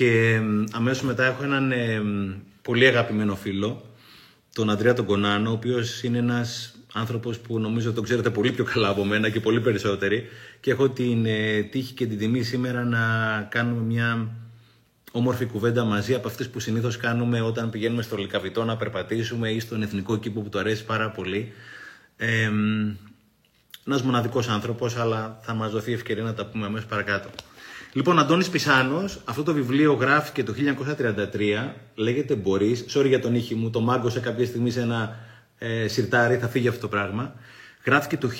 Και αμέσως μετά έχω έναν ε, πολύ αγαπημένο φίλο, τον Αντρέα τον Κονάνο, ο οποίος είναι ένας άνθρωπος που νομίζω τον ξέρετε πολύ πιο καλά από μένα και πολύ περισσότεροι και έχω την ε, τύχη και την τιμή σήμερα να κάνουμε μια όμορφη κουβέντα μαζί από αυτές που συνήθως κάνουμε όταν πηγαίνουμε στο Λικαβιτό να περπατήσουμε ή στον εθνικό κήπο που του αρέσει πάρα πολύ. Ε, Ένας μοναδικός άνθρωπος, αλλά θα μας δοθεί ευκαιρία να τα πούμε αμέσως παρακάτω. Λοιπόν, Αντώνης Πισάνος, αυτό το βιβλίο γράφηκε το 1933, λέγεται Μπορείς, sorry για τον ήχη μου, το μάγκωσε κάποια στιγμή σε ένα ε, σιρτάρι, θα φύγει αυτό το πράγμα. Γράφτηκε το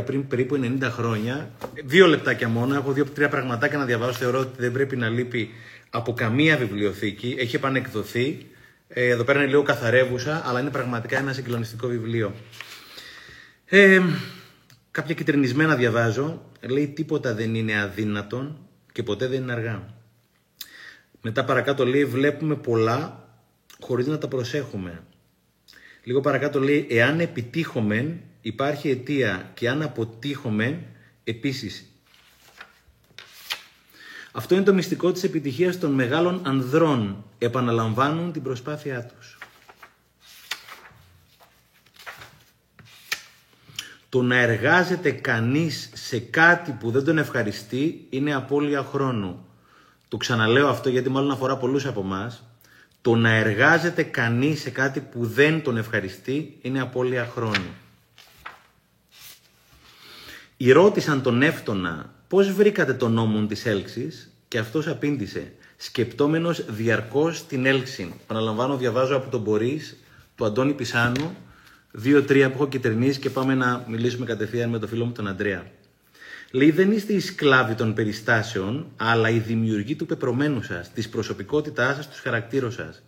1933, πριν περίπου 90 χρόνια. Δύο λεπτάκια μόνο, έχω δύο-τρία πραγματάκια να διαβάσω, θεωρώ ότι δεν πρέπει να λείπει από καμία βιβλιοθήκη. Έχει επανεκδοθεί. Ε, εδώ πέρα είναι λίγο καθαρεύουσα, αλλά είναι πραγματικά ένα συγκλονιστικό βιβλίο. Ε, κάποια κυτρινισμένα διαβάζω. Λέει τίποτα δεν είναι αδύνατον και ποτέ δεν είναι αργά. Μετά παρακάτω λέει βλέπουμε πολλά χωρίς να τα προσέχουμε. Λίγο παρακάτω λέει εάν επιτύχομεν υπάρχει αιτία και αν αποτύχομεν επίσης. Αυτό είναι το μυστικό της επιτυχίας των μεγάλων ανδρών. Επαναλαμβάνουν την προσπάθειά τους. Το να εργάζεται κανείς σε κάτι που δεν τον ευχαριστεί είναι απώλεια χρόνου. Το ξαναλέω αυτό γιατί μάλλον αφορά πολλούς από εμάς. Το να εργάζεται κανείς σε κάτι που δεν τον ευχαριστεί είναι απώλεια χρόνου. Οι ρώτησαν τον Εύτονα πώς βρήκατε τον νόμο της έλξης και αυτός απήντησε σκεπτόμενος διαρκώς την έλξη. Παναλαμβάνω, διαβάζω από τον Μπορίς, του Αντώνη Πισάνου, δύο-τρία που έχω κυτρινίσει και πάμε να μιλήσουμε κατευθείαν με τον φίλο μου τον Αντρέα. Λέει, δεν είστε οι σκλάβοι των περιστάσεων, αλλά οι δημιουργοί του πεπρωμένου σας, της προσωπικότητάς σας, τους χαρακτήρων σας.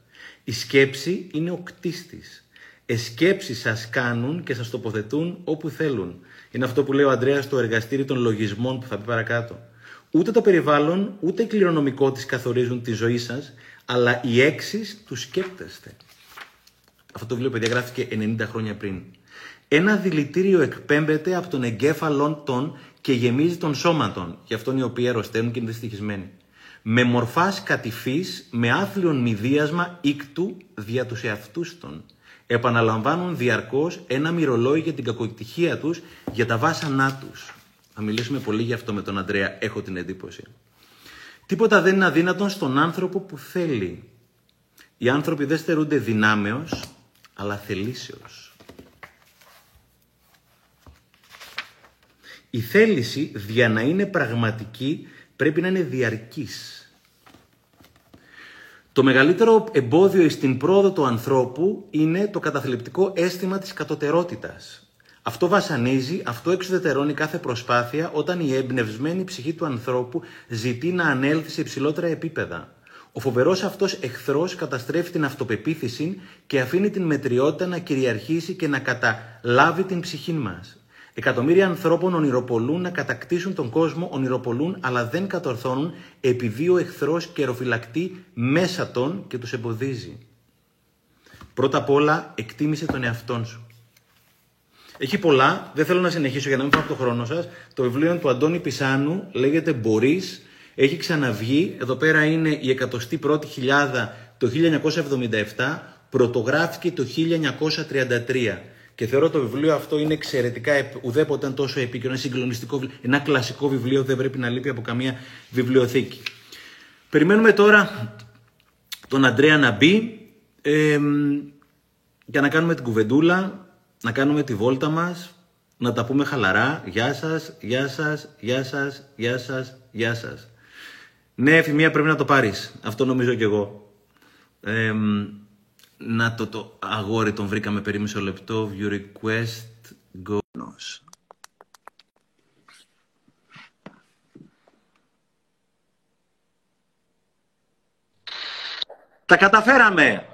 Η σκέψη είναι ο κτίστης. Εσκέψει σας κάνουν και σας τοποθετούν όπου θέλουν. Είναι αυτό που λέει ο Αντρέας στο εργαστήρι των λογισμών που θα πει παρακάτω. Ούτε το περιβάλλον, ούτε η κληρονομικό τη καθορίζουν τη ζωή σας, αλλά οι έξι τους σκέπτεστε. Αυτό το βιβλίο, παιδιά, γράφτηκε 90 χρόνια πριν. Ένα δηλητήριο εκπέμπεται από τον εγκέφαλον των και γεμίζει των σώματων. Γι' αυτόν οι οποίοι αρρωσταίνουν και είναι δυστυχισμένοι. Με μορφάς κατηφής, με άθλιον μηδίασμα ήκτου δια τους εαυτούς των. Επαναλαμβάνουν διαρκώς ένα μυρολόι για την κακοκτυχία τους, για τα βάσανά τους. Θα μιλήσουμε πολύ γι' αυτό με τον Αντρέα, έχω την εντύπωση. Τίποτα δεν είναι αδύνατον στον άνθρωπο που θέλει. Οι άνθρωποι δεν στερούνται δυνάμεως, αλλά θελήσεως. Η θέληση, για να είναι πραγματική, πρέπει να είναι διαρκής. Το μεγαλύτερο εμπόδιο στην πρόοδο του ανθρώπου είναι το καταθλιπτικό αίσθημα της κατωτερότητας. Αυτό βασανίζει, αυτό εξουδετερώνει κάθε προσπάθεια όταν η εμπνευσμένη ψυχή του ανθρώπου ζητεί να ανέλθει σε υψηλότερα επίπεδα. Ο φοβερός αυτός εχθρός καταστρέφει την αυτοπεποίθηση και αφήνει την μετριότητα να κυριαρχήσει και να καταλάβει την ψυχή μας. Εκατομμύρια ανθρώπων ονειροπολούν να κατακτήσουν τον κόσμο, ονειροπολούν, αλλά δεν κατορθώνουν επειδή ο εχθρός καιροφυλακτεί μέσα των και τους εμποδίζει. Πρώτα απ' όλα, εκτίμησε τον εαυτόν σου. Έχει πολλά, δεν θέλω να συνεχίσω για να μην πάω από το χρόνο σας. Το βιβλίο του Αντώνη Πισάνου λέγεται Μπορείς έχει ξαναβγεί, εδώ πέρα είναι η 101η χιλιάδα το 1977, πρωτογράφηκε το 1933. Και θεωρώ το βιβλίο αυτό είναι εξαιρετικά, ουδέποτε τόσο επίκαιρο, είναι συγκλονιστικό, ένα κλασικό βιβλίο, δεν πρέπει να λείπει από καμία βιβλιοθήκη. Περιμένουμε τώρα τον Αντρέα να μπει ε, για να κάνουμε την κουβεντούλα, να κάνουμε τη βόλτα μας, να τα πούμε χαλαρά. Γεια σας, γεια σας, γεια σας, γεια σας, γεια σας. Ναι, εφημεία πρέπει να το πάρεις. Αυτό νομίζω κι εγώ. να το, το αγόρι τον βρήκαμε περί μισό λεπτό. View request. Go. Τα καταφέραμε!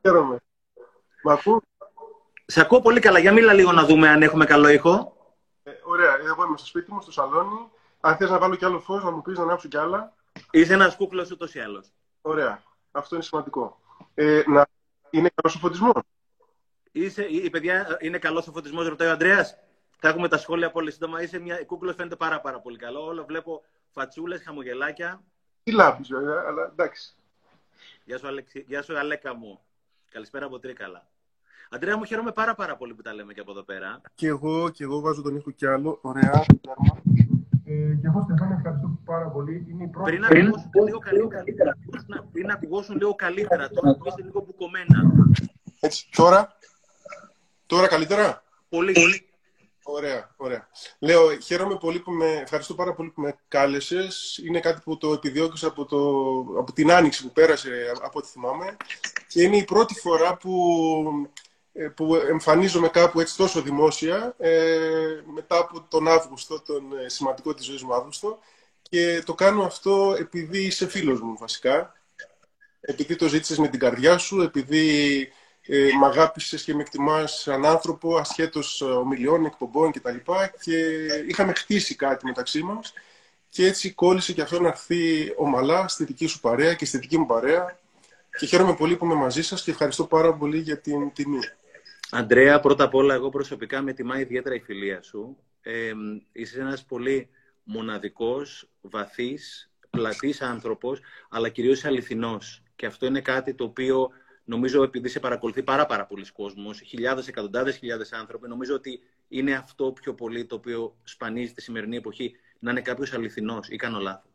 Χαίρομαι. Μ' ακούς; Σε ακούω πολύ καλά. Για μίλα λίγο να δούμε αν έχουμε καλό ήχο. Ε, ωραία. Εγώ είμαι στο σπίτι μου, στο σαλόνι. Αν θες να βάλω κι άλλο φως, να μου πεις να ανάψω κι άλλα. Είσαι ένας κούκλος ούτως ή άλλως. Ωραία. Αυτό είναι σημαντικό. Ε, να... Είναι καλός ο φωτισμός; Είσαι, η παιδιά είναι καλός ο φωτισμός, ρωτάει ο Αντρέα. Θα έχουμε τα σχόλια πολύ σύντομα. Είσαι μια κούκλος, φαίνεται πάρα, πάρα πολύ καλό. Όλο βλέπω φατσούλες, χαμογελάκια. Τι λάμπει, βέβαια, αλλά εντάξει. Γεια σου, Αλεξι... Γεια σου, Αλέκα μου. Καλησπέρα από Τρίκαλα. Αντρέα, μου χαίρομαι πάρα, πάρα πολύ που τα λέμε και από εδώ πέρα. Και εγώ, και εγώ βάζω τον ήχο κι άλλο. Ωραία. Ε, και εγώ, Στεφάνη, ευχαριστώ πάρα πολύ. Είναι η πρώτη... Πριν ακουγόσουν λίγο καλύτερα, πριν ακουγόσουν λίγο καλύτερα, τώρα που είσαι λίγο μπουκωμένα. Έτσι, τώρα, τώρα καλύτερα; Πολύ. πολύ. Ωραία, ωραία. Λέω, χαίρομαι πολύ που με, ευχαριστώ πάρα πολύ που με κάλεσες. Είναι κάτι που το επιδιώκησα από, το, από την άνοιξη που πέρασε, από ό,τι θυμάμαι. Και είναι η πρώτη φορά που, ε, που εμφανίζομαι κάπου έτσι τόσο δημόσια, ε, μετά από τον Αύγουστο, τον ε, σημαντικό της ζωής μου Αύγουστο. Και το κάνω αυτό επειδή είσαι φίλος μου, βασικά. Επειδή το ζήτησες με την καρδιά σου, επειδή ε, μ' αγάπησες και με εκτιμάς σαν άνθρωπο, ασχέτως ε, ομιλιών, εκπομπών κτλ. Και είχαμε χτίσει κάτι μεταξύ μας. Και έτσι κόλλησε και αυτό να έρθει ομαλά στη δική σου παρέα και στη δική μου παρέα. Και χαίρομαι πολύ που είμαι μαζί σας και ευχαριστώ πάρα πολύ για την τιμή. Αντρέα, πρώτα απ' όλα, εγώ προσωπικά με τιμά ιδιαίτερα η φιλία σου. Ε, είσαι ένας πολύ μοναδικός, βαθύς, πλατής άνθρωπος, αλλά κυρίως αληθινός. Και αυτό είναι κάτι το οποίο νομίζω επειδή σε παρακολουθεί πάρα, πάρα πολλοί κόσμος, χιλιάδες, εκατοντάδες χιλιάδες άνθρωποι, νομίζω ότι είναι αυτό πιο πολύ το οποίο σπανίζει τη σημερινή εποχή, να είναι κάποιος αληθινός ή κάνω λάθος.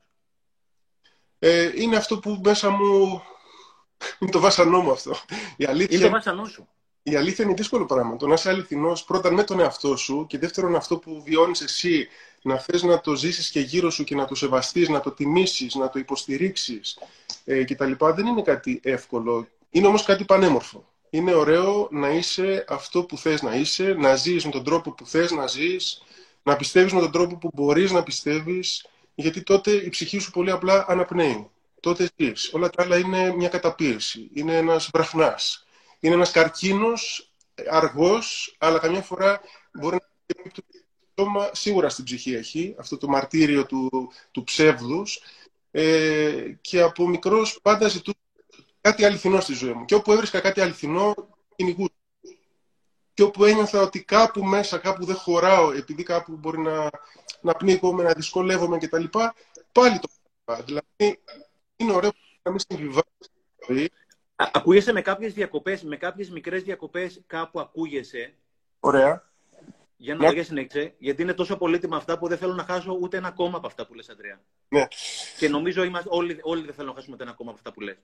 Ε, είναι αυτό που μέσα μου... είναι το βάσανό μου αυτό. Η αλήθεια... Είναι το βάσανό σου. Η αλήθεια είναι δύσκολο πράγμα. Το να είσαι αληθινός πρώτα με τον εαυτό σου και δεύτερον αυτό που βιώνεις εσύ, να θες να το ζήσεις και γύρω σου και να το σεβαστείς, να το τιμήσεις, να το υποστηρίξεις ε, κτλ. Δεν είναι κάτι εύκολο είναι όμως κάτι πανέμορφο. Είναι ωραίο να είσαι αυτό που θες να είσαι, να ζεις με τον τρόπο που θες να ζεις, να πιστεύεις με τον τρόπο που μπορείς να πιστεύεις, γιατί τότε η ψυχή σου πολύ απλά αναπνέει. Τότε ζεις. Όλα τα άλλα είναι μια καταπίεση. Είναι ένας βραχνάς. Είναι ένας καρκίνος αργός, αλλά καμιά φορά μπορεί να το σίγουρα στην ψυχή έχει, αυτό το μαρτύριο του, του ψεύδους. Ε, και από μικρός πάντα ζητούσα κάτι αληθινό στη ζωή μου. Και όπου έβρισκα κάτι αληθινό, κυνηγούσα. Και όπου ένιωθα ότι κάπου μέσα, κάπου δεν χωράω, επειδή κάπου μπορεί να, να πνίγομαι, να δυσκολεύομαι κτλ. Πάλι το έκανα. Δηλαδή, είναι ωραίο να μην συμβιβάζεις. Ακούγεσαι με κάποιες διακοπές, με κάποιες μικρές διακοπές κάπου ακούγεσαι. Ωραία. Για να ναι. συνέχισε, γιατί είναι τόσο πολύτιμα αυτά που δεν θέλω να χάσω ούτε ένα κόμμα από αυτά που λες, Αντρέα. Ναι. Και νομίζω είμαστε, όλοι, όλοι δεν θέλουν να χάσουμε ούτε ένα κόμμα από αυτά που λες.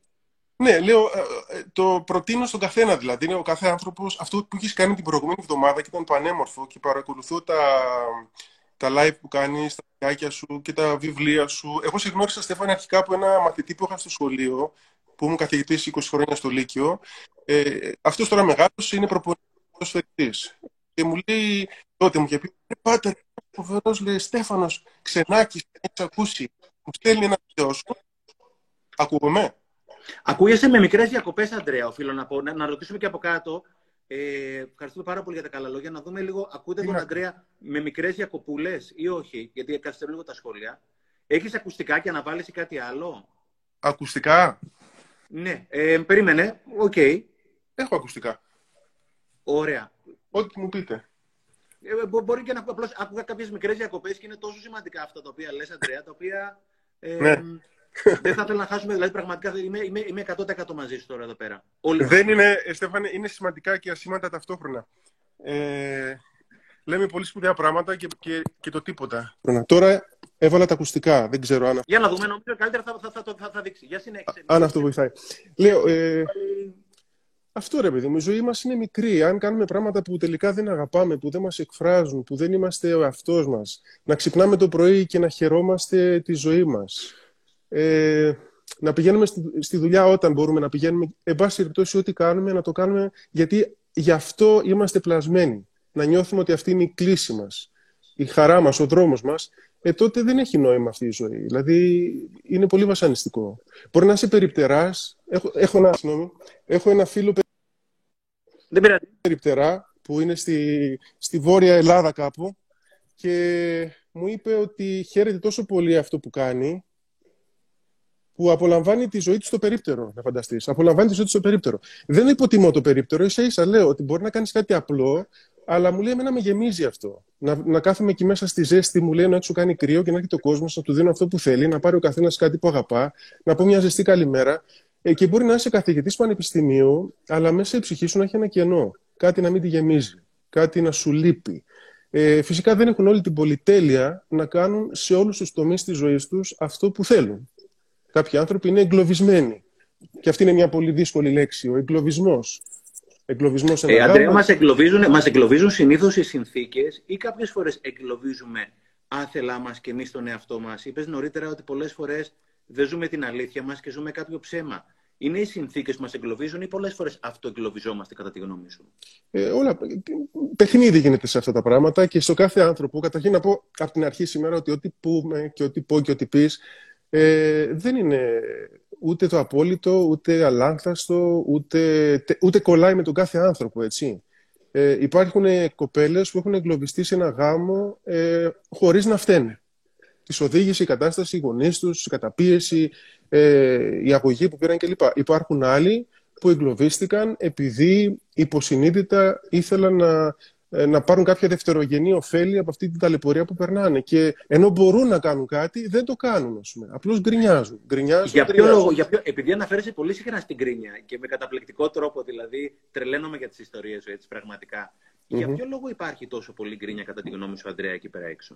Ναι, λέω, ε, ε, το προτείνω στον καθένα δηλαδή. Είναι ο κάθε άνθρωπος αυτό που έχεις κάνει την προηγούμενη εβδομάδα και ήταν πανέμορφο και παρακολουθώ τα, τα live που κάνεις, τα βιντεάκια σου και τα βιβλία σου. Εγώ σε γνώρισα, Στέφανη, αρχικά από ένα μαθητή που είχα στο σχολείο, που ήμουν καθηγητής 20 χρόνια στο Λύκειο. Ε, αυτός τώρα μεγάλος είναι προπονητής. Και μου λέει, τότε μου είχε πει, Πάτερ, φοβερός, λέει, Στέφανος, ξενάκι, έχεις ακούσει. Μου στέλνει ένα βιβλίο σου. Ακούγομαι. Ακούγεσαι με μικρές διακοπές, Αντρέα, οφείλω να πω. Να, να ρωτήσουμε και από κάτω. Ε, ευχαριστούμε πάρα πολύ για τα καλά λόγια. Να δούμε λίγο, ακούτε τον Αντρέα με μικρές διακοπούλες ή όχι, γιατί καθυστερούν λίγο τα σχόλια. Έχεις ακουστικά και να βάλει κάτι άλλο; Ακουστικά. Ναι, ε, περίμενε. OK. Okay. Έχω ακουστικά. Ωραία. Ό,τι μου πείτε. Ε, μπορεί και να απλώς άκουγα κάποιες μικρές διακοπές και είναι τόσο σημαντικά αυτά τα οποία λες, Αντρέα, τα οποία. Ε, ναι δεν θα ήθελα να χάσουμε, δηλαδή πραγματικά είμαι, είμαι, είμαι 100% μαζί σου τώρα εδώ πέρα. Όλοι δεν είναι, Στέφανε, είναι σημαντικά και ασήμαντα ταυτόχρονα. Ε, λέμε πολύ σπουδαία πράγματα και, και, και το τίποτα. Τώρα έβαλα τα ακουστικά, δεν ξέρω αν... Για να δούμε, νομίζω καλύτερα θα, θα, θα, θα, θα δείξει. Για συνέχισε. Αν αυτό βοηθάει. Λέω, ε, αυτό ρε παιδί μου, η ζωή μας είναι μικρή. Αν κάνουμε πράγματα που τελικά δεν αγαπάμε, που δεν μας εκφράζουν, που δεν είμαστε ο εαυτός μας, να ξυπνάμε το πρωί και να χαιρόμαστε τη ζωή μας ε, να πηγαίνουμε στη, στη, δουλειά όταν μπορούμε να πηγαίνουμε. Εν πάση περιπτώσει, ό,τι κάνουμε, να το κάνουμε γιατί γι' αυτό είμαστε πλασμένοι. Να νιώθουμε ότι αυτή είναι η κλίση μας, η χαρά μας, ο δρόμος μας. Ε, τότε δεν έχει νόημα αυτή η ζωή. Δηλαδή, είναι πολύ βασανιστικό. Μπορεί να είσαι περιπτεράς. Έχω, έχω, ένα, έχω ένα φίλο δεν περιπτερά που είναι στη, στη Βόρεια Ελλάδα κάπου και μου είπε ότι χαίρεται τόσο πολύ αυτό που κάνει που απολαμβάνει τη ζωή του στο περίπτερο, να φανταστείς. Απολαμβάνει τη ζωή του στο περίπτερο. Δεν υποτιμώ το περίπτερο, ίσα ίσα λέω ότι μπορεί να κάνεις κάτι απλό, αλλά μου λέει: Εμένα με γεμίζει αυτό. Να, να κάθομαι εκεί μέσα στη ζέστη, μου λέει: Να έξω κάνει κρύο και να έρχεται ο κόσμος, να του δίνω αυτό που θέλει, να πάρει ο καθένας κάτι που αγαπά, να πω μια ζεστή καλημέρα. Ε, και μπορεί να είσαι καθηγητής πανεπιστημίου, αλλά μέσα η ψυχή σου να έχει ένα κενό. Κάτι να μην τη γεμίζει. Κάτι να σου λείπει. Ε, φυσικά δεν έχουν όλη την πολυτέλεια να κάνουν σε όλους τους τομείς της ζωής τους αυτό που θέλουν. Κάποιοι άνθρωποι είναι εγκλωβισμένοι. Και αυτή είναι μια πολύ δύσκολη λέξη, ο εγκλωβισμός. Εγκλωβισμός σε ε, Αντρέα, μας εγκλωβίζουν, μας εγκλωβίζουν συνήθως οι συνθήκες ή κάποιες φορές εγκλωβίζουμε άθελά μας και εμείς τον εαυτό μας. Είπες νωρίτερα ότι πολλές φορές δεν ζούμε την αλήθεια μας και ζούμε κάποιο ψέμα. Είναι οι συνθήκες που μας εγκλωβίζουν ή πολλές φορές αυτοεγκλωβιζόμαστε κατά τη γνώμη σου; Ε, όλα, παιχνίδι γίνεται σε αυτά τα πράγματα και στο κάθε άνθρωπο. Καταρχήν να πω από την αρχή σήμερα ότι ό,τι πούμε και ό,τι πω και ό,τι πεις ε, δεν είναι ούτε το απόλυτο, ούτε αλάνθαστο, ούτε, ούτε κολλάει με τον κάθε άνθρωπο, έτσι. Ε, υπάρχουν κοπέλες που έχουν εγκλωβιστεί σε ένα γάμο ε, χωρίς να φταίνε. Τις οδήγησε η κατάσταση, οι γονείς τους, η καταπίεση, ε, η αγωγή που πήραν κλπ. Υπάρχουν άλλοι που εγκλωβίστηκαν επειδή υποσυνείδητα ήθελαν να ε, να πάρουν κάποια δευτερογενή ωφέλη από αυτή την ταλαιπωρία που περνάνε. Και ενώ μπορούν να κάνουν κάτι, δεν το κάνουν, ας πούμε. Απλώς γκρινιάζουν. γκρινιάζουν για ποιο λόγο, για ποιο, επειδή αναφέρεσαι πολύ συχνά στην γκρίνια και με καταπληκτικό τρόπο, δηλαδή, τρελαίνομαι για τις ιστορίες σου, έτσι, πραγματικά. Για ποιο λόγο υπάρχει τόσο πολύ γκρίνια, κατά τη γνώμη σου, Αντρέα, εκεί πέρα έξω;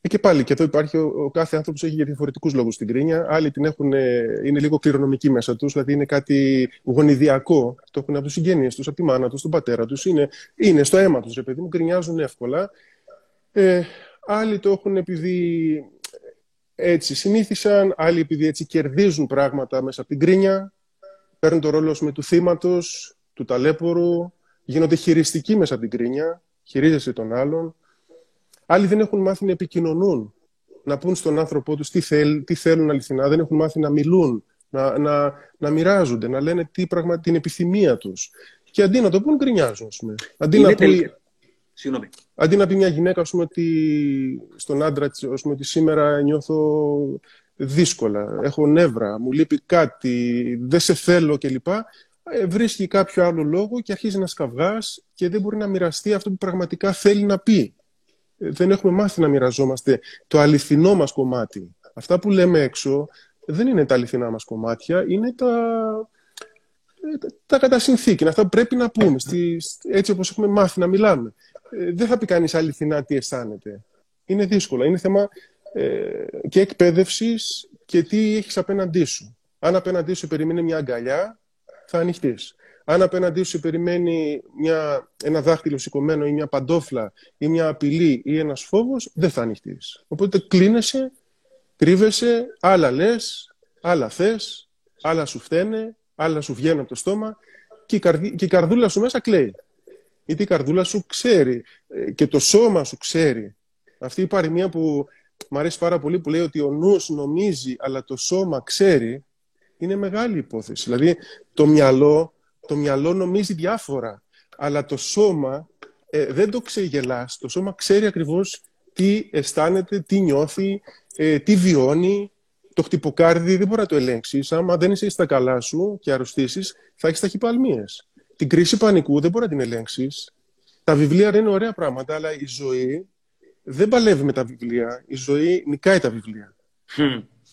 Ε, και πάλι, και εδώ υπάρχει ο, ο κάθε άνθρωπος έχει για διαφορετικούς λόγους την κρίνια. Άλλοι την έχουν, είναι λίγο κληρονομική μέσα τους, δηλαδή είναι κάτι γονιδιακό. Το έχουν από του συγγένειες τους, από τη μάνα τους, τον πατέρα τους. Είναι, είναι στο αίμα τους, επειδή μου, γκρινιάζουν εύκολα. Ε, άλλοι το έχουν επειδή έτσι συνήθισαν, άλλοι επειδή έτσι κερδίζουν πράγματα μέσα από την κρίνια, παίρνουν το ρόλο με του θύματος, του ταλέπορου, γίνονται χειριστικοί μέσα από την κρίνια, χειρίζεσαι τον άλλον. Άλλοι δεν έχουν μάθει να επικοινωνούν, να πούν στον άνθρωπό τους τι, θέλ, τι θέλουν αληθινά, δεν έχουν μάθει να μιλούν, να, να, να μοιράζονται, να λένε τι πραγμα, την επιθυμία τους. Και αντί να το πούν, γκρινιάζουν. Αντί να, πει, αντί να πει μια γυναίκα πούμε, ότι στον άντρα της πούμε, ότι σήμερα νιώθω δύσκολα, έχω νεύρα, μου λείπει κάτι, δεν σε θέλω κλπ. Ε, βρίσκει κάποιο άλλο λόγο και αρχίζει να σκαυγάς και δεν μπορεί να μοιραστεί αυτό που πραγματικά θέλει να πει δεν έχουμε μάθει να μοιραζόμαστε το αληθινό μας κομμάτι. Αυτά που λέμε έξω δεν είναι τα αληθινά μας κομμάτια, είναι τα, τα κατά συνθήκη, αυτά που πρέπει να πούμε, έτσι όπως έχουμε μάθει να μιλάμε. Ε, δεν θα πει κανείς αληθινά τι αισθάνεται. Είναι δύσκολο. Είναι θέμα ε, και εκπαίδευσης και τι έχεις απέναντί σου. Αν απέναντί σου περιμένει μια αγκαλιά, θα ανοιχτείς αν απέναντί σου περιμένει μια, ένα δάχτυλο σηκωμένο ή μια παντόφλα ή μια απειλή ή ένας φόβος, δεν θα ανοιχτείς. Οπότε κλείνεσαι, κρύβεσαι, άλλα λες, άλλα θες, άλλα σου φταίνε, άλλα σου βγαίνουν από το στόμα και η, και η καρδούλα σου μέσα κλαίει. Γιατί η καρδούλα σου ξέρει ε, και το σώμα σου ξέρει. Αυτή η παροιμία που μου αρέσει πάρα πολύ που λέει ότι ο νους νομίζει αλλά το σώμα ξέρει είναι μεγάλη υπόθεση. Δηλαδή το μυαλό το μυαλό νομίζει διάφορα, αλλά το σώμα ε, δεν το ξεγελάς. Το σώμα ξέρει ακριβώς τι αισθάνεται, τι νιώθει, ε, τι βιώνει. Το χτυποκάρδι δεν μπορεί να το ελέγξεις. Άμα δεν είσαι στα καλά σου και αρρωστήσεις, θα έχεις ταχυπαλμίες. Την κρίση πανικού δεν μπορεί να την ελέγξεις. Τα βιβλία είναι ωραία πράγματα, αλλά η ζωή δεν παλεύει με τα βιβλία. Η ζωή νικάει τα βιβλία.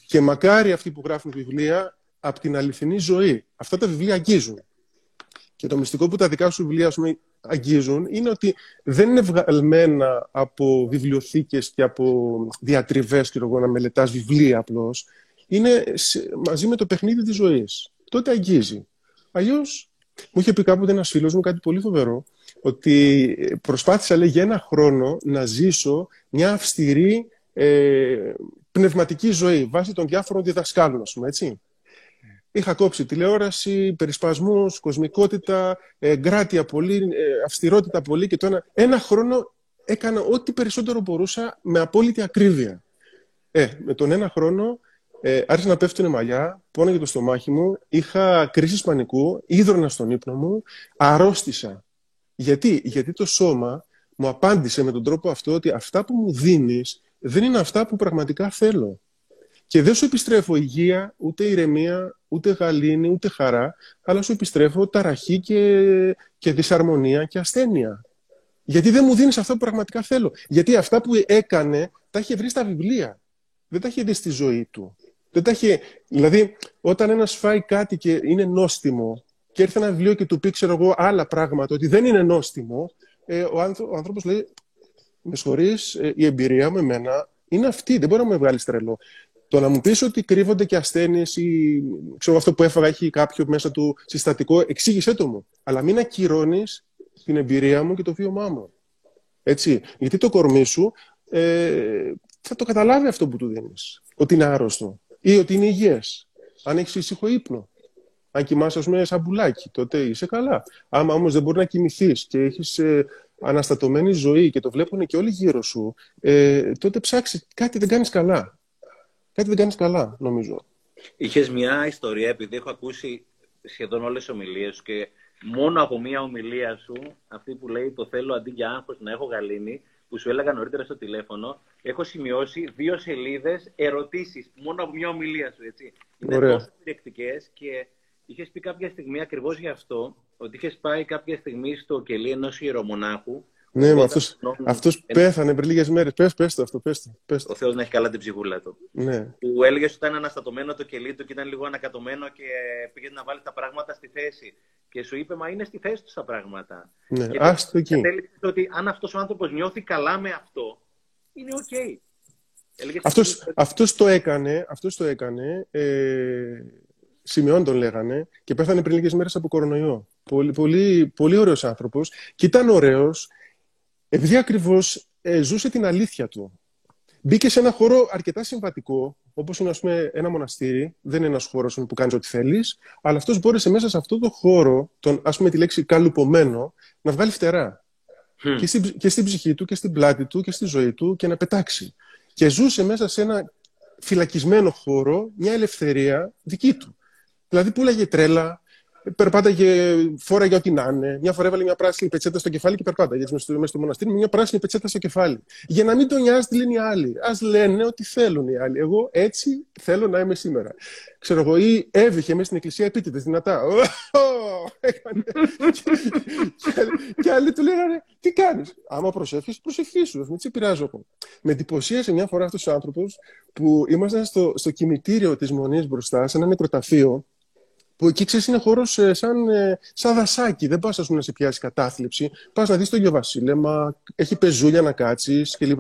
Και μακάρι αυτοί που γράφουν βιβλία από την αληθινή ζωή. Αυτά τα βιβλία αγγίζουν. Και το μυστικό που τα δικά σου βιβλία πούμε, αγγίζουν είναι ότι δεν είναι βγαλμένα από βιβλιοθήκες και από διατριβές και να μελετάς βιβλία απλώς. Είναι μαζί με το παιχνίδι της ζωής. Τότε αγγίζει. Αλλιώς, μου είχε πει κάποτε ένας φίλος μου κάτι πολύ φοβερό, ότι προσπάθησα λέει, για ένα χρόνο να ζήσω μια αυστηρή ε, πνευματική ζωή βάσει των διάφορων διδασκάλων, ας πούμε, έτσι. Είχα κόψει τηλεόραση, περισπασμούς, κοσμικότητα, εγκράτεια πολύ, ε, αυστηρότητα πολύ και το ένα. Ένα χρόνο έκανα ό,τι περισσότερο μπορούσα με απόλυτη ακρίβεια. Ε, με τον ένα χρόνο ε, άρχισε να πέφτουν μαλλιά, πόναγε το στομάχι μου, είχα κρίση πανικού, ίδρωνα στον ύπνο μου, αρρώστησα. Γιατί, Γιατί το σώμα μου απάντησε με τον τρόπο αυτό ότι αυτά που μου δίνεις δεν είναι αυτά που πραγματικά θέλω. Και δεν σου επιστρέφω υγεία, ούτε ηρεμία, ούτε γαλήνη, ούτε χαρά, αλλά σου επιστρέφω ταραχή και, και δυσαρμονία και ασθένεια. Γιατί δεν μου δίνεις αυτό που πραγματικά θέλω. Γιατί αυτά που έκανε τα είχε βρει στα βιβλία. Δεν τα είχε δει στη ζωή του. Δεν τα είχε... Δηλαδή, όταν ένας φάει κάτι και είναι νόστιμο και έρθει ένα βιβλίο και του πει, ξέρω εγώ, άλλα πράγματα, ότι δεν είναι νόστιμο, ε, ο, άνθρω, ο άνθρωπος λέει, με συγχωρείς, ε, η εμπειρία με εμένα είναι αυτή, δεν μπορεί να με βγάλει τρελό. Το να μου πεις ότι κρύβονται και ασθένειες ή ξέρω αυτό που έφαγα έχει κάποιο μέσα του συστατικό, εξήγησέ το μου. Αλλά μην ακυρώνεις την εμπειρία μου και το βίωμά μου. Έτσι. Γιατί το κορμί σου ε, θα το καταλάβει αυτό που του δίνεις. Ότι είναι άρρωστο ή ότι είναι υγιές. Αν έχεις ήσυχο ύπνο. Αν κοιμάσαι, ας πούμε, σαν πουλάκι, τότε είσαι καλά. Άμα όμως δεν μπορεί να κοιμηθείς και έχεις ε, αναστατωμένη ζωή και το βλέπουν και όλοι γύρω σου, ε, τότε ψάξει. Κάτι δεν κάνεις καλά. Κάτι δεν κάνεις καλά, νομίζω. Είχες μια ιστορία, επειδή έχω ακούσει σχεδόν όλες τις ομιλίες σου και μόνο από μια ομιλία σου, αυτή που λέει το θέλω αντί για άγχος να έχω γαλήνη, που σου έλεγα νωρίτερα στο τηλέφωνο, έχω σημειώσει δύο σελίδες ερωτήσεις μόνο από μια ομιλία σου. Έτσι. Είναι Ωραία. τόσο περιεκτικέ και είχες πει κάποια στιγμή ακριβώς γι' αυτό, ότι είχες πάει κάποια στιγμή στο κελί ενός ιερομονάχου ναι, μα αυτός, αυτός πέθανε πριν λίγες μέρες. Πες, πες το αυτό, πες το. Πες το. Ο Θεός να έχει καλά την ψυχούλα του. Ναι. Που έλεγε ότι ήταν αναστατωμένο το κελί του και ήταν λίγο ανακατωμένο και πήγε να βάλει τα πράγματα στη θέση. Και σου είπε, μα είναι στη θέση του τα πράγματα. Ναι, και άστο εκεί. ότι αν αυτός ο άνθρωπος νιώθει καλά με αυτό, είναι OK. Okay. Αυτός, αυτός, το έκανε, αυτός το έκανε ε, Συμεών τον λέγανε και πέθανε πριν λίγες μέρες από κορονοϊό. Πολύ, πολύ, πολύ ωραίος άνθρωπος και ήταν ωραίος επειδή ακριβώς ε, ζούσε την αλήθεια του. Μπήκε σε ένα χώρο αρκετά συμβατικό, όπως είναι ας πούμε, ένα μοναστήρι. Δεν είναι ένας χώρος που κάνεις ό,τι θέλεις, αλλά αυτός μπόρεσε μέσα σε αυτό το χώρο, τον, ας πούμε τη λέξη καλουπωμένο, να βγάλει φτερά. Και, στην, και στην ψυχή του και στην πλάτη του και στη ζωή του και να πετάξει. Και ζούσε μέσα σε ένα φυλακισμένο χώρο μια ελευθερία δική του. Δηλαδή πουλάγε τρέλα, περπάταγε, φόραγε ό,τι να είναι. Μια φορά έβαλε μια πράσινη πετσέτα στο κεφάλι και περπάταγε έτσι μέσα στο μοναστήρι με μια πράσινη πετσέτα στο κεφάλι. Για να μην τον νοιάζει τι λένε οι άλλοι. Α λένε ότι θέλουν οι άλλοι. Εγώ έτσι θέλω να είμαι σήμερα. Ξέρω εγώ, ή έβηχε μέσα στην εκκλησία επίτηδες δυνατά. και άλλοι του λέγανε, τι κάνεις; Άμα προσεύχεις, προσευχή σου. Μην σε πειράζω Με εντυπωσίασε μια φορά αυτός ο άνθρωπος που ήμασταν στο, στο κημητήριο της Μονής μπροστά, σε ένα νεκροταφείο που εκεί ξέρεις είναι χώρο ε, σαν, ε, σαν δασάκι. Δεν πας να σε πιάσει κατάθλιψη. Πας να δεις το Βασίλεμα, έχει πεζούλια να κάτσεις κλπ.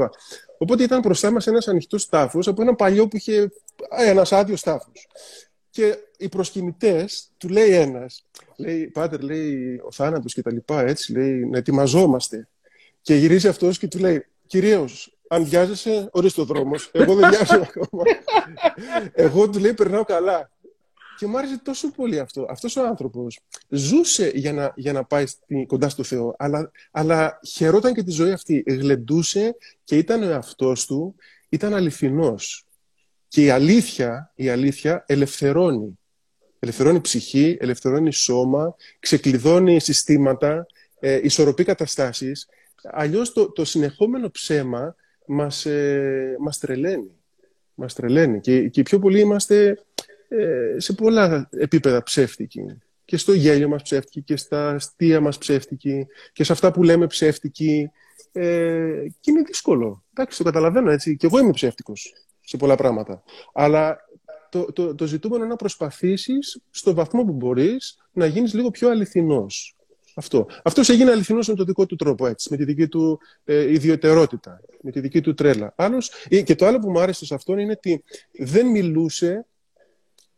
Οπότε ήταν μπροστά μας ένας ανοιχτός τάφος από ένα παλιό που είχε ένας άδειος τάφος. Και οι προσκυνητές, του λέει ένας, λέει, Πάτερ, λέει, ο θάνατος και τα λοιπά, έτσι, λέει, να ετοιμαζόμαστε. Και γυρίζει αυτός και του λέει, Κυρίως, αν βιάζεσαι, ορίστε ο δρόμος. Εγώ δεν βιάζω ακόμα. Εγώ του λέει, περνάω καλά. Και μου άρεσε τόσο πολύ αυτό. Αυτός ο άνθρωπος ζούσε για να, για να πάει στη, κοντά στο Θεό, αλλά, αλλά χαιρόταν και τη ζωή αυτή. Γλεντούσε και ήταν ο εαυτός του, ήταν αληθινός. Και η αλήθεια, η αλήθεια ελευθερώνει. Ελευθερώνει ψυχή, ελευθερώνει σώμα, ξεκλειδώνει συστήματα, ε, ισορροπεί καταστάσεις. Αλλιώς το, το συνεχόμενο ψέμα μας, ε, μας τρελαίνει. Μας τρελαίνει. Και, και πιο πολύ είμαστε ε, σε πολλά επίπεδα ψεύτικη. Και στο γέλιο μας ψεύτικη και στα αστεία μας ψεύτικη και σε αυτά που λέμε ψεύτικη. Ε, και είναι δύσκολο. Εντάξει, το καταλαβαίνω έτσι. Και εγώ είμαι ψεύτικος σε πολλά πράγματα. Αλλά το, το, το ζητούμενο είναι να προσπαθήσεις στο βαθμό που μπορείς να γίνεις λίγο πιο αληθινός. Αυτό. Αυτός έγινε αληθινός με τον δικό του τρόπο, έτσι, με τη δική του ε, ιδιαιτερότητα, με τη δική του τρέλα. Άλλος, και το άλλο που μου άρεσε σε αυτόν είναι ότι δεν μιλούσε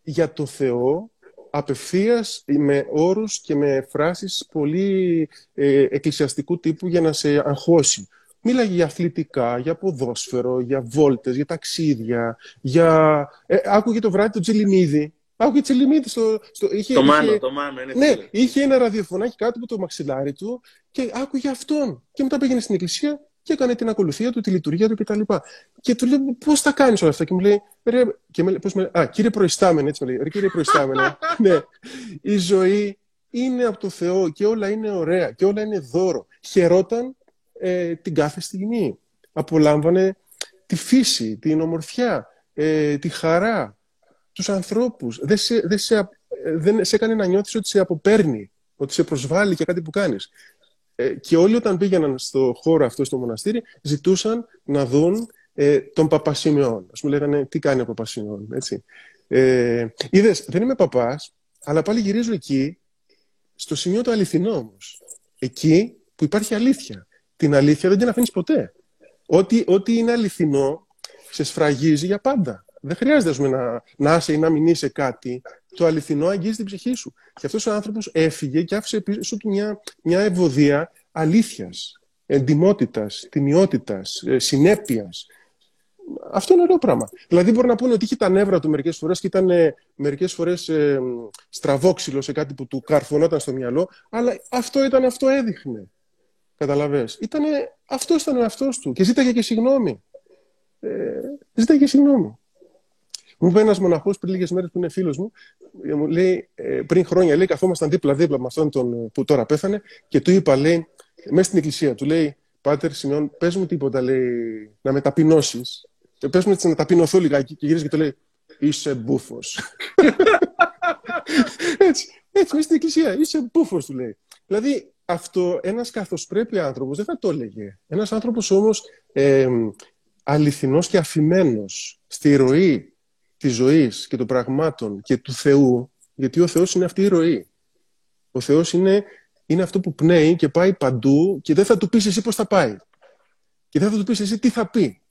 για το Θεό απευθείας με όρους και με φράσεις πολύ ε, εκκλησιαστικού τύπου για να σε αγχώσει. Μίλαγε για αθλητικά, για ποδόσφαιρο, για βόλτες, για ταξίδια, για... Ε, άκουγε το βράδυ το Τζελιμίδη. Άκουγε Τζελιμίδη στο... στο... Είχε, το μάνο, το μάνο. Είναι ναι, είχε ένα ραδιοφωνάκι κάτω από το μαξιλάρι του και άκουγε αυτόν. Και μετά πήγαινε στην εκκλησία και έκανε την ακολουθία του, τη λειτουργία του κτλ. Και του λέω, πώς τα κάνεις όλα αυτά; Και μου λέει, ρε, και με, πώς με, α, κύριε προϊστάμενε, έτσι με λέει, ρε, κύριε προϊστάμενε, ναι, η ζωή είναι από το Θεό και όλα είναι ωραία και όλα είναι δώρο. Χαιρόταν ε, την κάθε στιγμή. Απολάμβανε τη φύση, την ομορφιά, ε, τη χαρά, τους ανθρώπους. Δεν σε, δεν σε, δεν σε έκανε να νιώθεις ότι σε αποπέρνει, ότι σε προσβάλλει και κάτι που κάνεις. Ε, και όλοι όταν πήγαιναν στο χώρο αυτό, στο μοναστήρι, ζητούσαν να δουν ε, τον Παπασιμεών. Ας μου λέγανε τι κάνει ο Παπασιμεών, έτσι. Ε, είδες, δεν είμαι παπάς, αλλά πάλι γυρίζω εκεί, στο σημείο του αληθινό όμως. Εκεί που υπάρχει αλήθεια. Την αλήθεια δεν την αφήνεις ποτέ. Ό,τι, ό,τι είναι αληθινό, σε σφραγίζει για πάντα. Δεν χρειάζεται να, να είσαι ή να μην είσαι κάτι. Το αληθινό αγγίζει την ψυχή σου. Και αυτός ο άνθρωπος έφυγε και άφησε πίσω του μια, μια ευωδία αλήθειας, εντυμότητα, τιμιότητας, ε, συνέπειας. Αυτό είναι ωραίο πράγμα. Δηλαδή, μπορεί να πούνε ότι είχε τα νεύρα του μερικές φορές και ήταν ε, μερικές φορές ε, στραβόξυλο σε κάτι που του καρφωνόταν στο μυαλό, αλλά αυτό ήταν, αυτό έδειχνε. Καταλαβες. Ήτανε, αυτός ήταν ο εαυτός του και ζήταγε και συγγνώμη. Ε, ζήταγε και συγγνώμη. Μου είπε ένας μοναχός πριν λίγες μέρες που είναι φίλος μου, ε, μου λέει, ε, πριν χρόνια, λέει, καθόμασταν δίπλα-δίπλα με αυτόν τον που τώρα πέθανε και του είπα, λέει, μέσα στην εκκλησία, του λέει, Πάτερ Σιμεών, πες μου τίποτα, λέει, να με ταπεινώσει. Ε, πες μου έτσι να ταπεινωθώ λιγάκι. Και γυρίζει και του λέει, Είσαι μπούφος. έτσι, έτσι, μέσα στην εκκλησία, είσαι μπούφος, του λέει. Δηλαδή, αυτό ένας καθώς πρέπει άνθρωπος δεν θα το έλεγε. Ένας άνθρωπος όμως ε, αληθινός και αφημένος στη ροή της ζωής και των πραγμάτων και του Θεού, γιατί ο Θεός είναι αυτή η ροή. Ο Θεός είναι, είναι αυτό που πνέει και πάει παντού και δεν θα του πεις εσύ πώς θα πάει. Και δεν θα του πεις εσύ τι θα πει.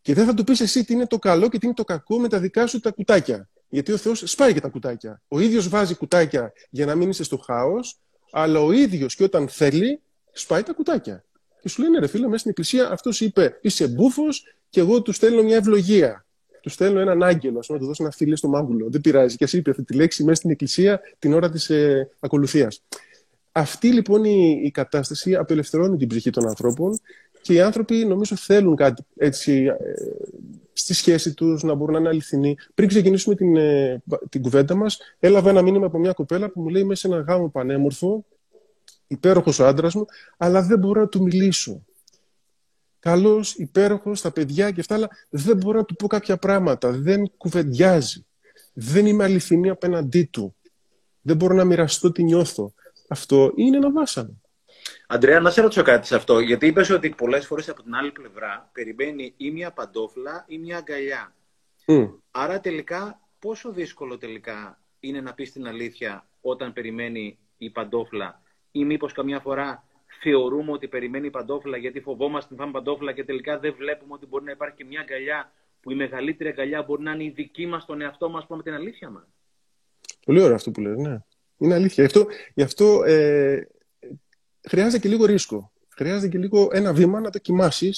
Και δεν θα του πεις εσύ τι είναι το καλό και τι είναι το κακό με τα δικά σου τα κουτάκια. Γιατί ο Θεός σπάει και τα κουτάκια. Ο ίδιος βάζει κουτάκια για να μην είσαι στο χάος αλλά ο ίδιος και όταν θέλει, σπάει τα κουτάκια. Και σου λένε ρε φίλε, μέσα στην εκκλησία αυτός είπε είσαι μπούφος και εγώ του στέλνω μια ευλογία. Του στέλνω έναν άγγελο, να του δώσω ένα φίλο στο μάγουλο. Δεν πειράζει. Και ας είπε αυτή τη λέξη μέσα στην εκκλησία την ώρα της ε, ακολουθίας. Αυτή λοιπόν η, η κατάσταση απελευθερώνει την ψυχή των ανθρώπων και οι άνθρωποι νομίζω θέλουν κάτι έτσι ε, στη σχέση τους, να μπορούν να είναι αληθινοί. Πριν ξεκινήσουμε την, ε, την κουβέντα μας, έλαβα ένα μήνυμα από μια κοπέλα που μου λέει μέσα σε ένα γάμο πανέμορφο, υπέροχος ο άντρας μου, αλλά δεν μπορώ να του μιλήσω. Καλός, υπέροχος, τα παιδιά και αυτά, αλλά δεν μπορώ να του πω κάποια πράγματα. Δεν κουβεντιάζει. Δεν είμαι αληθινή απέναντί του. Δεν μπορώ να μοιραστώ τι νιώθω. Αυτό είναι ένα βάσανο. Αντρέα, να σε ρωτήσω κάτι σε αυτό. Γιατί είπες ότι πολλές φορές από την άλλη πλευρά περιμένει ή μια παντόφλα ή μια αγκαλιά. Άρα τελικά, πόσο δύσκολο τελικά είναι να πεις την αλήθεια όταν περιμένει η παντόφλα, ή μήπως καμιά φορά θεωρούμε ότι περιμένει η παντόφλα γιατί φοβόμαστε να φάμε παντόφλα και τελικά δεν βλέπουμε ότι μπορεί να υπάρχει και μια αγκαλιά που η μεγαλύτερη αγκαλιά μπορεί να είναι η δική μας, τον εαυτό μας, πούμε την αλήθεια μας. Πολύ ωραίο αυτό που λες, ναι. Είναι αλήθεια. Γι' αυτό, γι αυτό ε, χρειάζεται και λίγο ρίσκο. Χρειάζεται και λίγο ένα βήμα να δοκιμάσει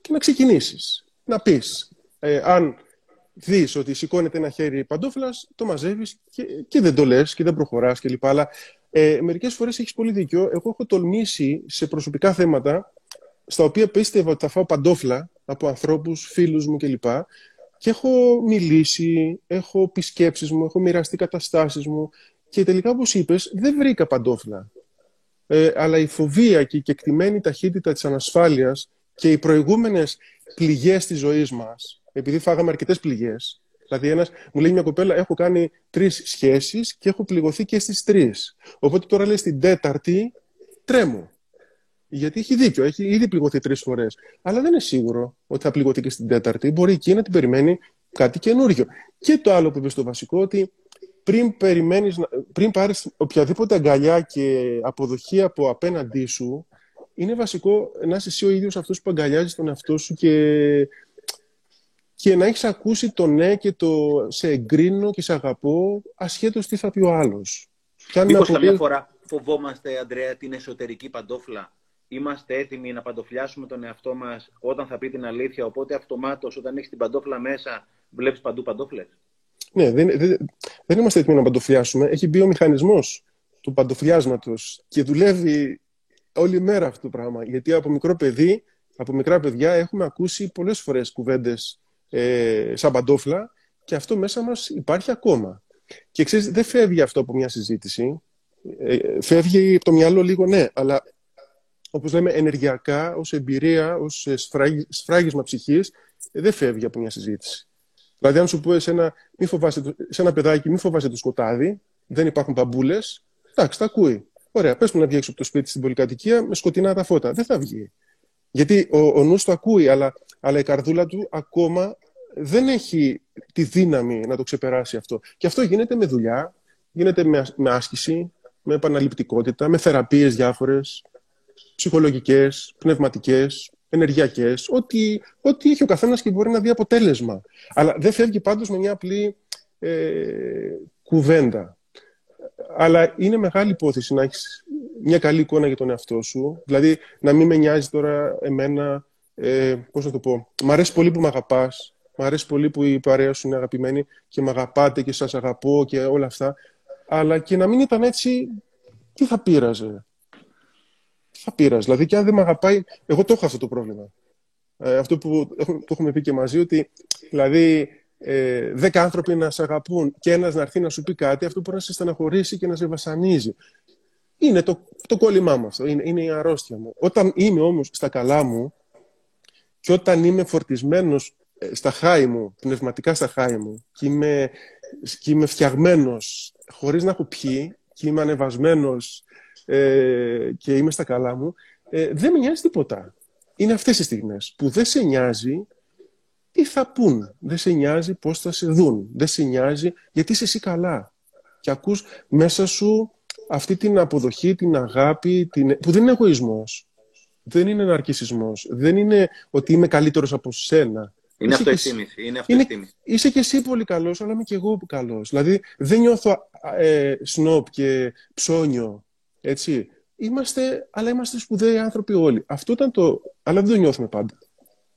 και να ξεκινήσεις. Να πεις, ε, αν δεις ότι σηκώνεται ένα χέρι παντόφλα, το μαζεύεις και, και δεν το λες και δεν προχωράς κλπ. Αλλά ε, μερικές φορές έχεις πολύ δίκιο. Εγώ έχω τολμήσει σε προσωπικά θέματα στα οποία πίστευα ότι θα φάω παντόφλα από ανθρώπους, φίλους μου κλπ. Και έχω μιλήσει, έχω πει σκέψεις μου, έχω μοιραστεί καταστάσεις μου και τελικά, όπως είπες, δεν βρήκα παντόφλα ε, αλλά η φοβία και η κεκτημένη ταχύτητα της ανασφάλειας και οι προηγούμενες πληγές της ζωής μας, επειδή φάγαμε αρκετές πληγές, δηλαδή ένας, μου λέει μια κοπέλα, έχω κάνει τρεις σχέσεις και έχω πληγωθεί και στις τρεις. Οπότε τώρα λέει στην τέταρτη, τρέμω. Γιατί έχει δίκιο, έχει ήδη πληγωθεί τρεις φορές. Αλλά δεν είναι σίγουρο ότι θα πληγωθεί και στην τέταρτη. Μπορεί εκεί να την περιμένει κάτι καινούριο. Και το άλλο που είπε στο βασικό, ότι πριν, περιμένεις, πριν πάρεις οποιαδήποτε αγκαλιά και αποδοχή από απέναντί σου, είναι βασικό να είσαι εσύ ο ίδιος αυτός που αγκαλιάζεις τον εαυτό σου και, και να έχεις ακούσει το ναι και το σε εγκρίνω και σε αγαπώ ασχέτως τι θα πει ο άλλος. Μήπως καμιά φορά φοβόμαστε, Αντρέα, την εσωτερική παντόφλα; Είμαστε έτοιμοι να παντοφλιάσουμε τον εαυτό μας όταν θα πει την αλήθεια, οπότε αυτομάτως όταν έχεις την παντόφλα μέσα βλέπεις παντού παντόφλες; Ναι, δεν, δεν, δεν είμαστε έτοιμοι να παντοφλιάσουμε. Έχει μπει ο μηχανισμός του παντοφλιάσματος και δουλεύει όλη μέρα αυτό το πράγμα. Γιατί από μικρό παιδί, από μικρά παιδιά, έχουμε ακούσει πολλές φορές κουβέντες ε, σαν παντόφλα και αυτό μέσα μας υπάρχει ακόμα. Και ξέρεις, δεν φεύγει αυτό από μια συζήτηση. Ε, φεύγει από το μυαλό λίγο, ναι, αλλά όπως λέμε ενεργειακά, ως εμπειρία, ως σφράγισμα ψυχής, δεν φεύγει από μια συζήτηση. Δηλαδή, αν σου πω σε ένα, μη φοβάσαι, σε ένα παιδάκι, μη φοβάσαι το σκοτάδι, δεν υπάρχουν μπαμπούλες, εντάξει, τα ακούει. Ωραία, πες μου να βγει έξω από το σπίτι στην πολυκατοικία με σκοτεινά τα φώτα. Δεν θα βγει. Γιατί ο, ο νους το ακούει, αλλά, αλλά η καρδούλα του ακόμα δεν έχει τη δύναμη να το ξεπεράσει αυτό. Και αυτό γίνεται με δουλειά, γίνεται με, με άσκηση, με επαναληπτικότητα, με θεραπείες διάφορες, ψυχολογικές, πνευματικές, ενεργειακές, ό,τι, ό,τι έχει ο καθένας και μπορεί να δει αποτέλεσμα. Αλλά δεν φεύγει πάντως με μια απλή ε, κουβέντα. Αλλά είναι μεγάλη υπόθεση να έχεις μια καλή εικόνα για τον εαυτό σου. Δηλαδή, να μην με νοιάζει τώρα εμένα, ε, πώς να το πω, μ' αρέσει πολύ που με αγαπάς, μ' αρέσει πολύ που η παρέα σου είναι αγαπημένη και με αγαπάτε και σας αγαπώ και όλα αυτά. Αλλά και να μην ήταν έτσι, τι θα πείραζε; Τι θα πείραζε; Δηλαδή, και αν δεν με αγαπάει, εγώ το έχω αυτό το πρόβλημα. Ε, αυτό που το έχουμε πει και μαζί, ότι δηλαδή ε, δέκα άνθρωποι να σε αγαπούν και ένας να έρθει να σου πει κάτι, αυτό μπορεί να σε στεναχωρήσει και να σε βασανίζει. Είναι το, το κόλλημά μου αυτό, είναι, είναι η αρρώστια μου. Όταν είμαι όμως στα καλά μου και όταν είμαι φορτισμένος ε, στα χάη μου, πνευματικά στα χάη μου και είμαι, και είμαι φτιαγμένος χωρίς να έχω πιει και είμαι ανεβασμένος ε, και είμαι στα καλά μου, ε, δεν με νοιάζει τίποτα. Είναι αυτές οι στιγμές που δεν σε νοιάζει τι θα πούν. Δεν σε νοιάζει πώς θα σε δουν. Δεν σε νοιάζει γιατί είσαι εσύ καλά. Και ακούς μέσα σου αυτή την αποδοχή, την αγάπη, την... που δεν είναι εγωισμός. Δεν είναι ναρκισισμός. Δεν είναι ότι είμαι καλύτερος από σένα. Είναι αυτοεκτίμηση. Είναι αυτοεκτίμηση. Είσαι και εσύ πολύ καλός, αλλά είμαι και εγώ καλός. Δηλαδή δεν νιώθω ε, σνόπ και ψώνιο. Έτσι. Είμαστε, αλλά είμαστε σπουδαίοι άνθρωποι όλοι. Αυτό ήταν το... Αλλά δεν το νιώθουμε πάντα.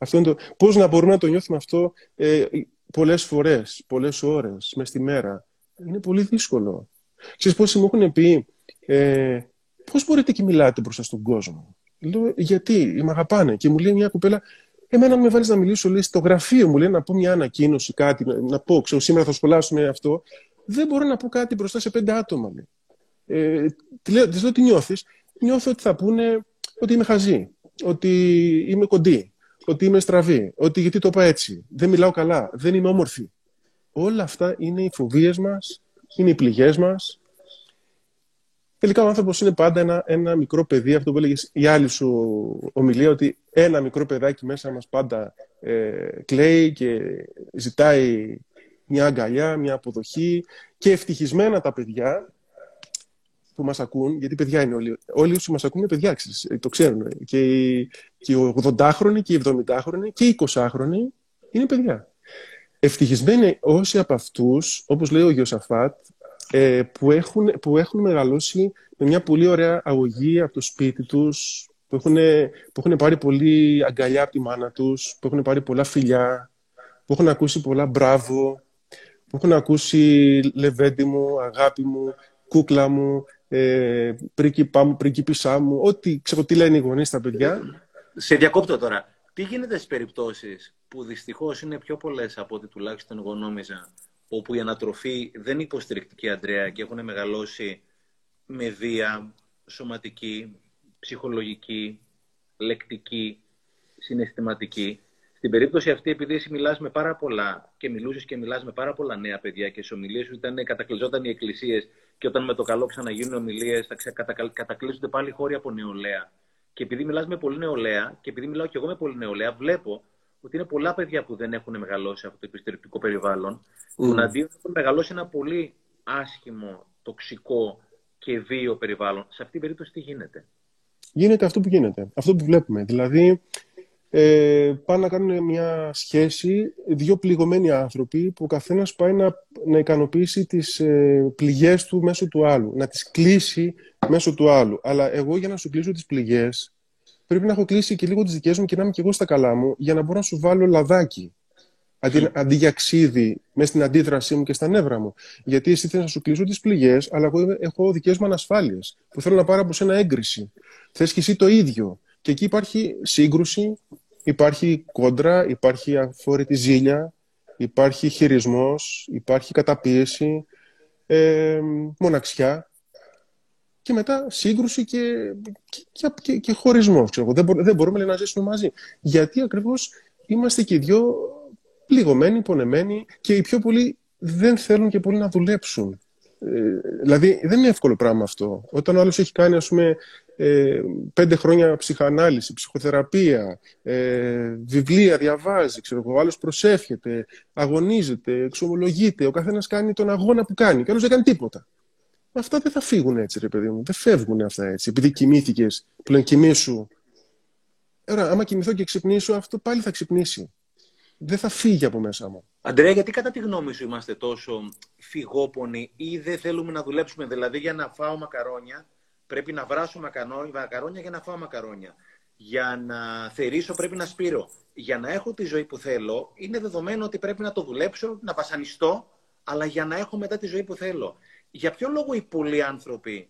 Αυτό είναι το... Πώς να μπορούμε να το νιώθουμε αυτό ε, πολλές φορές, πολλές ώρες, μες στη μέρα. Είναι πολύ δύσκολο. Ξέρεις πόσοι μου έχουν πει, ε, πώς μπορείτε και μιλάτε μπροστά στον κόσμο; Λέω, γιατί, με αγαπάνε. Και μου λέει μια κουπέλα, εμένα με βάλεις να μιλήσω, λέει, στο γραφείο μου, λέει, να πω μια ανακοίνωση, κάτι, να πω, ξέρω, σήμερα θα σχολάσουμε αυτό. Δεν μπορώ να πω κάτι μπροστά σε πέντε άτομα, λέει. Ε, της λέω, τι νιώθεις. Νιώθω ότι θα πούνε ότι είμαι χαζή, ότι είμαι κοντή, ότι είμαι στραβή, ότι γιατί το είπα έτσι, δεν μιλάω καλά, δεν είμαι όμορφη. Όλα αυτά είναι οι φοβίες μας, είναι οι πληγές μας. Τελικά ο άνθρωπος είναι πάντα ένα, ένα μικρό παιδί, αυτό που έλεγες η άλλη σου ομιλία, ότι ένα μικρό παιδάκι μέσα μας πάντα ε, κλαίει και ζητάει μια αγκαλιά, μια αποδοχή και ευτυχισμένα τα παιδιά που μας ακούν, γιατί παιδιά είναι όλοι, όλοι όσοι μας ακούν είναι παιδιά, ξέρεις, το ξέρουν. Και οι, και οι 80χρονοι και οι 70χρονοι και οι 20χρονοι είναι παιδιά. Ευτυχισμένοι όσοι από αυτούς, όπως λέει ο Γιωσαφάτ, ε, που, έχουν, που έχουν μεγαλώσει με μια πολύ ωραία αγωγή από το σπίτι τους, που έχουν, που έχουν πάρει πολύ αγκαλιά από τη μάνα τους, που έχουν πάρει πολλά φιλιά, που έχουν ακούσει πολλά μπράβο, που έχουν ακούσει λεβέντι μου, αγάπη μου, κούκλα μου, ε, πρίγκιπά μου, πριγκίπισά μου, ό,τι ξέρω τι λένε οι γονείς στα παιδιά. Σε διακόπτω τώρα. Τι γίνεται στις περιπτώσεις που δυστυχώς είναι πιο πολλές από ό,τι τουλάχιστον εγώ νόμιζα, όπου η ανατροφή δεν είναι υποστηρικτική, Αντρέα, και έχουν μεγαλώσει με βία σωματική, ψυχολογική, λεκτική, συναισθηματική. Στην περίπτωση αυτή, επειδή εσύ μιλάς με πάρα πολλά και μιλούσες και μιλάς με πάρα πολλά νέα παιδιά και σε ομιλίες σου ήταν, κατακλυζόταν οι εκκλησίες και όταν με το καλό ξαναγίνουν ομιλίες θα κατακλείζονται πάλι χώροι από νεολαία. Και επειδή μιλάς με πολύ νεολαία και επειδή μιλάω και εγώ με πολύ νεολαία, βλέπω ότι είναι πολλά παιδιά που δεν έχουν μεγαλώσει αυτό το επιστηρικτικό περιβάλλον. Mm. να αντίον έχουν μεγαλώσει ένα πολύ άσχημο, τοξικό και βίο περιβάλλον. Σε αυτή την περίπτωση τι γίνεται; Γίνεται αυτό που γίνεται. Αυτό που βλέπουμε. Δηλαδή, ε, πάνε να κάνουν μια σχέση δύο πληγωμένοι άνθρωποι που ο καθένας πάει να, να ικανοποιήσει τις ε, πληγές του μέσω του άλλου, να τις κλείσει μέσω του άλλου. Αλλά εγώ για να σου κλείσω τις πληγές πρέπει να έχω κλείσει και λίγο τις δικές μου και να είμαι και εγώ στα καλά μου για να μπορώ να σου βάλω λαδάκι αντί, αντί για ξύδι μέσα στην αντίδρασή μου και στα νεύρα μου. Γιατί εσύ θες να σου κλείσω τις πληγές, αλλά εγώ έχω δικές μου ανασφάλειες που θέλω να πάρω από σένα έγκριση. Θες και εσύ το ίδιο. Και εκεί υπάρχει σύγκρουση, υπάρχει κόντρα, υπάρχει αφόρητη ζήλια, υπάρχει χειρισμός, υπάρχει καταπίεση, ε, μοναξιά και μετά σύγκρουση και, και, και, και χωρισμός. Ξέρω. Δεν, δεν μπορούμε λέει, να ζήσουμε μαζί. Γιατί ακριβώς είμαστε και οι δυο πληγωμένοι, πονεμένοι και οι πιο πολλοί δεν θέλουν και πολύ να δουλέψουν. Ε, δηλαδή δεν είναι εύκολο πράγμα αυτό. Όταν ο άλλος έχει κάνει ας πούμε ε, πέντε χρόνια ψυχανάλυση, ψυχοθεραπεία, ε, βιβλία διαβάζει, ξέρω, ο άλλος προσεύχεται, αγωνίζεται, εξομολογείται, ο καθένας κάνει τον αγώνα που κάνει και ο άλλος δεν κάνει τίποτα. Αυτά δεν θα φύγουν έτσι, ρε παιδί μου. Δεν φεύγουν αυτά έτσι. Επειδή κοιμήθηκες, πλέον κοιμήσου. Ωραία, άμα κοιμηθώ και ξυπνήσω, αυτό πάλι θα ξυπνήσει. Δεν θα φύγει από μέσα μου. Αντρέα, γιατί κατά τη γνώμη σου είμαστε τόσο φυγόπονοι ή δεν θέλουμε να δουλέψουμε. Δηλαδή, για να φάω μακαρόνια, πρέπει να βράσω μακαρόνια για να φάω μακαρόνια. Για να θερήσω πρέπει να σπείρω. Για να έχω τη ζωή που θέλω, είναι δεδομένο ότι πρέπει να το δουλέψω, να βασανιστώ, αλλά για να έχω μετά τη ζωή που θέλω. Για ποιο λόγο οι πολλοί άνθρωποι,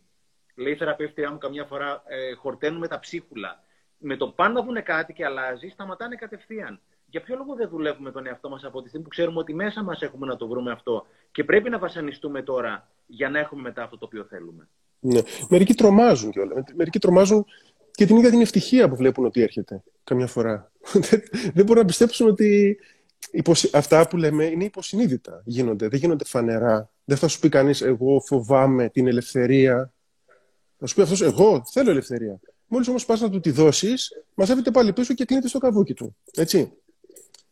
λέει η θεραπεύτριά μου καμιά φορά, ε, χορταίνουν με τα ψίχουλα. Με το πάνω να δουν κάτι και αλλάζει, σταματάνε κατευθείαν. Για ποιο λόγο δεν δουλεύουμε τον εαυτό μας από τη στιγμή που ξέρουμε ότι μέσα μας έχουμε να το βρούμε αυτό και πρέπει να βασανιστούμε τώρα για να έχουμε μετά αυτό το οποίο θέλουμε; Ναι. Μερικοί τρομάζουν κιόλας. Μερικοί τρομάζουν και την ίδια την ευτυχία που βλέπουν ότι έρχεται καμιά φορά. δεν μπορούν να πιστέψουν ότι αυτά που λέμε είναι υποσυνείδητα. Γίνονται. Δεν γίνονται φανερά. Δεν θα σου πει κανείς, Εγώ φοβάμαι την ελευθερία. Θα σου πει αυτός, Εγώ θέλω ελευθερία. Μόλις όμως πας να του τη δώσεις, μαζεύεται πάλι πίσω και κλείνεται στο καβούκι του. Έτσι.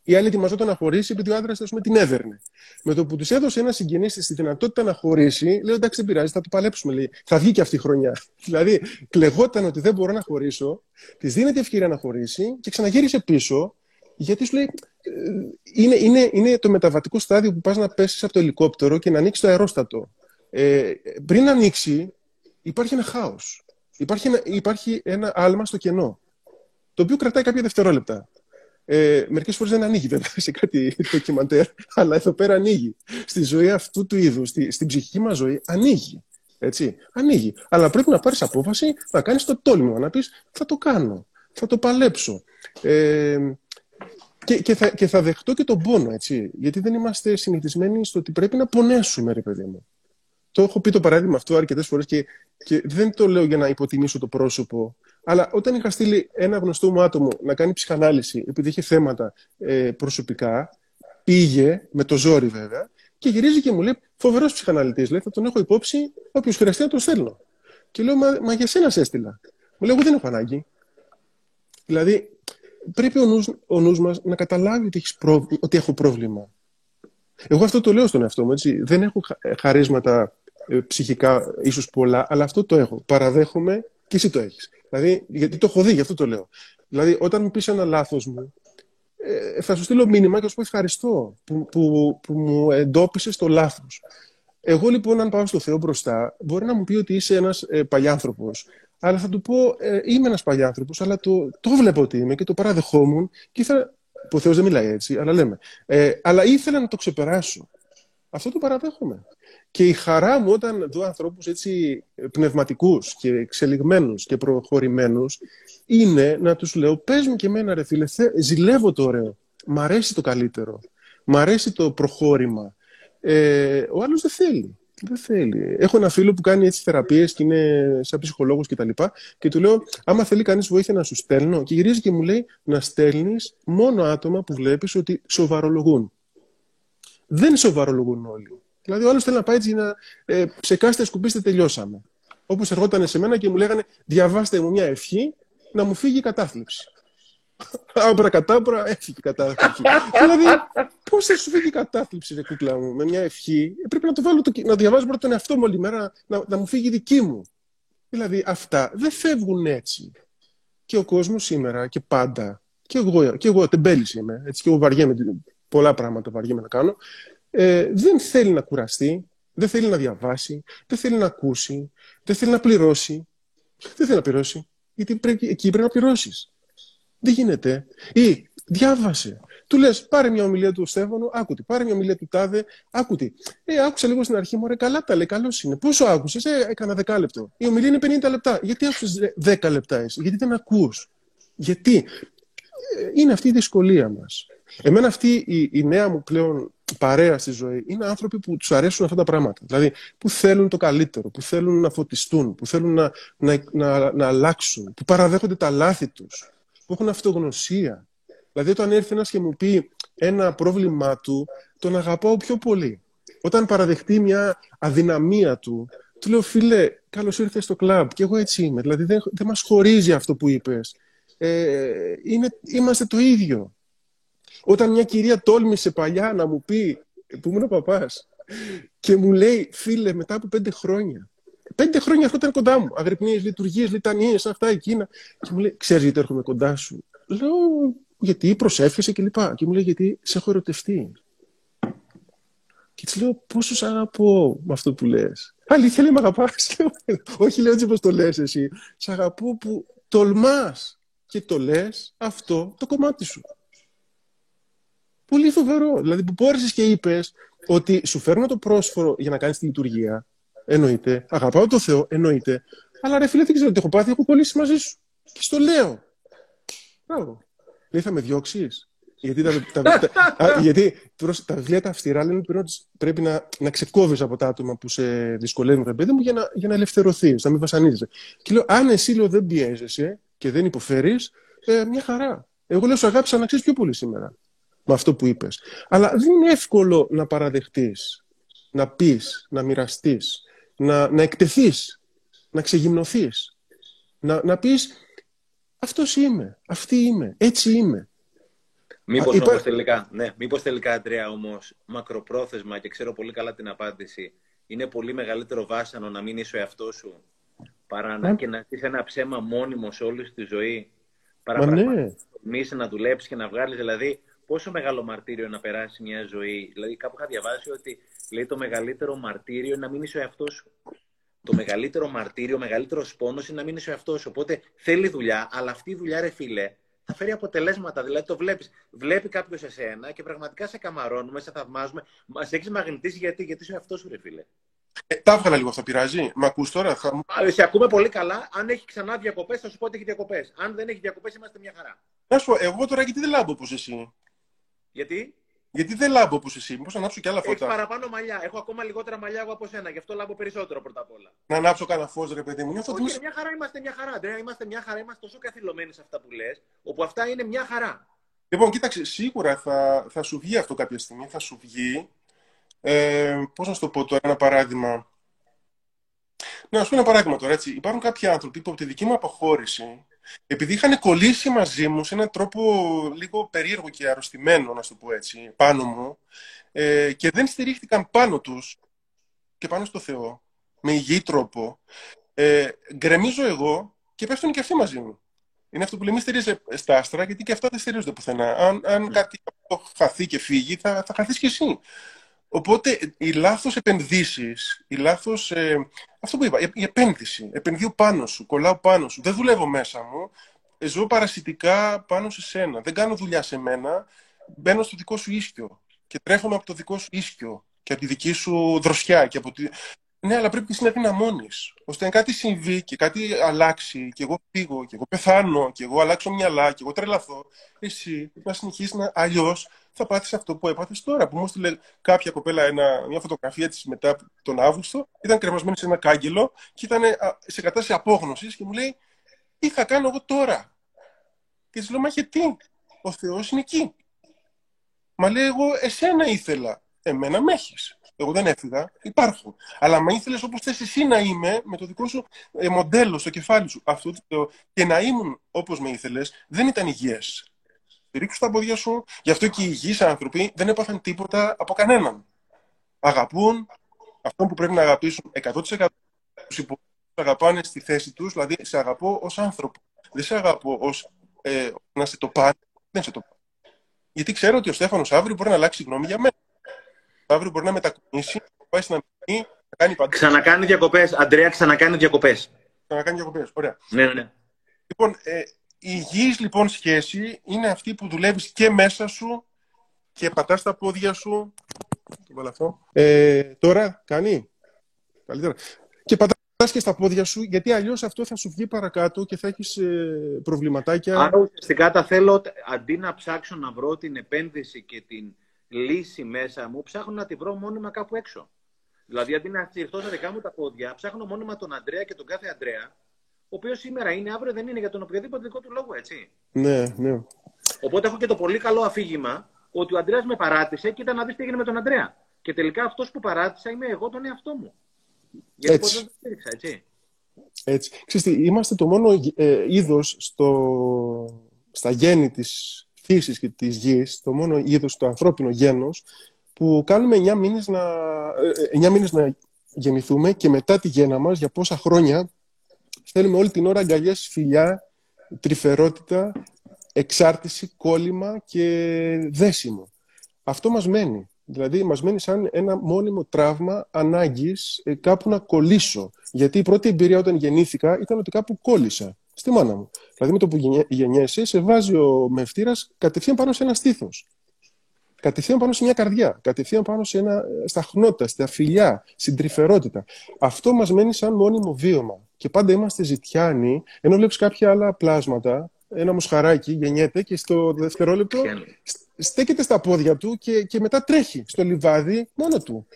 Η άλλη ετοιμαζόταν να χωρίσει επειδή ο άντρας την έδερνε. Με το που τους έδωσε ένα συγγενής τη δυνατότητα να χωρίσει, λέει: Εντάξει, δεν πειράζει, θα το παλέψουμε. Λέει. Θα βγει και αυτή η χρονιά. δηλαδή, κλεγόταν ότι δεν μπορώ να χωρίσω, της δίνεται ευκαιρία να χωρίσει και ξαναγύρισε πίσω, γιατί σου λέει: «Ε, είναι, είναι, είναι το μεταβατικό στάδιο που πας να πέσεις από το ελικόπτερο και να ανοίξεις το αερόστατο. Ε, πριν ανοίξει, υπάρχει ένα χάος. Υπάρχει, υπάρχει ένα άλμα στο κενό. Το οποίο κρατάει κάποια δευτερόλεπτα. Ε, Μερικές φορές δεν ανοίγει βέβαια σε κάτι ντοκιμαντέρ, αλλά εδώ πέρα ανοίγει. Στη ζωή αυτού του είδους, στη, στην ψυχική μας ζωή, ανοίγει. Έτσι, ανοίγει. Αλλά πρέπει να πάρεις απόφαση να κάνεις το τόλμημα, να πεις θα το κάνω, θα το παλέψω. Ε, και, και, θα, και θα δεχτώ και τον πόνο, έτσι. Γιατί δεν είμαστε συνηθισμένοι στο ότι πρέπει να πονέσουμε, ρε παιδί μου. Το έχω πει το παράδειγμα αυτό αρκετές φορές και, και δεν το λέω για να υποτιμήσω το πρόσωπο. Αλλά όταν είχα στείλει ένα γνωστό μου άτομο να κάνει ψυχανάλυση, επειδή είχε θέματα ε, προσωπικά, πήγε, με το ζόρι βέβαια, και γυρίζει και μου λέει: Φοβερός ψυχαναλυτής. Λέει: Θα τον έχω υπόψη, όποιος χρειαστεί να τον στέλνω. Και λέω: Μα, μα για σένα σε έστειλα. Μου λέει: Εγώ δεν έχω ανάγκη. Δηλαδή, πρέπει ο νους, ο νους μας να καταλάβει ότι, έχεις ότι έχω πρόβλημα. Εγώ αυτό το λέω στον εαυτό μου. Έτσι. Δεν έχω χαρίσματα ε, ψυχικά, ίσως πολλά, αλλά αυτό το έχω. Παραδέχομαι και εσύ το έχεις. Δηλαδή, γιατί το έχω δει, γι' αυτό το λέω. Δηλαδή, όταν μου πεις ένα λάθος μου, ε, θα σου στείλω μήνυμα και σου πω ευχαριστώ που, που, που μου εντόπισες το λάθος. Εγώ λοιπόν, αν πάω στο Θεό μπροστά, μπορεί να μου πει ότι είσαι ένας ε, παλιάνθρωπος. Αλλά θα του πω, ε, είμαι ένας παλιάνθρωπος, αλλά το, το βλέπω ότι είμαι και το παραδεχόμουν και ήθελα. Που ο Θεός δεν μιλάει έτσι, αλλά λέμε. Ε, αλλά ήθελα να το ξεπεράσω. Αυτό το παραδέχομαι. Και η χαρά μου όταν δω ανθρώπους έτσι πνευματικούς και εξελιγμένους και προχωρημένους είναι να τους λέω πες μου και εμένα ρε φίλε, ζηλεύω το ωραίο, μ' αρέσει το καλύτερο, μ' αρέσει το προχώρημα. Ε, ο άλλος δεν θέλει. Δεν θέλει. Έχω ένα φίλο που κάνει έτσι θεραπείες και είναι σαν ψυχολόγος και τα λοιπά και του λέω άμα θέλει κανείς βοήθεια να σου στέλνω και γυρίζει και μου λέει να στέλνεις μόνο άτομα που βλέπεις ότι σοβαρολογούν. Δεν σοβαρολογούν όλοι. Δηλαδή, ο άλλος θέλει να πάει έτσι να ε, ψεκάστε, σκουπίστε, τελειώσαμε. Όπως ερχόταν σε μένα και μου λέγανε, διαβάστε μου μια ευχή να μου φύγει η κατάθλιψη. Άμπρα κατάμπρα, έφυγε η κατάθλιψη. δηλαδή, πώς θα σου φύγει η κατάθλιψη, ρε κούκλα μου, με μια ευχή; Ε, πρέπει να το βάλω, το, να διαβάζω πρώτα τον εαυτό μου όλη μέρα, να, να μου φύγει η δική μου. Δηλαδή, αυτά δεν φεύγουν έτσι. Και ο κόσμος σήμερα και πάντα, και εγώ, και εγώ τεμπέλης είμαι, έτσι και εγώ βαριέμαι, πολλά πράγματα βαριέμαι να κάνω, ε, δεν θέλει να κουραστεί, δεν θέλει να διαβάσει, δεν θέλει να ακούσει, δεν θέλει να πληρώσει. Δεν θέλει να πληρώσει. Γιατί πρέπει, εκεί πρέπει να πληρώσεις. Δεν γίνεται. Ή διάβασε. Του λες, πάρε μια ομιλία του Στέφανου, άκουτη. Πάρε μια ομιλία του Τάδε, άκουτη. Ε, άκουσα λίγο στην αρχή μου, ρε, καλά τα λέει, καλώ είναι. Πόσο άκουσες, ε, έκανα δεκάλεπτο. Η ομιλία είναι 50 λεπτά. Γιατί άκουσες 10 λεπτά εσύ, γιατί δεν ακούς; Γιατί; Ε, είναι αυτή η δυσκολία μας. Εμένα αυτή η, η νέα μου πλέον παρέα στη ζωή είναι άνθρωποι που τους αρέσουν αυτά τα πράγματα. Δηλαδή που θέλουν το καλύτερο, που θέλουν να φωτιστούν, που θέλουν να, να, να, να αλλάξουν, που παραδέχονται τα λάθη τους, που έχουν αυτογνωσία. Δηλαδή όταν έρθει ένας και μου πει ένα πρόβλημά του, τον αγαπάω πιο πολύ. Όταν παραδεχτεί μια αδυναμία του, του λέω, φίλε, καλώς ήρθες στο κλαμπ. Και εγώ έτσι είμαι. Δηλαδή δεν, δεν μας χωρίζει αυτό που είπες. Ε, είμαστε το ίδιο. Όταν μια κυρία τόλμησε παλιά να μου πει, που ήμουν ο παπάς, και μου λέει, φίλε, μετά από πέντε χρόνια, πέντε χρόνια αυτό ήταν κοντά μου, αγρυπνίες, λειτουργίες, λιτανίες, αυτά, εκείνα, και μου λέει, ξέρεις γιατί έρχομαι κοντά σου; Λέω, γιατί προσεύχεσαι και λοιπά. Και μου λέει, γιατί σε έχω ερωτευτεί. Και της λέω, πόσο σ' αγαπώ με αυτό που λες. Αλήθεια λέει, με αγαπάς. Όχι, λέω έτσι όπως το λες εσύ. Σ' αγαπώ που τολμάς και το λες αυτό το κομμάτι σου. Πολύ φοβερό. Δηλαδή που πόρεσες και είπες ότι σου φέρνω το πρόσφορο για να κάνεις τη λειτουργία. Εννοείται. Αγαπάω το Θεό. Εννοείται. Αλλά ρε φίλε, δεν ξέρω τι έχω πάθει. Έχω κολλήσει μαζί σου. Και στο λέω. Μπράβο. Λέει, θα με διώξεις. Γιατί, τα, τα, τα, γιατί τα βιβλία τα αυστηρά λένε ότι πρέπει να, να ξεκόβεις από τα άτομα που σε δυσκολεύουν, ρε παιδί μου, για να, για να ελευθερωθείς, να μην βασανίζεσαι. Και λέω, αν εσύ λέω, δεν πιέζεσαι και δεν υποφέρεις, ε, μια χαρά. Εγώ λέω, σου αγάπησα να ξέρεις πιο πολύ σήμερα με αυτό που είπες. Αλλά δεν είναι εύκολο να παραδεχτείς, να πεις, να μοιραστείς, να, να εκτεθείς, να ξεγυμνοθείς, να, να πεις αυτός είμαι, αυτή είμαι, έτσι είμαι. Μήπως, Α, όμως, τελικά, ναι, μήπως τελικά, Αντρέα, όμως, μακροπρόθεσμα και ξέρω πολύ καλά την απάντηση, είναι πολύ μεγαλύτερο βάσανο να μην είσαι ο εαυτός σου παρά να, και να είσαι ένα ψέμα μόνιμο σε όλη τη ζωή. Παρά ναι. να δουλέψεις και να βγάλεις. Δηλαδή, πόσο μεγάλο μαρτύριο να περάσει μια ζωή. Δηλαδή, κάπου είχα διαβάσει ότι λέει το μεγαλύτερο μαρτύριο είναι να μην είσαι ο εαυτό σου. Το μεγαλύτερο μαρτύριο, ο μεγαλύτερος πόνος είναι να μην είσαι ο εαυτό σου. Οπότε θέλει δουλειά, αλλά αυτή η δουλειά, ρε φίλε, θα φέρει αποτελέσματα. Δηλαδή, το βλέπεις. Βλέπει κάποιος εσένα και πραγματικά σε καμαρώνουμε, σε θαυμάζουμε. Μας έχεις μαγνητήσει γιατί, γιατί είσαι ο εαυτό σου, ρε φίλε. Ε, τα έβγαλα λίγο, θα πειράζει. Μα ακούς τώρα. Θα... σε ακούμε πολύ καλά. Αν έχει ξανά διακοπές, θα σου πω ότι έχει διακοπές. Αν δεν έχει διακοπές, είμαστε μια χαρά. Να σου πω, εγώ τώρα γιατί δεν λάμπω όπως εσύ; Γιατί; Γιατί δεν λάμπω όπως εσύ, μήπως ανάψω κι άλλα φώτα. Έχει παραπάνω μαλλιά. Έχω ακόμα λιγότερα μαλλιά εγώ από σένα, γι' αυτό λάμπω περισσότερο πρώτα απ' όλα. Να ανάψω κανένα φως, ρε παιδί μου. Όχι, ότι... μια χαρά είμαστε μια χαρά. Αντρέα, είμαστε μια χαρά. Είμαστε τόσο καθυλωμένοι σε αυτά που λες, όπου αυτά είναι μια χαρά. Λοιπόν, κοίταξε, σίγουρα θα, θα σου βγει αυτό κάποια στιγμή. Θα σου βγει. Ε, Πώς να σου το πω τώρα, ένα παράδειγμα. Να σου πω ένα παράδειγμα τώρα, έτσι. Υπάρχουν κάποιοι άνθρωποι που από τη δική μου αποχώρηση επειδή είχαν κολλήσει μαζί μου σε έναν τρόπο λίγο περίεργο και αρρωστημένο, να το πω έτσι, πάνω μου, ε, και δεν στηρίχθηκαν πάνω τους και πάνω στο Θεό, με υγιή τρόπο, ε, γκρεμίζω εγώ και πέφτουν και αυτοί μαζί μου. Είναι αυτό που λέμε στηρίζει στα άστρα, γιατί και αυτά δεν στηρίζονται πουθενά. Αν, αν ναι. κάτι χαθεί και φύγει, θα, θα χαθείς κι εσύ. Οπότε οι λάθος επενδύσεις, η λάθος, ε, αυτό που είπα, η επένδυση, επενδύω πάνω σου, κολλάω πάνω σου, δεν δουλεύω μέσα μου, ζω παρασιτικά πάνω σε σένα, δεν κάνω δουλειά σε μένα, μπαίνω στο δικό σου ίσκιο και τρέφομαι από το δικό σου ίσκιο και από τη δική σου δροσιά και από τη... Ναι, αλλά πρέπει και εσύ να δυναμώνει. ώστε αν κάτι συμβεί και κάτι αλλάξει και εγώ φύγω και εγώ πεθάνω και εγώ αλλάξω μυαλά και εγώ τρελαθώ, εσύ να συνεχίσεις να... Αλλιώς θα πάθεις αυτό που έπαθες τώρα. Που μου έστειλε κάποια κοπέλα ένα, μια φωτογραφία της μετά τον Αύγουστο, ήταν κρεμασμένη σε ένα κάγκελο και ήταν σε κατάσταση απόγνωσης και μου λέει: Τι θα κάνω εγώ τώρα. Και της λέω: Μα γιατί, ο Θεός είναι εκεί. Μα λέει: Εγώ εσένα ήθελα. Εμένα με έχεις. Εγώ δεν έφυγα, υπάρχουν. Αλλά μα ήθελες όπως θες εσύ να είμαι, με το δικό σου ε, μοντέλο στο κεφάλι σου. Αυτό το, και να ήμουν όπως με ήθελες, δεν ήταν υγιές στηρίξουν τα πόδια σου. Γι' αυτό και οι υγιείς άνθρωποι δεν έπαθαν τίποτα από κανέναν. Αγαπούν αυτό που πρέπει να αγαπήσουν 100% τους υπόλοιπου αγαπάνε στη θέση τους, δηλαδή σε αγαπώ ως άνθρωπο. Δεν σε αγαπώ ως ε, να σε το πάρει. Δεν σε το πάρει. Γιατί ξέρω ότι ο Στέφανος αύριο μπορεί να αλλάξει γνώμη για μένα. Αύριο μπορεί να μετακομίσει, να πάει στην Αμερική, να κάνει παντού. Ξανακάνει διακοπές. Αντρέα, ξανακάνει διακοπές. Ξανακάνει διακοπές. Ωραία. Ναι, ναι, ναι. Λοιπόν, ε, η υγιής λοιπόν σχέση είναι αυτή που δουλεύεις και μέσα σου και πατάς τα πόδια σου. Ε, τώρα κάνει. Καλύτερα. Και πατάς και στα πόδια σου, γιατί αλλιώς αυτό θα σου βγει παρακάτω και θα έχεις ε, προβληματάκια. Άρα ουσιαστικά τα θέλω, αντί να ψάξω να βρω την επένδυση και την λύση μέσα μου, ψάχνω να τη βρω μόνιμα κάπου έξω. Δηλαδή, αντί να στηριχτώ στα δικά μου τα πόδια, ψάχνω μόνιμα τον Αντρέα και τον κάθε Αντρέα ο οποίος σήμερα είναι, αύριο δεν είναι για τον οποιοδήποτε δικό του λόγο, έτσι. Ναι, ναι. Οπότε έχω και το πολύ καλό αφήγημα ότι ο Αντρέας με παράτησε και ήταν να δεις τι έγινε με τον Αντρέα. Και τελικά αυτός που παράτησα είμαι εγώ τον εαυτό μου. Γιατί ποτέ δεν το στήριξα, έτσι. Έτσι. Ξέρετε, είμαστε το μόνο ε, είδος στα γέννη της φύσης και της γης, το μόνο είδος, το ανθρώπινο γένος, που κάνουμε 9 μήνες να, 9 ε, μήνες να γεννηθούμε και μετά τη γέννα μας, για πόσα χρόνια, θέλουμε όλη την ώρα αγκαλιές, φιλιά, τρυφερότητα, εξάρτηση, κόλλημα και δέσιμο. Αυτό μας μένει. Δηλαδή, μας μένει σαν ένα μόνιμο τραύμα ανάγκης ε, κάπου να κολλήσω. Γιατί η πρώτη εμπειρία όταν γεννήθηκα ήταν ότι κάπου κόλλησα. Στη μάνα μου. Δηλαδή, με το που γεννιέσαι, σε βάζει ο μευτήρας κατευθείαν πάνω σε ένα στήθος. Κατευθείαν πάνω σε μια καρδιά. Κατευθείαν πάνω σε ένα, στα χνότα, στα φιλιά, στην τρυφερότητα. Αυτό μας μένει σαν μόνιμο βίωμα. Και πάντα είμαστε ζητιάνοι, ενώ βλέπεις κάποια άλλα πλάσματα, ένα μοσχαράκι γεννιέται και στο δευτερόλεπτο στέκεται στα πόδια του και, και μετά τρέχει στο λιβάδι μόνο του.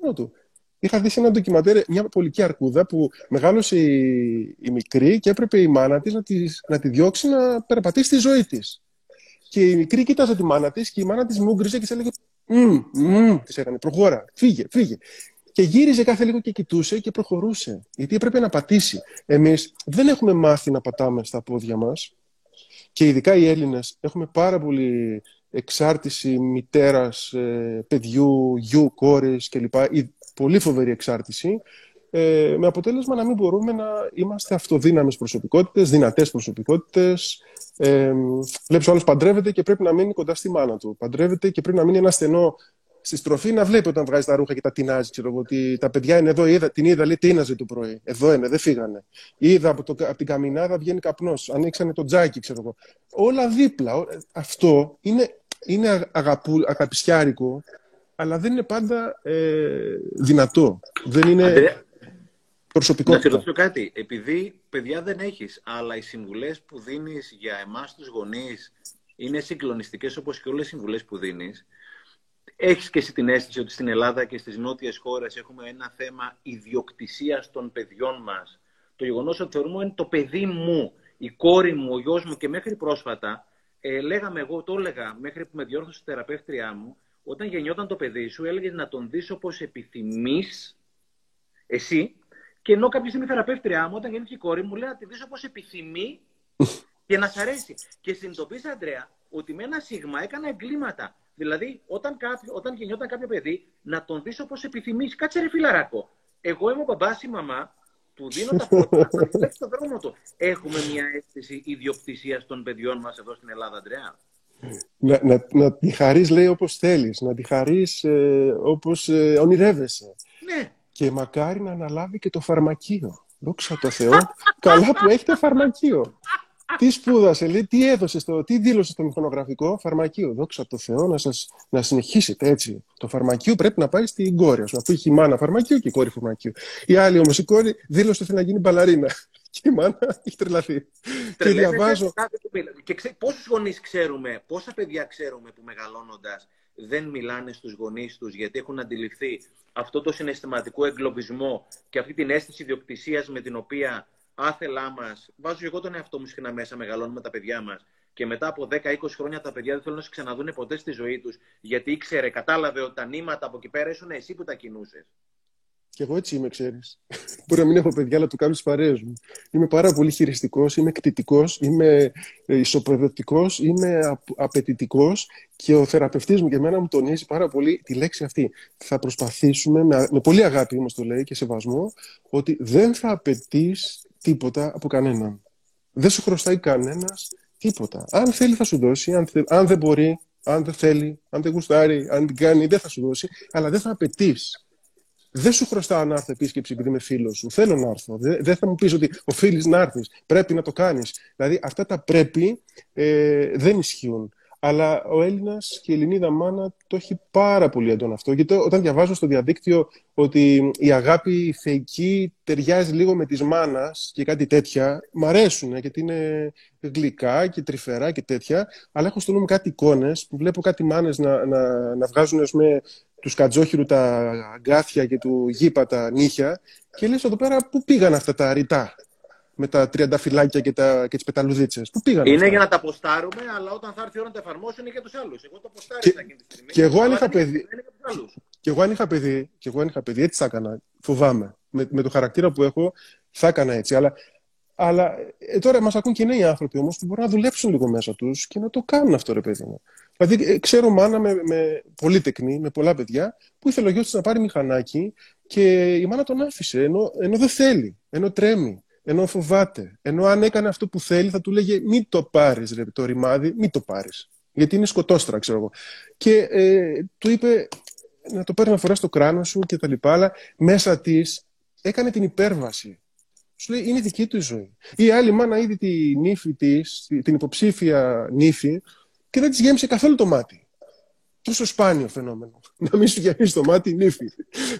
Μόνο του. Είχα δει σε ένα ντοκιματέρ μια πολική αρκούδα που μεγάλωσε η, η μικρή και έπρεπε η μάνα της να, της, να τη διώξει να περπατήσει τη ζωή της. Και η μικρή κοίταζε τη μάνα της και η μάνα της μούγκριζε και της έλεγε «Μμμ, μμμ», της έκανε «Προχώρα, φύγε, φύγε». Και γύριζε κάθε λίγο και κοιτούσε και προχωρούσε. Γιατί έπρεπε να πατήσει. Εμείς δεν έχουμε μάθει να πατάμε στα πόδια μας. Και ειδικά οι Έλληνες έχουμε πάρα πολύ εξάρτηση μητέρας, ε, παιδιού, γιου, κόρης κλπ. Η πολύ φοβερή εξάρτηση. Ε, με αποτέλεσμα να μην μπορούμε να είμαστε αυτοδύναμες προσωπικότητες, δυνατές προσωπικότητες. Ε, βλέπεις ο άλλος παντρεύεται και πρέπει να μείνει κοντά στη μάνα του. Παντρεύεται και πρέπει να μείνει ένα στενό στη στροφή να βλέπει όταν βγάζει τα ρούχα και τα τεινάζει. Ξέρω ότι τα παιδιά είναι εδώ, είδα, την είδα, λέει τίναζε το πρωί. Εδώ είναι, δεν φύγανε. Είδα από, το, από την καμινάδα βγαίνει καπνός. Ανοίξανε το τζάκι, ξέρω εγώ. Όλα δίπλα. Αυτό είναι, είναι αγαπου, αγαπησιάρικο, αλλά δεν είναι πάντα ε, δυνατό. Δεν είναι Αντρέα, προσωπικότητα. Να σε ρωτήσω κάτι. Επειδή παιδιά δεν έχεις, αλλά οι συμβουλές που δίνεις για εμάς τους γονείς είναι συγκλονιστικές όπως και όλες οι συμβουλές που δίνεις. Έχεις και εσύ την αίσθηση ότι στην Ελλάδα και στις νότιες χώρες έχουμε ένα θέμα ιδιοκτησίας των παιδιών μας; Το γεγονός ότι θεωρούμε είναι το παιδί μου, η κόρη μου, ο γιος μου και μέχρι πρόσφατα ε, λέγαμε εγώ, το έλεγα μέχρι που με διόρθωσε η θεραπεύτριά μου, όταν γεννιόταν το παιδί σου, έλεγες να τον δεις όπως επιθυμείς εσύ. Και ενώ κάποια στιγμή η θεραπεύτριά μου, όταν γεννήθηκε η κόρη μου, λέει να τη δεις όπως επιθυμεί και να σ' αρέσει. Και συνειδητοποίησα, Αντρέα, ότι με ένα σίγμα έκανα εγκλήματα. Δηλαδή, όταν, κάποιο, όταν γεννιόταν κάποιο παιδί, να τον δεις όπως επιθυμείς. Κάτσε ρε φιλαράκο. Εγώ είμαι ο μπαμπάς ή η μαμά, του δίνω τα πρώτα, να το δρόμο του. Έχουμε μια αίσθηση ιδιοκτησίας των παιδιών μας εδώ στην Ελλάδα, Αντρέα να, να, να τη χαρείς, λέει, όπως θέλεις. Να τη χαρείς ε, όπως ε, ονειρεύεσαι. Ναι. Και μακάρι να αναλάβει και το φαρμακείο. Δόξα τω Θεώ. Καλά που έχετε φαρμακείο. τι σπούδασε, λέει, τι έδωσε, στο, τι δήλωσε στο μηχανογραφικό φαρμακείο. Δόξα τω Θεώ να, σας, να συνεχίσετε έτσι. Το φαρμακείο πρέπει να πάει στην κόρη. Α πούμε, έχει η μάνα φαρμακείο και η κόρη φαρμακείο. Η άλλη όμως η κόρη δήλωσε ότι θέλει να γίνει μπαλαρίνα. Και η μάνα έχει τρελαθεί. Και διαβάζω. Και ξέ, πόσους γονείς ξέρουμε, πόσα παιδιά ξέρουμε που μεγαλώνοντας δεν μιλάνε στους γονείς τους γιατί έχουν αντιληφθεί αυτό το συναισθηματικό εγκλωβισμό και αυτή την αίσθηση ιδιοκτησίας με την οποία άθελά μας, βάζω εγώ τον εαυτό μου συχνά μέσα, μεγαλώνουμε τα παιδιά μας και μετά από 10-20 χρόνια τα παιδιά δεν θέλουν να σε ξαναδούν ποτέ στη ζωή τους γιατί ήξερε, κατάλαβε ότι τα νήματα από εκεί πέρα ήσουν εσύ που τα κινούσες. Και εγώ έτσι είμαι, ξέρεις. Μπορεί να μην έχω παιδιά, αλλά το κάνω στις παρέες μου. Είμαι πάρα πολύ χειριστικός, είμαι κτητικό, είμαι ε, ισοπεδωτικός, είμαι απαιτητικός και ο θεραπευτής μου και εμένα μου τονίζει πάρα πολύ τη λέξη αυτή. Θα προσπαθήσουμε, με, με πολύ αγάπη όμω το λέει και σεβασμό, ότι δεν θα απαιτείς τίποτα από κανέναν. Δεν σου χρωστάει κανένας τίποτα. Αν θέλει, θα σου δώσει. Αν, αν δεν μπορεί, αν δεν θέλει, αν δεν γουστάρει, αν δεν κάνει, δεν θα σου δώσει. Αλλά δεν θα απαιτείς δεν σου χρωστάω να έρθω επίσκεψη επειδή είμαι φίλος σου. Θέλω να έρθω. Δεν θα μου πεις ότι οφείλεις να έρθεις. Πρέπει να το κάνεις. Δηλαδή αυτά τα πρέπει ε, δεν ισχύουν. Αλλά ο Έλληνας και η Ελληνίδα μάνα το έχει πάρα πολύ έντονο αυτό. Γιατί όταν διαβάζω στο διαδίκτυο ότι η αγάπη θεϊκή ταιριάζει λίγο με τη μάνας και κάτι τέτοια, μ' αρέσουν γιατί είναι γλυκά και τρυφερά και τέτοια. Αλλά έχω στο νου μου κάτι εικόνες που βλέπω κάτι μάνες να, να, να βγάζουν με τους Σκατζόχυρου τα αγκάθια και του Γήπα τα νύχια και λες εδώ πέρα πού πήγαν αυτά τα ρητά; Με τα τριανταφυλάκια και, τα, και τις πεταλουδίτσε. Πού πήγαν. Είναι αυτά; για να τα ποστάρουμε, αλλά όταν θα έρθει η ώρα να τα εφαρμόσουν είναι για τους άλλους. Εγώ το Και- ποστάρισα εκείνη τη στιγμή. και εγώ αν αλλά είχα δεν είναι- παιδί- δεν είναι για τους άλλους. Και εγώ αν είχα παιδί, και εγώ αν είχα παιδί, έτσι θα έκανα. Φοβάμαι. Με, με το χαρακτήρα που έχω, θα έκανα έτσι. Αλλά, αλλά ε, τώρα μας ακούν και νέοι άνθρωποι όμως που μπορούν να δουλέψουν λίγο μέσα τους και να το κάνουν αυτό, ρε παιδί μου. Δηλαδή, ε, ξέρω μάνα με, με πολύ τεκνή, με πολλά παιδιά, που ήθελε ο γιος της να πάρει μηχανάκι και η μάνα τον άφησε, ενώ, ενώ δεν θέλει, ενώ τρέμει, ενώ φοβάται. Ενώ αν έκανε αυτό που θέλει, θα του λέγε Μην το πάρεις, ρε, το ρημάδι, μην το πάρεις. Γιατί είναι σκοτόστρα, ξέρω εγώ. Και ε, του είπε να το παίρνει να φοράς στο κράνο σου και τα λοιπά, αλλά μέσα της έκανε την υπέρβαση. Σου λέει είναι δική του η ζωή. Η άλλη μάνα είδε τη νύφη της, την υποψήφια νύφη, και δεν της γέμισε καθόλου το μάτι. Τόσο σπάνιο φαινόμενο. Να μην σου γεμίσει το μάτι η νύφη.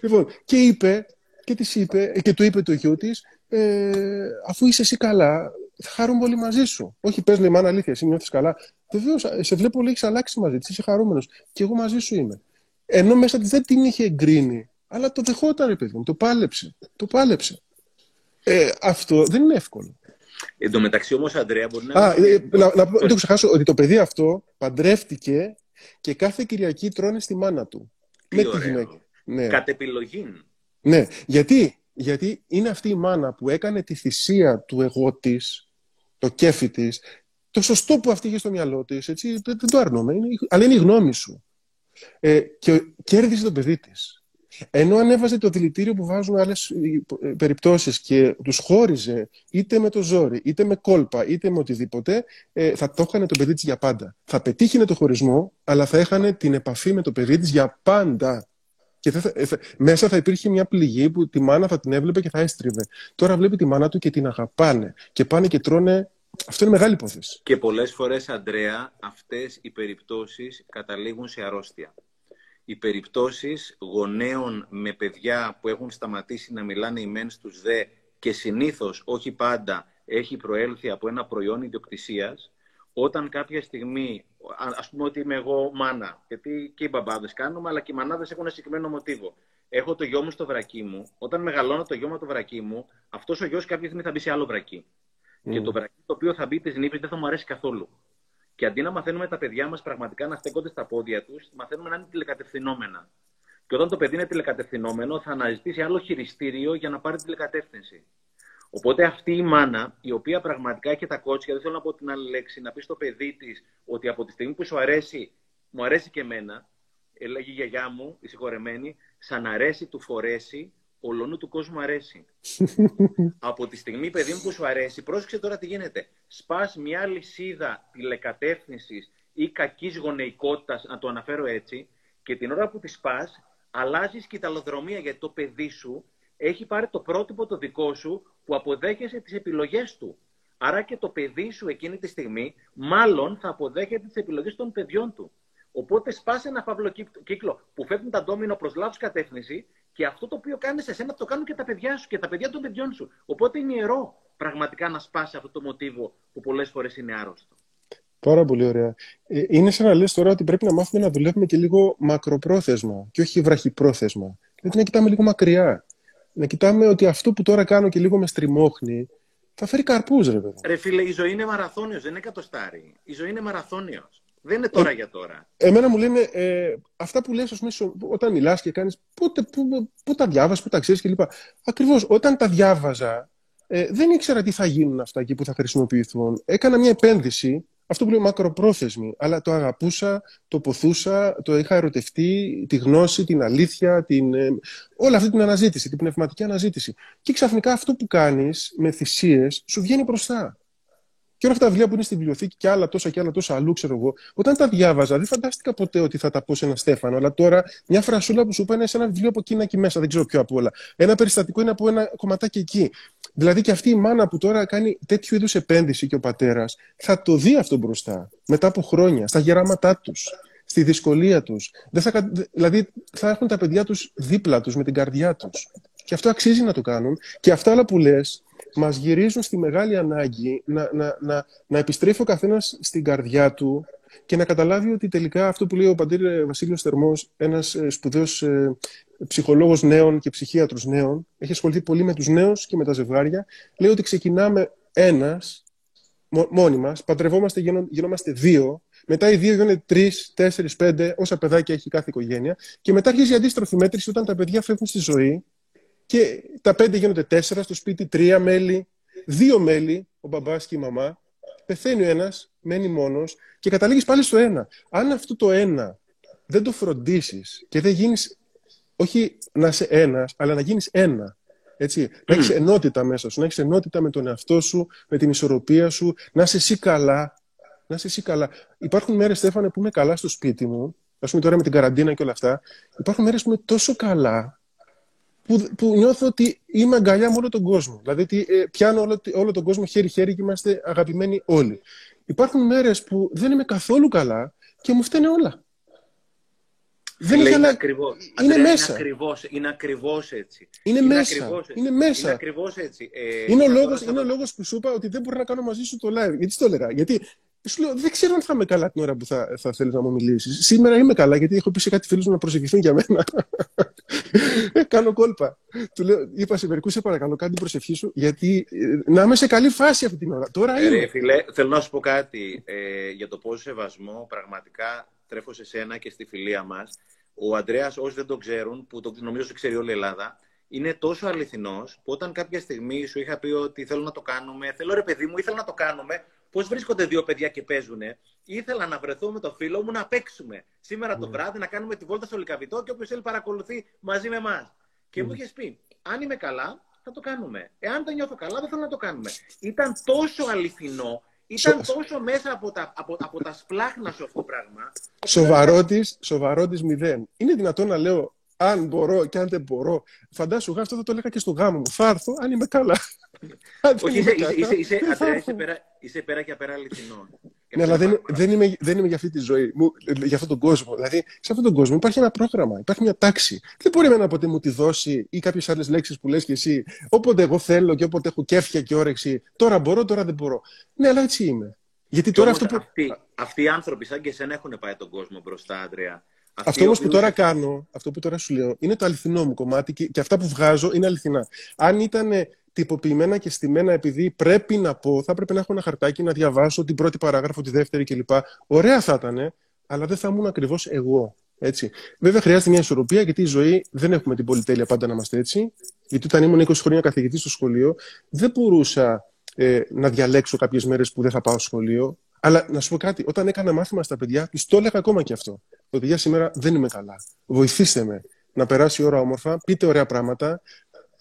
Λοιπόν, και είπε, και της είπε, και του είπε το γιο της, ε, αφού είσαι εσύ καλά, θα χαρούμε όλοι μαζί σου. Όχι, πες λέει μάνα αλήθεια, εσύ νιώθεις καλά. Βεβαίως, σε βλέπω λέει έχεις αλλάξει μαζί της, είσαι χαρούμενος. Και εγώ μαζί σου είμαι. Ενώ μέσα της δεν την είχε εγκρίνει, αλλά το δεχόταν, ρε παιδί μου, το πάλεψε. Το πάλεψε. Ε, αυτό δεν είναι εύκολο. Εν τω μεταξύ όμως, Αντρέα, μπορεί να. Α, ε, να, να, μην το ξεχάσω ότι το παιδί αυτό παντρεύτηκε και κάθε Κυριακή τρώνε στη μάνα του. Τι με τη ωραίο. γυναίκα. Ναι. Κατ' επιλογή. ναι. Γιατί; Γιατί είναι αυτή η μάνα που έκανε τη θυσία του εγώ της, το κέφι της, το σωστό που αυτή είχε στο μυαλό της, έτσι, δεν, δεν το αρνούμε, είναι, αλλά είναι η γνώμη σου. Ε, και κέρδισε το παιδί της. Ενώ ανέβαζε το δηλητήριο που βάζουν άλλες περιπτώσεις και τους χώριζε είτε με το ζόρι, είτε με κόλπα, είτε με οτιδήποτε, ε, θα το έκανε το παιδί της για πάντα. Θα πετύχει το χωρισμό, αλλά θα έχανε την επαφή με το παιδί της για πάντα. Και θα, θα, θα- μέσα θα υπήρχε μια πληγή που τη μάνα θα την έβλεπε και θα έστριβε. Τώρα βλέπει τη μάνα του και την αγαπάνε. Και πάνε και τρώνε. Αυτό είναι μεγάλη υπόθεση. Και πολλές φορές, Αντρέα, αυτές οι περιπτώσεις καταλήγουν σε αρρώστια. Οι περιπτώσεις γονέων με παιδιά που έχουν σταματήσει να μιλάνε οι μεν στους δε και συνήθως, όχι πάντα, έχει προέλθει από ένα προϊόν ιδιοκτησίας, όταν κάποια στιγμή, α- ας πούμε ότι είμαι εγώ μάνα, γιατί και οι μπαμπάδες κάνουμε, αλλά και οι μανάδες έχουν ένα συγκεκριμένο μοτίβο. Έχω το γιο μου στο βρακί μου. Όταν μεγαλώνω το γιο μου το βρακί μου, αυτός ο γιος κάποια στιγμή θα μπει σε άλλο βρακί. Και το βρακί το οποίο θα μπει της νύφης δεν θα μου αρέσει καθόλου. Και αντί να μαθαίνουμε τα παιδιά μας πραγματικά να στέκονται στα πόδια τους, μαθαίνουμε να είναι τηλεκατευθυνόμενα. Και όταν το παιδί είναι τηλεκατευθυνόμενο, θα αναζητήσει άλλο χειριστήριο για να πάρει τηλεκατεύθυνση. Οπότε αυτή η μάνα, η οποία πραγματικά έχει τα κότσια, δεν θέλω να πω την άλλη λέξη, να πει στο παιδί της ότι από τη στιγμή που σου αρέσει, μου αρέσει και εμένα, έλεγε η γιαγιά μου, η συγχωρεμένη, σαν αρέσει του φορέσει, ολονού του κόσμου αρέσει. από τη στιγμή, παιδί μου, που σου αρέσει, πρόσεξε τώρα τι γίνεται. Σπάς μια λυσίδα τηλεκατεύθυνσης ή κακής γονεϊκότητας, να το αναφέρω έτσι, και την ώρα που τη σπάς, αλλάζεις κοιταλοδρομία γιατί το παιδί σου έχει πάρει το πρότυπο το δικό σου που αποδέχεσαι τις επιλογές του. Άρα και το παιδί σου εκείνη τη στιγμή, μάλλον θα αποδέχεται τις επιλογές των παιδιών του. Οπότε σπάσε ένα φαύλο κύκ- κύκλο που φεύγουν τα ντόμινο προς λάθος κατεύθυνση και αυτό το οποίο κάνεις σε σένα το κάνουν και τα παιδιά σου και τα παιδιά των παιδιών σου. Οπότε είναι ιερό πραγματικά να σπάσει αυτό το μοτίβο που πολλές φορές είναι άρρωστο. Πάρα πολύ ωραία. Ε, Είναι σαν να λες τώρα ότι πρέπει να μάθουμε να δουλεύουμε και λίγο μακροπρόθεσμα και όχι βραχυπρόθεσμα. Δηλαδή να κοιτάμε λίγο μακριά. Να κοιτάμε ότι αυτό που τώρα κάνω και λίγο με στριμώχνει θα φέρει καρπούς, ρε παιδί. Ρε φίλε, η ζωή είναι μαραθώνιος, δεν είναι εκατοστάρι. Η ζωή είναι μαραθώνιος. Δεν είναι τώρα για τώρα. Εμένα μου λένε ε, αυτά που λες, ας πούμε, σο- όταν μιλάς και κάνεις πότε, πού, πού τα διάβασες, πού τα ξέρεις κλπ. Ακριβώς, όταν τα διάβαζα, ε, δεν ήξερα τι θα γίνουν αυτά εκεί που θα χρησιμοποιηθούν. Έκανα μια επένδυση, αυτό που λέω μακροπρόθεσμη, αλλά το αγαπούσα, το ποθούσα, το είχα ερωτευτεί, τη γνώση, την αλήθεια, την, ε, όλη αυτή την αναζήτηση, την πνευματική αναζήτηση. Και ξαφνικά αυτό που κάνεις με θυσίες σου βγαίνει μπροστά. Και όλα αυτά τα βιβλία που είναι στη βιβλιοθήκη και άλλα τόσα και άλλα τόσα αλλού, ξέρω εγώ, όταν τα διάβαζα, δεν φαντάστηκα ποτέ ότι θα τα πω σε ένα Στέφανο. Αλλά τώρα μια φρασούλα που σου είπα είναι σε ένα βιβλίο από εκείνα εκεί μέσα, δεν ξέρω ποιο από όλα. Ένα περιστατικό είναι από ένα κομματάκι εκεί. Δηλαδή και αυτή η μάνα που τώρα κάνει τέτοιου είδους επένδυση και ο πατέρας θα το δει αυτό μπροστά μετά από χρόνια, στα γεράματά τους, στη δυσκολία τους. Θα... Δηλαδή θα έχουν τα παιδιά τους δίπλα τους, με την καρδιά τους. Και αυτό αξίζει να το κάνουν. Και αυτά όλα που λες, μας γυρίζουν στη μεγάλη ανάγκη να, να, να, να επιστρέφει ο καθένας στην καρδιά του και να καταλάβει ότι τελικά αυτό που λέει ο πατήρ Βασίλειος Θερμός, ένας σπουδαίος ψυχολόγος νέων και ψυχίατρος νέων, έχει ασχοληθεί πολύ με τους νέους και με τα ζευγάρια, λέει ότι ξεκινάμε ένας, μόνοι μας, παντρευόμαστε, γινόμαστε δύο, μετά οι δύο γίνονται τρεις, τέσσερις, πέντε, όσα παιδάκια έχει κάθε οικογένεια. Και μετά αρχίζει η αντίστροφη μέτρηση όταν τα παιδιά φεύγουν στη ζωή και τα πέντε γίνονται τέσσερα στο σπίτι, τρία μέλη, δύο μέλη, ο μπαμπάς και η μαμά. Πεθαίνει ο ένας, μένει μόνος και καταλήγεις πάλι στο ένα. Αν αυτό το ένα δεν το φροντίσεις και δεν γίνεις, όχι να είσαι ένας, αλλά να γίνεις ένα. Έτσι, να έχεις ενότητα μέσα σου, να έχεις ενότητα με τον εαυτό σου, με την ισορροπία σου, να είσαι εσύ καλά, να είσαι εσύ καλά. Υπάρχουν μέρες, Στέφανε, που είμαι καλά στο σπίτι μου. Α πούμε τώρα με την καραντίνα και όλα αυτά. Υπάρχουν μέρες που είμαι τόσο καλά που, που νιώθω ότι είμαι αγκαλιά με όλο τον κόσμο. Δηλαδή ότι ε, πιάνω όλο, όλο τον κόσμο χέρι-χέρι και είμαστε αγαπημένοι όλοι. Υπάρχουν μέρες που δεν είμαι καθόλου καλά και μου φταίνε όλα. Δεν είναι, είναι ακριβώς. Είναι Αντρέα, μέσα. Είναι ακριβώς, είναι ακριβώς έτσι. Είναι, είναι μέσα. Ακριβώς είναι μέσα. Είναι ακριβώς έτσι. Ε, είναι, ο λόγος, είναι ο λόγος που σου είπα ότι δεν μπορώ να κάνω μαζί σου το live. Γιατί το έλεγα; Γιατί σου λέω, δεν ξέρω αν θα είμαι καλά την ώρα που θα, θα θέλεις να μου μιλήσεις. Σήμερα είμαι καλά, γιατί έχω πει σε κάτι φίλους να προσευχηθούν για μένα. Ε, κάνω κόλπα. Του λέω, είπα σε μερικούς, σε παρακαλώ, κάνει την προσευχή σου, γιατί ε, να είμαι σε καλή φάση αυτή την ώρα. Τώρα είμαι. Ε, φίλε, θέλω να σου πω κάτι ε, για το πόσο σεβασμό πραγματικά τρέφω σε σένα και στη φιλία μας. Ο Αντρέα, όσοι δεν το ξέρουν, που το νομίζω ότι ξέρει όλη η Ελλάδα, είναι τόσο αληθινός που όταν κάποια στιγμή σου είχα πει ότι θέλω να το κάνουμε, θέλω ρε παιδί μου, ήθελα να το κάνουμε, πώς βρίσκονται δύο παιδιά και παίζουν. Ήθελα να βρεθώ με το φίλο μου να παίξουμε σήμερα το ναι. βράδυ, να κάνουμε τη βόλτα στο Λικαβιτό και όποιος θέλει παρακολουθεί μαζί με εμάς. Και μου είχες πει, αν είμαι καλά, θα το κάνουμε. Εάν δεν νιώθω καλά, δεν θέλω να το κάνουμε. Ήταν τόσο αληθινό, ήταν τόσο μέσα από τα, από, από τα σπλάχνα σου αυτό το πράγμα. Σοβαρότης, μηδέν. Είναι δυνατόν να λέω αν μπορώ και αν δεν μπορώ. Φαντάσου, αυτό θα το έλεγα και στο γάμο μου. Θα έρθω αν είμαι καλά. Όχι, είσαι, είσαι, είσαι, είσαι, είσαι, πέρα, είσαι πέρα και απέρα αληθινό. Ναι, αλλά δεν, δεν, είμαι, δεν είμαι για αυτή τη ζωή, μου, για αυτόν τον κόσμο. Δηλαδή, σε αυτόν τον κόσμο υπάρχει ένα πρόγραμμα, υπάρχει μια τάξη. Δεν μπορεί εμένα ποτέ μου τη δώσει ή κάποιες άλλες λέξεις που λες και εσύ. Όποτε εγώ θέλω και όποτε έχω κέφια και όρεξη. Τώρα μπορώ, τώρα δεν μπορώ. Ναι, αλλά έτσι είμαι. Γιατί τώρα αυτό που... αυτοί, αυτοί οι άνθρωποι σαν και εσένα έχουν πάει τον κόσμο μπροστά, Άντρια. Αυτό όμως που τώρα κάνω, αυτό που τώρα σου λέω, είναι το αληθινό μου κομμάτι και, και αυτά που βγάζω είναι αληθινά. Αν ήταν τυποποιημένα και στημένα επειδή πρέπει να πω, θα έπρεπε να έχω ένα χαρτάκι να διαβάσω την πρώτη παράγραφο, τη δεύτερη κλπ. Ωραία θα ήταν, αλλά δεν θα ήμουν ακριβώς εγώ. Έτσι. Βέβαια, χρειάζεται μια ισορροπία γιατί η ζωή δεν έχουμε την πολυτέλεια πάντα να είμαστε έτσι. Γιατί όταν ήμουν 20 χρόνια καθηγητής στο σχολείο, δεν μπορούσα ε, να διαλέξω κάποιες μέρες που δεν θα πάω στο σχολείο. Αλλά να σου πω κάτι, όταν έκανα μάθημα στα παιδιά, του το έλεγα ακόμα και αυτό. Ότι παιδιά σήμερα δεν είμαι καλά. Βοηθήστε με να περάσει η ώρα όμορφα, πείτε ωραία πράγματα,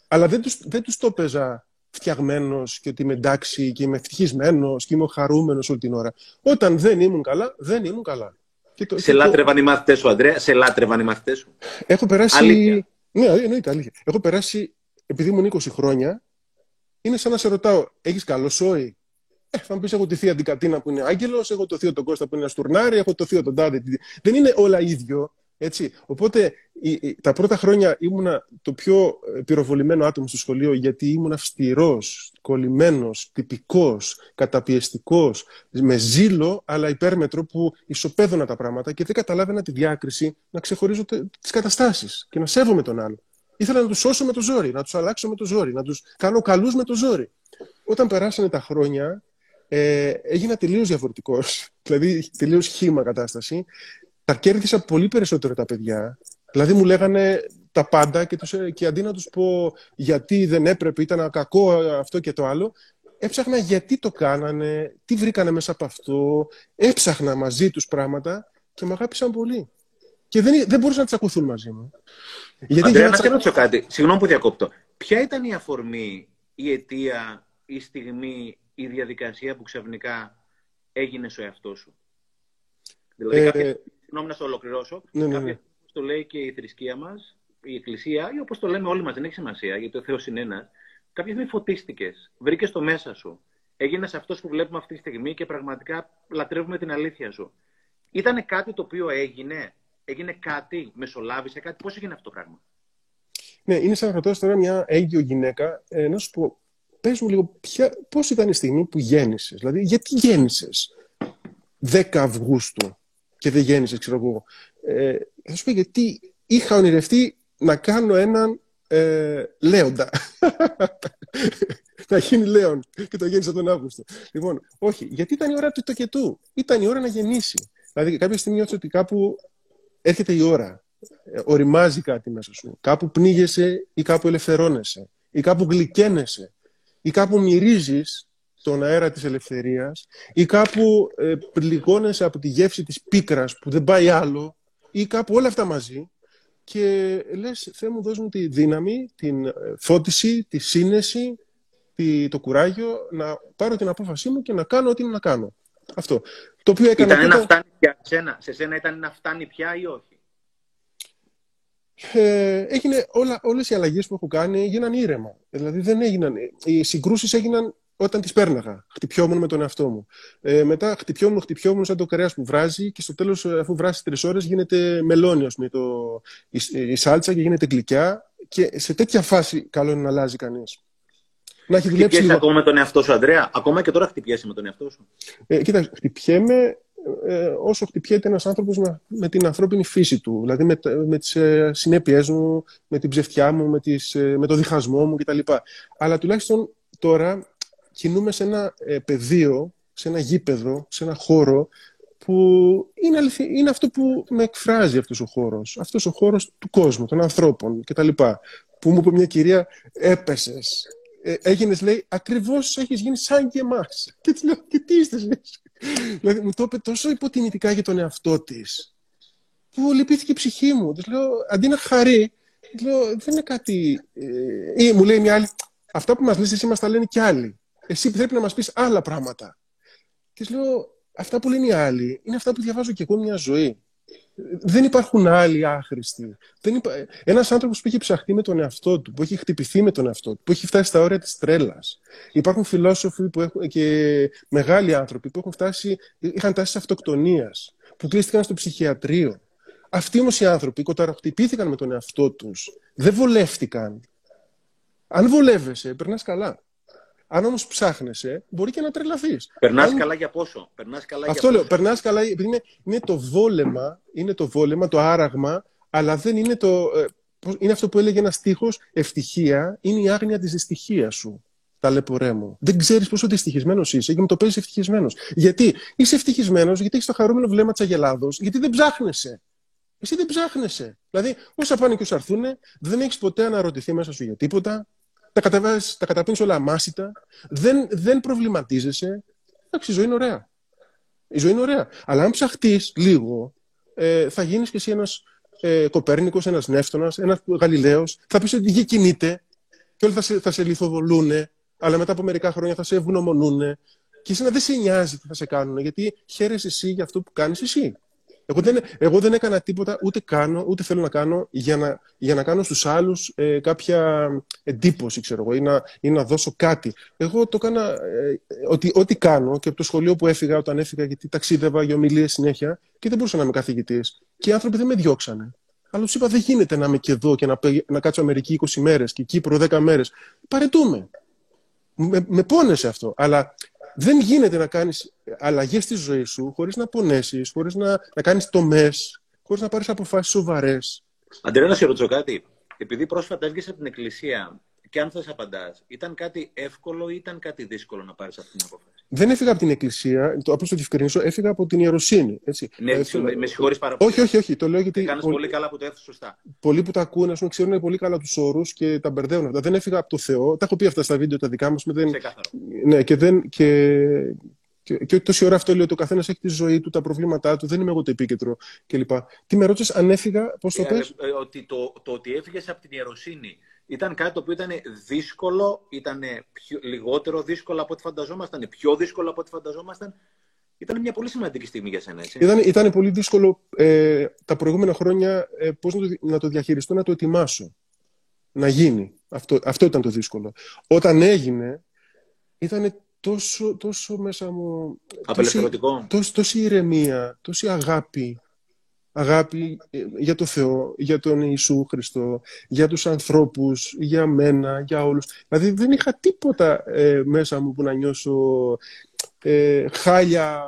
αλλά δεν τους, δεν τους το έπαιζα φτιαγμένος και ότι είμαι εντάξει και είμαι ευτυχισμένος και είμαι χαρούμενος όλη την ώρα. Όταν δεν ήμουν καλά, δεν ήμουν καλά. Και το, σε λάτρευαν το... οι μαθητές σου, Αντρέα, σε λάτρευαν οι μαθητές σου. Έχω περάσει. Αλήθεια. Ναι, εννοείται αλήθεια. Έχω περάσει, επειδή ήμουν 20 χρόνια, είναι σαν να σε ρωτάω, έχεις καλό σόι; Ε, θα μου πεις: Έχω τη θεία την Κατίνα που είναι άγγελος, έχω το θείο τον Κώστα που είναι αστουρνάρι, έχω το θείο τον Τάδε. Δεν είναι όλα ίδιο. Έτσι. Οπότε τα πρώτα χρόνια ήμουνα το πιο ε, πυροβολημένο άτομο στο σχολείο γιατί ήμουν αυστηρός, κολλημένος, τυπικός, καταπιεστικός, με ζήλο αλλά υπέρμετρο που ισοπαίδωνα τα πράγματα και δεν καταλάβαινα τη διάκριση να ξεχωρίζω τις καταστάσεις και να σέβομαι τον άλλο. Ήθελα να τους σώσω με το ζόρι, να τους αλλάξω με το ζόρι, να τους κάνω καλούς με το ζόρι. Όταν περάσανε τα χρόνια, ε, έγινα τελείως διαφορετικός, δηλαδή τελείως χήμα κατάσταση τα κέρδισα πολύ περισσότερο τα παιδιά. Δηλαδή μου λέγανε τα πάντα και, τους, και αντί να τους πω γιατί δεν έπρεπε, ήταν κακό αυτό και το άλλο, έψαχνα γιατί το κάνανε, τι βρήκανε μέσα από αυτό, έψαχνα μαζί τους πράγματα και με αγάπησαν πολύ. Και δεν, δεν μπορούσαν να τσακωθούν μαζί μου. Γιατί Αντρέα, να σε ρωτήσω κάτι. Συγγνώμη που διακόπτω. Ποια ήταν η αφορμή, η αιτία, η στιγμή, η διαδικασία που ξαφνικά έγινε ο εαυτό σου; Δηλαδή, ε, συγγνώμη να το ολοκληρώσω. Ναι, ναι, ναι. το λέει και η θρησκεία μας, η Εκκλησία, ή όπως το λέμε όλοι μας, δεν έχει σημασία, γιατί ο Θεός είναι ένας. Κάποια στιγμή φωτίστηκες, βρήκες το μέσα σου. Έγινες αυτός που βλέπουμε αυτή τη στιγμή και πραγματικά λατρεύουμε την αλήθεια σου. Ήταν κάτι το οποίο έγινε, έγινε κάτι, μεσολάβησε κάτι; Πώς έγινε αυτό το πράγμα; Ναι, είναι σαν να ρωτάς τώρα μια έγκυο γυναίκα, ε, να σου πω, πες μου λίγο, πώς ήταν η στιγμή που γέννησες. Δηλαδή, γιατί γέννησες 10 Αυγούστου και δεν γέννησες, ξέρω εγώ. Ε, θα σου πω γιατί είχα ονειρευτεί να κάνω έναν ε, λέοντα. να γίνει λέον και το γέννησα τον Αύγουστο. Λοιπόν, όχι, γιατί ήταν η ώρα του τοκετού; Ήταν η ώρα να γεννήσει. Δηλαδή, κάποια στιγμή νιώθω ότι κάπου έρχεται η ώρα. Ε, οριμάζει κάτι μέσα σου. Κάπου πνίγεσαι ή κάπου ελευθερώνεσαι. Ή κάπου γλυκαίνεσαι. Ή κάπου μυρίζεις τον αέρα της ελευθερίας. Ή κάπου ε, πληγώνεσαι από τη γεύση της πίκρας που δεν πάει άλλο. Ή κάπου όλα αυτά μαζί. Και λες, Θεέ μου, δώσ' μου τη δύναμη, την ε, φώτιση, τη σύνεση, το κουράγιο να πάρω την απόφασή μου και να κάνω ό,τι είναι να κάνω. Αυτό. Το οποίο έκανα ήταν ένα φτάνει πια. Σένα, σε σένα ήταν να φτάνει πια ή όχι; Ε, έγινε όλα, όλες οι αλλαγές που έχω κάνει έγιναν ήρεμα. Δηλαδή δεν έγιναν, οι συγκρούσεις έγιναν όταν τις πέρναγα. Χτυπιόμουν με τον εαυτό μου. Ε, μετά χτυπιόμουν, χτυπιόμουν σαν το κρέας που βράζει και στο τέλος αφού βράσει τρεις ώρες γίνεται μελόνιος με το, η, η, σάλτσα και γίνεται γλυκιά και σε τέτοια φάση καλό είναι να αλλάζει κανείς να έχει δουλέψει. Χτυπιέσαι ακόμα με τον εαυτό σου, Αντρέα; Ακόμα και τώρα χτυπιέσαι με τον εαυτό σου; Ε, κοίτα, χτυπιέμαι ε, όσο χτυπιέται ένας άνθρωπος με, με, την ανθρώπινη φύση του. Δηλαδή με, με τις ε, συνέπειές μου, με την ψευτιά μου, με, τις, ε, με το διχασμό μου κτλ. Αλλά τουλάχιστον τώρα κινούμε σε ένα ε, πεδίο, σε ένα γήπεδο, σε ένα χώρο που είναι, είναι αυτό που με εκφράζει αυτός ο χώρος. Αυτός ο χώρος του κόσμου, των ανθρώπων κτλ. Που μου είπε μια κυρία, έπεσες, ε, έγινες, λέει, ακριβώς έχεις γίνει σαν και εμάς. Και της λέω, και τι είστε εσείς. Δηλαδή, μου το είπε τόσο υποτιμητικά για τον εαυτό της, που λυπήθηκε η ψυχή μου. Της λέω, αντί να χαρεί, της λέω, δεν είναι κάτι. Ε, ή μου λέει μια άλλη, αυτά που μας λες εσύ μας τα λένε κι άλλοι. Εσύ πρέπει να μας πεις άλλα πράγματα. Και της λέω, αυτά που λένε οι άλλοι είναι αυτά που διαβάζω κι εγώ μια ζωή δεν υπάρχουν άλλοι άχρηστοι. Δεν υπά... Ένας άνθρωπος που έχει ψαχτεί με τον εαυτό του, που έχει χτυπηθεί με τον εαυτό του, που έχει φτάσει στα όρια της τρέλας. Υπάρχουν φιλόσοφοι που έχουν... και μεγάλοι άνθρωποι που έχουν φτάσει... είχαν τάσεις της αυτοκτονίας, που κλείστηκαν στο ψυχιατρίο. Αυτοί όμως οι άνθρωποι κοταροχτυπήθηκαν με τον εαυτό τους. Δεν βολεύτηκαν. Αν βολεύεσαι, περνάς καλά. Αν όμως ψάχνεσαι, μπορεί και να τρελαθείς. Περνάς Αν... καλά για πόσο; Περνάς καλά Αυτό για λέω. Περνάς καλά, επειδή είναι, είναι, το βόλεμα, είναι το βόλεμα, το άραγμα, αλλά δεν είναι το. Ε, είναι αυτό που έλεγε ένας στίχος. Ευτυχία είναι η άγνοια της δυστυχίας σου. Ταλαιπωρέ μου. Δεν ξέρεις πόσο δυστυχισμένος είσαι και μου το παίζει ευτυχισμένος. Γιατί είσαι ευτυχισμένος, γιατί έχεις το χαρούμενο βλέμμα της Αγελάδος, γιατί δεν ψάχνεσαι. Εσύ δεν ψάχνεσαι. Δηλαδή, όσα πάνε και όσα έρθουν, δεν έχεις ποτέ αναρωτηθεί μέσα σου για τίποτα τα, καταβάζεις, τα καταπίνεις όλα αμάσιτα, δεν, δεν προβληματίζεσαι. Εντάξει, η ζωή είναι ωραία. Η ζωή είναι ωραία. Αλλά αν ψαχτείς λίγο, ε, θα γίνεις και εσύ ένας ε, Κοπέρνικος, ένας Νεύτωνας, ένας Γαλιλαίος. Θα πεις ότι η γη κινείται και όλοι θα σε, θα σε λιθοβολούν, αλλά μετά από μερικά χρόνια θα σε ευγνωμονούν. Και εσένα δεν σε νοιάζει τι θα σε κάνουν, γιατί χαίρεσαι εσύ για αυτό που κάνεις εσύ. Εγώ δεν, εγώ δεν έκανα τίποτα, ούτε κάνω, ούτε θέλω να κάνω για να, για να κάνω στους άλλους ε, κάποια εντύπωση, ξέρω εγώ, ή να, ή να δώσω κάτι. Εγώ το έκανα, ε, ότι, ό,τι κάνω και από το σχολείο που έφυγα, όταν έφυγα, γιατί ταξίδευα για ομιλίες συνέχεια και δεν μπορούσα να είμαι καθηγητής. Και οι άνθρωποι δεν με διώξανε. Αλλά τους είπα: Δεν γίνεται να είμαι και εδώ και να, να κάτσω Αμερική 20 μέρες και Κύπρο 10 μέρες. Παρετούμε. Με, με πόνεσε αυτό. Αλλά δεν γίνεται να κάνεις αλλαγές στη ζωή σου χωρίς να πονέσεις, χωρίς να, να κάνεις τομές, χωρίς να πάρεις αποφάσεις σοβαρές. Αντρέα, να σε ρωτήσω κάτι. Επειδή πρόσφατα έβγαινε από την εκκλησία και αν θες απαντάς, ήταν κάτι εύκολο ή ήταν κάτι δύσκολο να πάρεις αυτή την αποφάση; Δεν έφυγα από την εκκλησία, το απλώς το διευκρινίσω, έφυγα από την ιεροσύνη. Έτσι. Ναι, έφυγα... με συγχωρείς πάρα πολύ. Όχι, όχι, όχι. Το λέω γιατί. Κάνεις πολύ... πολύ καλά που το έθεσε σωστά. Πολλοί που τα ακούνε, πούμε, ξέρουν πολύ καλά τους όρους και τα μπερδεύουν αυτά. Δεν έφυγα από το Θεό. Τα έχω πει αυτά στα βίντεο τα δικά μου. Δεν... Ναι, και δεν. Και... Και, και τόση ώρα αυτό λέω ότι ο καθένας έχει τη ζωή του, τα προβλήματά του, δεν είμαι εγώ το επίκεντρο κλπ. Τι με ρώτησες, αν έφυγα, πώς το ε, πες; Ε, ότι το, το ότι έφυγες από την ιεροσύνη ήταν κάτι το οποίο ήταν δύσκολο, ήταν λιγότερο δύσκολο από ό,τι φανταζόμασταν, πιο δύσκολο από ό,τι φανταζόμασταν. Ήταν μια πολύ σημαντική στιγμή για σένα, έτσι. Ήταν, ήταν πολύ δύσκολο ε, τα προηγούμενα χρόνια ε, πώς να το, να το διαχειριστώ, να το ετοιμάσω. Να γίνει. Αυτό, αυτό ήταν το δύσκολο. Όταν έγινε, ήταν τόσο, τόσο μέσα μου... Απελευθερωτικό. Τόση, τόση ηρεμία, τόση αγάπη, αγάπη ε, για το Θεό, για τον Ιησού Χριστό, για τους ανθρώπους, για μένα, για όλους. Δηλαδή δεν είχα τίποτα ε, μέσα μου που να νιώσω ε, χάλια,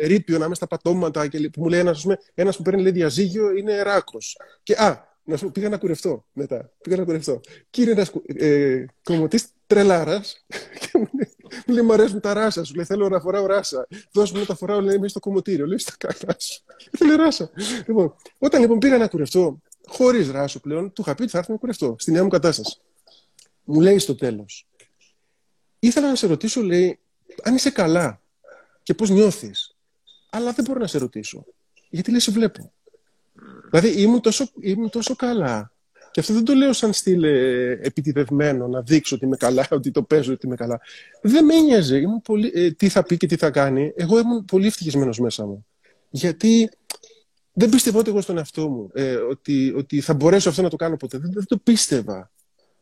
ε, ρήπιο να είμαι στα πατώματα και, που μου λέει ένας, ένας που παίρνει λέει, διαζύγιο είναι ράκος. Και α, να σου πήγα να κουρευτώ μετά. Πήγα να κουρευτώ. Κύριε ένα ε, κομμωτής τρελάρας. και μου λέει, μου λέει, Μου αρέσουν τα ράσα σου. Λέει, Θέλω να φοράω ράσα. Δώσ' μου να τα φοράω, λέει, μέσα στο κομμωτήριο. Λέει, Στα καλά σου. Θέλει ράσα. Λοιπόν, όταν λοιπόν πήγα να κουρευτώ, χωρίς ράσο πλέον, του είχα πει ότι θα έρθω να κουρευτώ στη νέα μου κατάσταση. Μου λέει στο τέλος. Ήθελα να σε ρωτήσω, λέει, αν είσαι καλά και πώς νιώθεις. Αλλά δεν μπορώ να σε ρωτήσω. Γιατί λέει, σε βλέπω. Δηλαδή ήμουν τόσο, ήμουν τόσο καλά. Και αυτό δεν το λέω σαν στυλ ε, επιτιδευμένο, να δείξω ότι είμαι καλά, ότι το παίζω ότι είμαι καλά. Δεν με ένοιαζε. Ήμουν πολύ, ε, τι θα πει και τι θα κάνει. Εγώ ήμουν πολύ ευτυχισμένος μέσα μου. Γιατί δεν πίστευα ούτε εγώ στον εαυτό μου ε, ότι, ότι θα μπορέσω αυτό να το κάνω ποτέ. Δεν, δεν το πίστευα.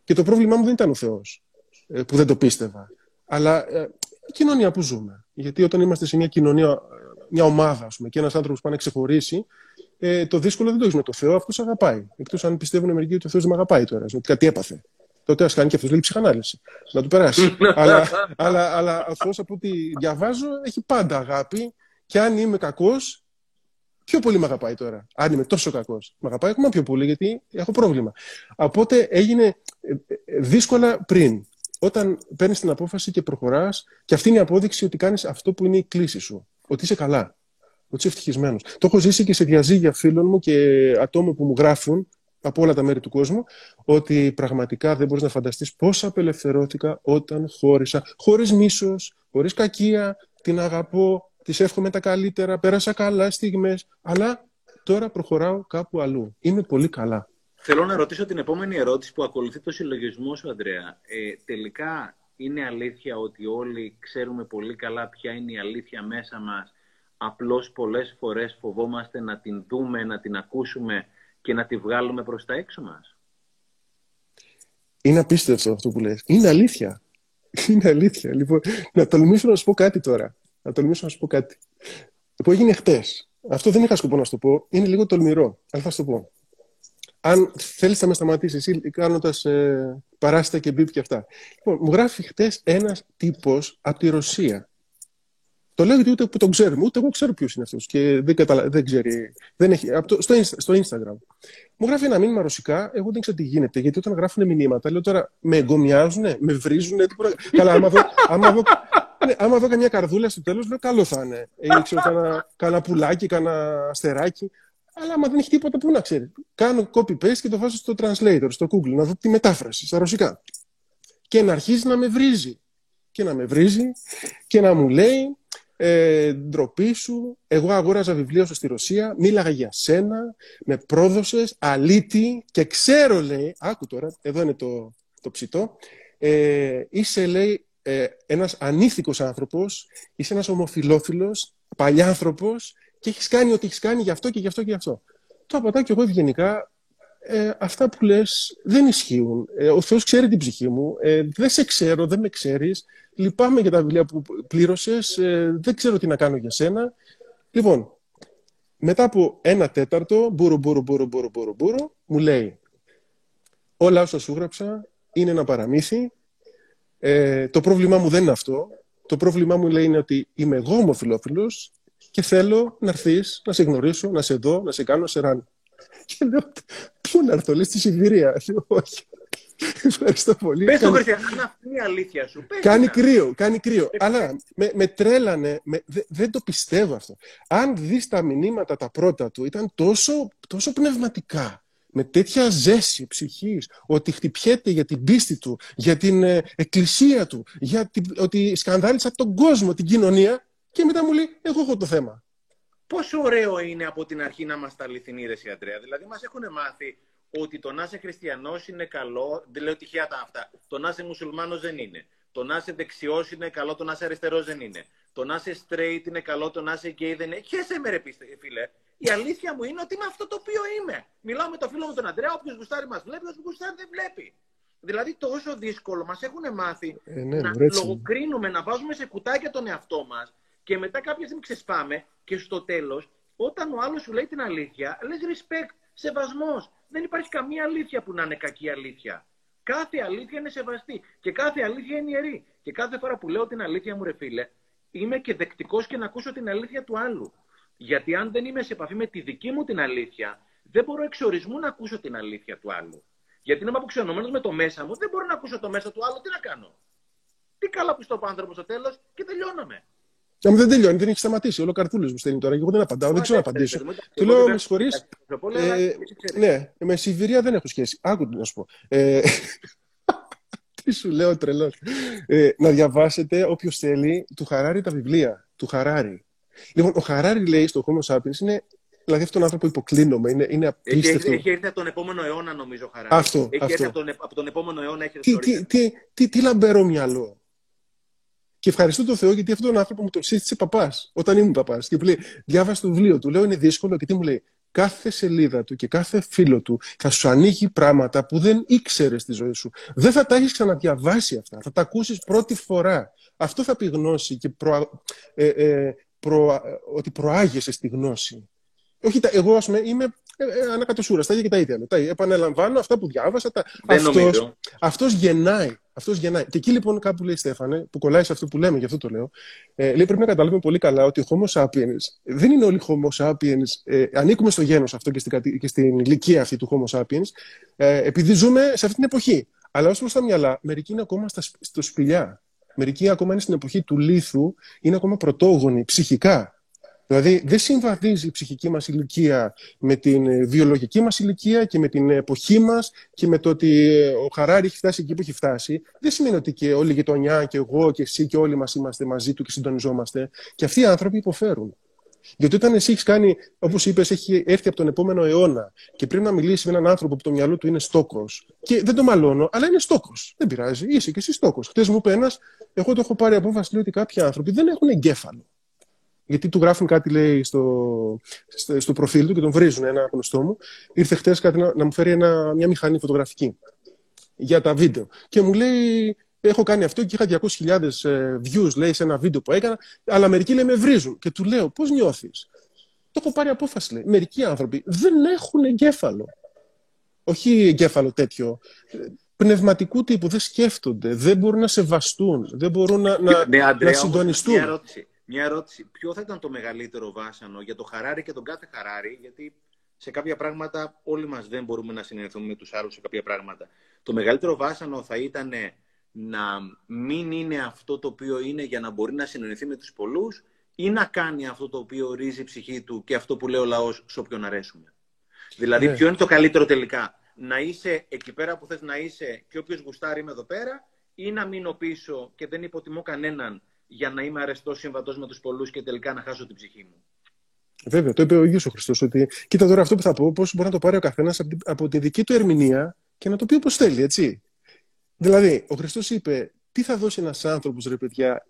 Και το πρόβλημά μου δεν ήταν ο Θεός ε, που δεν το πίστευα. Αλλά ε, η κοινωνία που ζούμε. Γιατί όταν είμαστε σε μια κοινωνία, μια ομάδα, πούμε, και ένας άνθρωπος που πάει να ξεχωρίσει, ε, το δύσκολο δεν το έχεις με το Θεό, αυτός αγαπάει. Εκτός αν πιστεύουν μερικοί ότι ο Θεός δεν με αγαπάει τώρα, ότι κάτι έπαθε. Τότε ας κάνει και αυτός λέει ψυχανάλυση. Να του περάσει. αλλά, αλλά, αλλά ο Θεός από ό,τι διαβάζω έχει πάντα αγάπη και αν είμαι κακός, πιο πολύ με αγαπάει τώρα. Αν είμαι τόσο κακός. Με αγαπάει ακόμα πιο πολύ γιατί έχω πρόβλημα. Οπότε έγινε ε, ε, δύσκολα πριν. Όταν παίρνεις την απόφαση και προχωράς, και αυτή είναι η απόδειξη ότι κάνεις αυτό που είναι η κλίση σου. Ότι είσαι καλά ότι είσαι ευτυχισμένος. Το έχω ζήσει και σε διαζύγια φίλων μου και ατόμων που μου γράφουν από όλα τα μέρη του κόσμου, ότι πραγματικά δεν μπορείς να φανταστείς πόσα απελευθερώθηκα όταν χώρισα. Χωρίς μίσος, χωρίς κακία, την αγαπώ, της εύχομαι τα καλύτερα, πέρασα καλά στιγμές, αλλά τώρα προχωράω κάπου αλλού. Είμαι πολύ καλά. Θέλω να ρωτήσω την επόμενη ερώτηση που ακολουθεί το συλλογισμό σου, Αντρέα. Ε, τελικά είναι αλήθεια ότι όλοι ξέρουμε πολύ καλά ποια είναι η αλήθεια μέσα μας απλώς πολλές φορές φοβόμαστε να την δούμε, να την ακούσουμε και να τη βγάλουμε προς τα έξω μας. Είναι απίστευτο αυτό που λες. Είναι αλήθεια. Είναι αλήθεια. Λοιπόν, να τολμήσω να σου πω κάτι τώρα. Να τολμήσω να σου πω κάτι. Που έγινε χτες. Αυτό δεν είχα σκοπό να σου το πω. Είναι λίγο τολμηρό. Αλλά θα σου το πω. Αν θέλεις να με σταματήσεις εσύ κάνοντας ε, παράστα και μπίπ και αυτά. Λοιπόν, μου γράφει χτες ένας τύπος από τη Ρωσία. Το λέω γιατί ούτε που τον ξέρουμε, ούτε εγώ ξέρω ποιος είναι αυτός και δεν, καταλα... δεν ξέρει. Δεν έχει... το... στο, στο Instagram. Μου γράφει ένα μήνυμα ρωσικά, εγώ δεν ξέρω τι γίνεται. Γιατί όταν γράφουν μηνύματα, λέω τώρα με εγκομιάζουν, με βρίζουν. Καλά, άμα δω, άμα δω, ναι, άμα δω καμιά καρδούλα στο τέλος, λέω καλό θα είναι. Ή ξέρω κανένα, κανένα πουλάκι, κανένα αστεράκι. Αλλά άμα δεν έχει τίποτα, πού να ξέρει. Κάνω copy-paste και το βάζω στο translator, στο Google, να δω τη μετάφραση στα ρωσικά. Και να αρχίζει να με βρίζει. Και να με βρίζει και να μου λέει ε, ντροπή σου, εγώ αγόραζα βιβλίο σου στη Ρωσία, μίλαγα για σένα, με πρόδωσες, αλήτη και ξέρω, λέει, άκου τώρα, εδώ είναι το, το ψητό, ε, είσαι, λέει, ε, ένας ανήθικος άνθρωπος, είσαι ένας ομοφιλόφιλος, παλιάνθρωπος και έχεις κάνει ό,τι έχεις κάνει γι' αυτό και γι' αυτό και γι' αυτό. Το απαντάω και εγώ ευγενικά, ε, αυτά που λες δεν ισχύουν. Ε, ο Θεός ξέρει την ψυχή μου, ε, δεν σε ξέρω, δεν με ξέρεις, λυπάμαι για τα βιβλία που πλήρωσες, ε, δεν ξέρω τι να κάνω για σένα. Λοιπόν, μετά από ένα τέταρτο, μπουρου, μπουρου, μπουρου, μπουρου, μπουρου, μπουρου, μου λέει όλα όσα σου γράψα είναι ένα παραμύθι, ε, το πρόβλημά μου δεν είναι αυτό, το πρόβλημά μου λέει είναι ότι είμαι εγώ ομοφιλόφιλος και θέλω να έρθεις, να σε γνωρίσω, να σε δω, να σε κάνω, να σε ράνω. Και λέω, πού να έρθω, λες στη Σιβηρία. Όχι. Ευχαριστώ πολύ. Πες το, Χριστιαν, είναι αυτή η αλήθεια σου. κάνει κρύο, κάνει κρύο. Αλλά με, με τρέλανε, με, δεν το πιστεύω αυτό. Αν δεις τα μηνύματα τα πρώτα του, ήταν τόσο, τόσο πνευματικά με τέτοια ζέση ψυχής, ότι χτυπιέται για την πίστη του, για την ε, εκκλησία του, για την, ότι σκανδάλισα τον κόσμο, την κοινωνία και μετά μου λέει, εγώ έχω το θέμα. Πόσο ωραίο είναι από την αρχή να είμαστε αληθινοί, ρε Αντρέα. Δηλαδή, μας έχουν μάθει ότι το να είσαι χριστιανός είναι καλό. Δεν λέω τυχαία τα αυτά. Το να είσαι μουσουλμάνος δεν είναι. Το να είσαι δεξιός είναι καλό, το να είσαι αριστερός δεν είναι. Το να είσαι straight είναι καλό, το να είσαι gay δεν είναι. Χαίρεσαι με ρε φίλε. Η αλήθεια μου είναι ότι είμαι αυτό το οποίο είμαι. Μιλάω με το φίλο μου τον Αντρέα, όποιος γουστάρει μας βλέπει, όποιο γουστάρει δεν βλέπει. Δηλαδή τόσο δύσκολο μας έχουν μάθει ε, ναι, να λογοκρίνουμε, να βάζουμε σε κουτάκια τον εαυτό μας και μετά κάποια στιγμή ξεσπάμε και στο τέλος, όταν ο άλλος σου λέει την αλήθεια, λες respect, σεβασμός. Δεν υπάρχει καμία αλήθεια που να είναι κακή αλήθεια. Κάθε αλήθεια είναι σεβαστή και κάθε αλήθεια είναι ιερή. Και κάθε φορά που λέω την αλήθεια μου, ρε φίλε, είμαι και δεκτικός και να ακούσω την αλήθεια του άλλου. Γιατί αν δεν είμαι σε επαφή με τη δική μου την αλήθεια, δεν μπορώ εξορισμού να ακούσω την αλήθεια του άλλου. Γιατί είμαι αποξενωμένος με το μέσα μου, δεν μπορώ να ακούσω το μέσα του άλλου, τι να κάνω; Τι καλά που στο άνθρωπος στο τέλος και τελειώναμε. Να μου δεν τελειώνει, δεν έχει σταματήσει. Όλο καρτούλε μου στέλνει τώρα και εγώ δεν απαντάω, δεν ξέρω να απαντήσω. Του λέω, με συγχωρεί. Ναι, με Σιβηρία δεν έχω σχέση. Άκου να σου πω. Ε, τι σου λέω, τρελός. Ε, να διαβάσετε όποιος θέλει του Χαράρι τα βιβλία. Του Χαράρι. Λοιπόν, ο Χαράρι λέει στο Homo sapiens είναι Δηλαδή αυτόν τον άνθρωπο υποκλίνομαι. Είναι, είναι απίστευτο. Έχει, έχει έρθει από τον επόμενο αιώνα, νομίζω, Χαρά. Αυτό. Έχει αυτό. έρθει από τον, από τον επόμενο αιώνα, έχει τι, τι, τι, τι, τι λαμπερό μυαλό. Και ευχαριστώ τον Θεό γιατί αυτόν τον άνθρωπο μου τον σύστησε παπάς όταν ήμουν παπάς. Και μου λέει: Διάβασε το βιβλίο του. Λέω: Είναι δύσκολο και τι μου λέει. Κάθε σελίδα του και κάθε φίλο του θα σου ανοίγει πράγματα που δεν ήξερες στη ζωή σου. Δεν θα τα έχεις ξαναδιαβάσει αυτά. Θα τα ακούσεις πρώτη φορά. Αυτό θα πει γνώση και προ, ε, ε, προ, ότι προάγεσαι στη γνώση. Όχι, εγώ ας πούμε είμαι ε, ε, ανακατοσούρα, τα ίδια και τα ίδια. Τα, επαναλαμβάνω αυτά που διάβασα. Τα... Δεν αυτός, αυτός γεννάει. Αυτός γεννάει. Και εκεί λοιπόν κάπου λέει Στέφανε, που κολλάει σε αυτό που λέμε, γι' αυτό το λέω, ε, λέει πρέπει να καταλάβουμε πολύ καλά ότι ο Homo sapiens δεν είναι όλοι Homo sapiens, ε, ανήκουμε στο γένος αυτό και στην, και στην ηλικία αυτή του Homo sapiens, ε, επειδή ζούμε σε αυτή την εποχή. Αλλά ως προς τα μυαλά, μερικοί είναι ακόμα στα, στο σπηλιά. Μερικοί ακόμα είναι στην εποχή του λίθου, είναι ακόμα πρωτόγονοι ψυχικά. Δηλαδή δεν συμβαδίζει η ψυχική μας ηλικία με την ε, βιολογική μας ηλικία και με την εποχή μας και με το ότι ε, ο Χαράρη έχει φτάσει εκεί που έχει φτάσει. Δεν σημαίνει ότι και όλη η γειτονιά και εγώ και εσύ και όλοι μας είμαστε μαζί του και συντονιζόμαστε. Και αυτοί οι άνθρωποι υποφέρουν. Γιατί όταν εσύ έχεις κάνει, όπως είπες, έχει έρθει από τον επόμενο αιώνα και πρέπει να μιλήσεις με έναν άνθρωπο που το μυαλό του είναι στόκος. Και δεν το μαλώνω, αλλά είναι στόκος. Δεν πειράζει, είσαι και εσύ στόκος. Χθε μου είπε ένας, εγώ το έχω πάρει απόφαση λέει, ότι κάποιοι άνθρωποι δεν έχουν εγκέφαλο γιατί του γράφουν κάτι, λέει, στο, στο, στο προφίλ του και τον βρίζουν ένα γνωστό μου. Ήρθε χθε κάτι να, να μου φέρει ένα, μια μηχανή φωτογραφική για τα βίντεο. Και μου λέει, έχω κάνει αυτό και είχα 200.000 ε, views, λέει, σε ένα βίντεο που έκανα, αλλά μερικοί λέει με βρίζουν. Και του λέω, πώς νιώθεις; Το έχω πάρει απόφαση, λέει. Μερικοί άνθρωποι δεν έχουν εγκέφαλο. Όχι εγκέφαλο τέτοιο. Πνευματικού τύπου, δεν σκέφτονται, δεν μπορούν να σεβαστούν, δεν μπορούν να, να, ναι, Αντρέα, να συντονιστούν. Μια ερώτηση μια ερώτηση. Ποιο θα ήταν το μεγαλύτερο βάσανο για το Χαράρι και τον κάθε Χαράρι, γιατί σε κάποια πράγματα όλοι μας δεν μπορούμε να συνεννοηθούμε με τους άλλους σε κάποια πράγματα. Το μεγαλύτερο βάσανο θα ήταν να μην είναι αυτό το οποίο είναι για να μπορεί να συνεννοηθεί με τους πολλούς ή να κάνει αυτό το οποίο ορίζει η ψυχή του και αυτό που λέει ο λαός σε όποιον αρέσουμε. Δηλαδή, ναι. ποιο είναι το καλύτερο τελικά; Να είσαι εκεί πέρα που θες να είσαι και όποιος γουστάρει είμαι εδώ πέρα ή να μείνω πίσω και δεν υποτιμώ κανέναν για να είμαι αρεστός συμβατός με τους πολλούς και τελικά να χάσω την ψυχή μου. Βέβαια, το είπε ο ίδιος ο Χριστός. Ότι κοίτα τώρα αυτό που θα πω, πώς μπορεί να το πάρει ο καθένας από τη δική του ερμηνεία και να το πει όπως θέλει, έτσι. Δηλαδή, ο Χριστός είπε, τι θα δώσει ένας άνθρωπος, ρε παιδιά,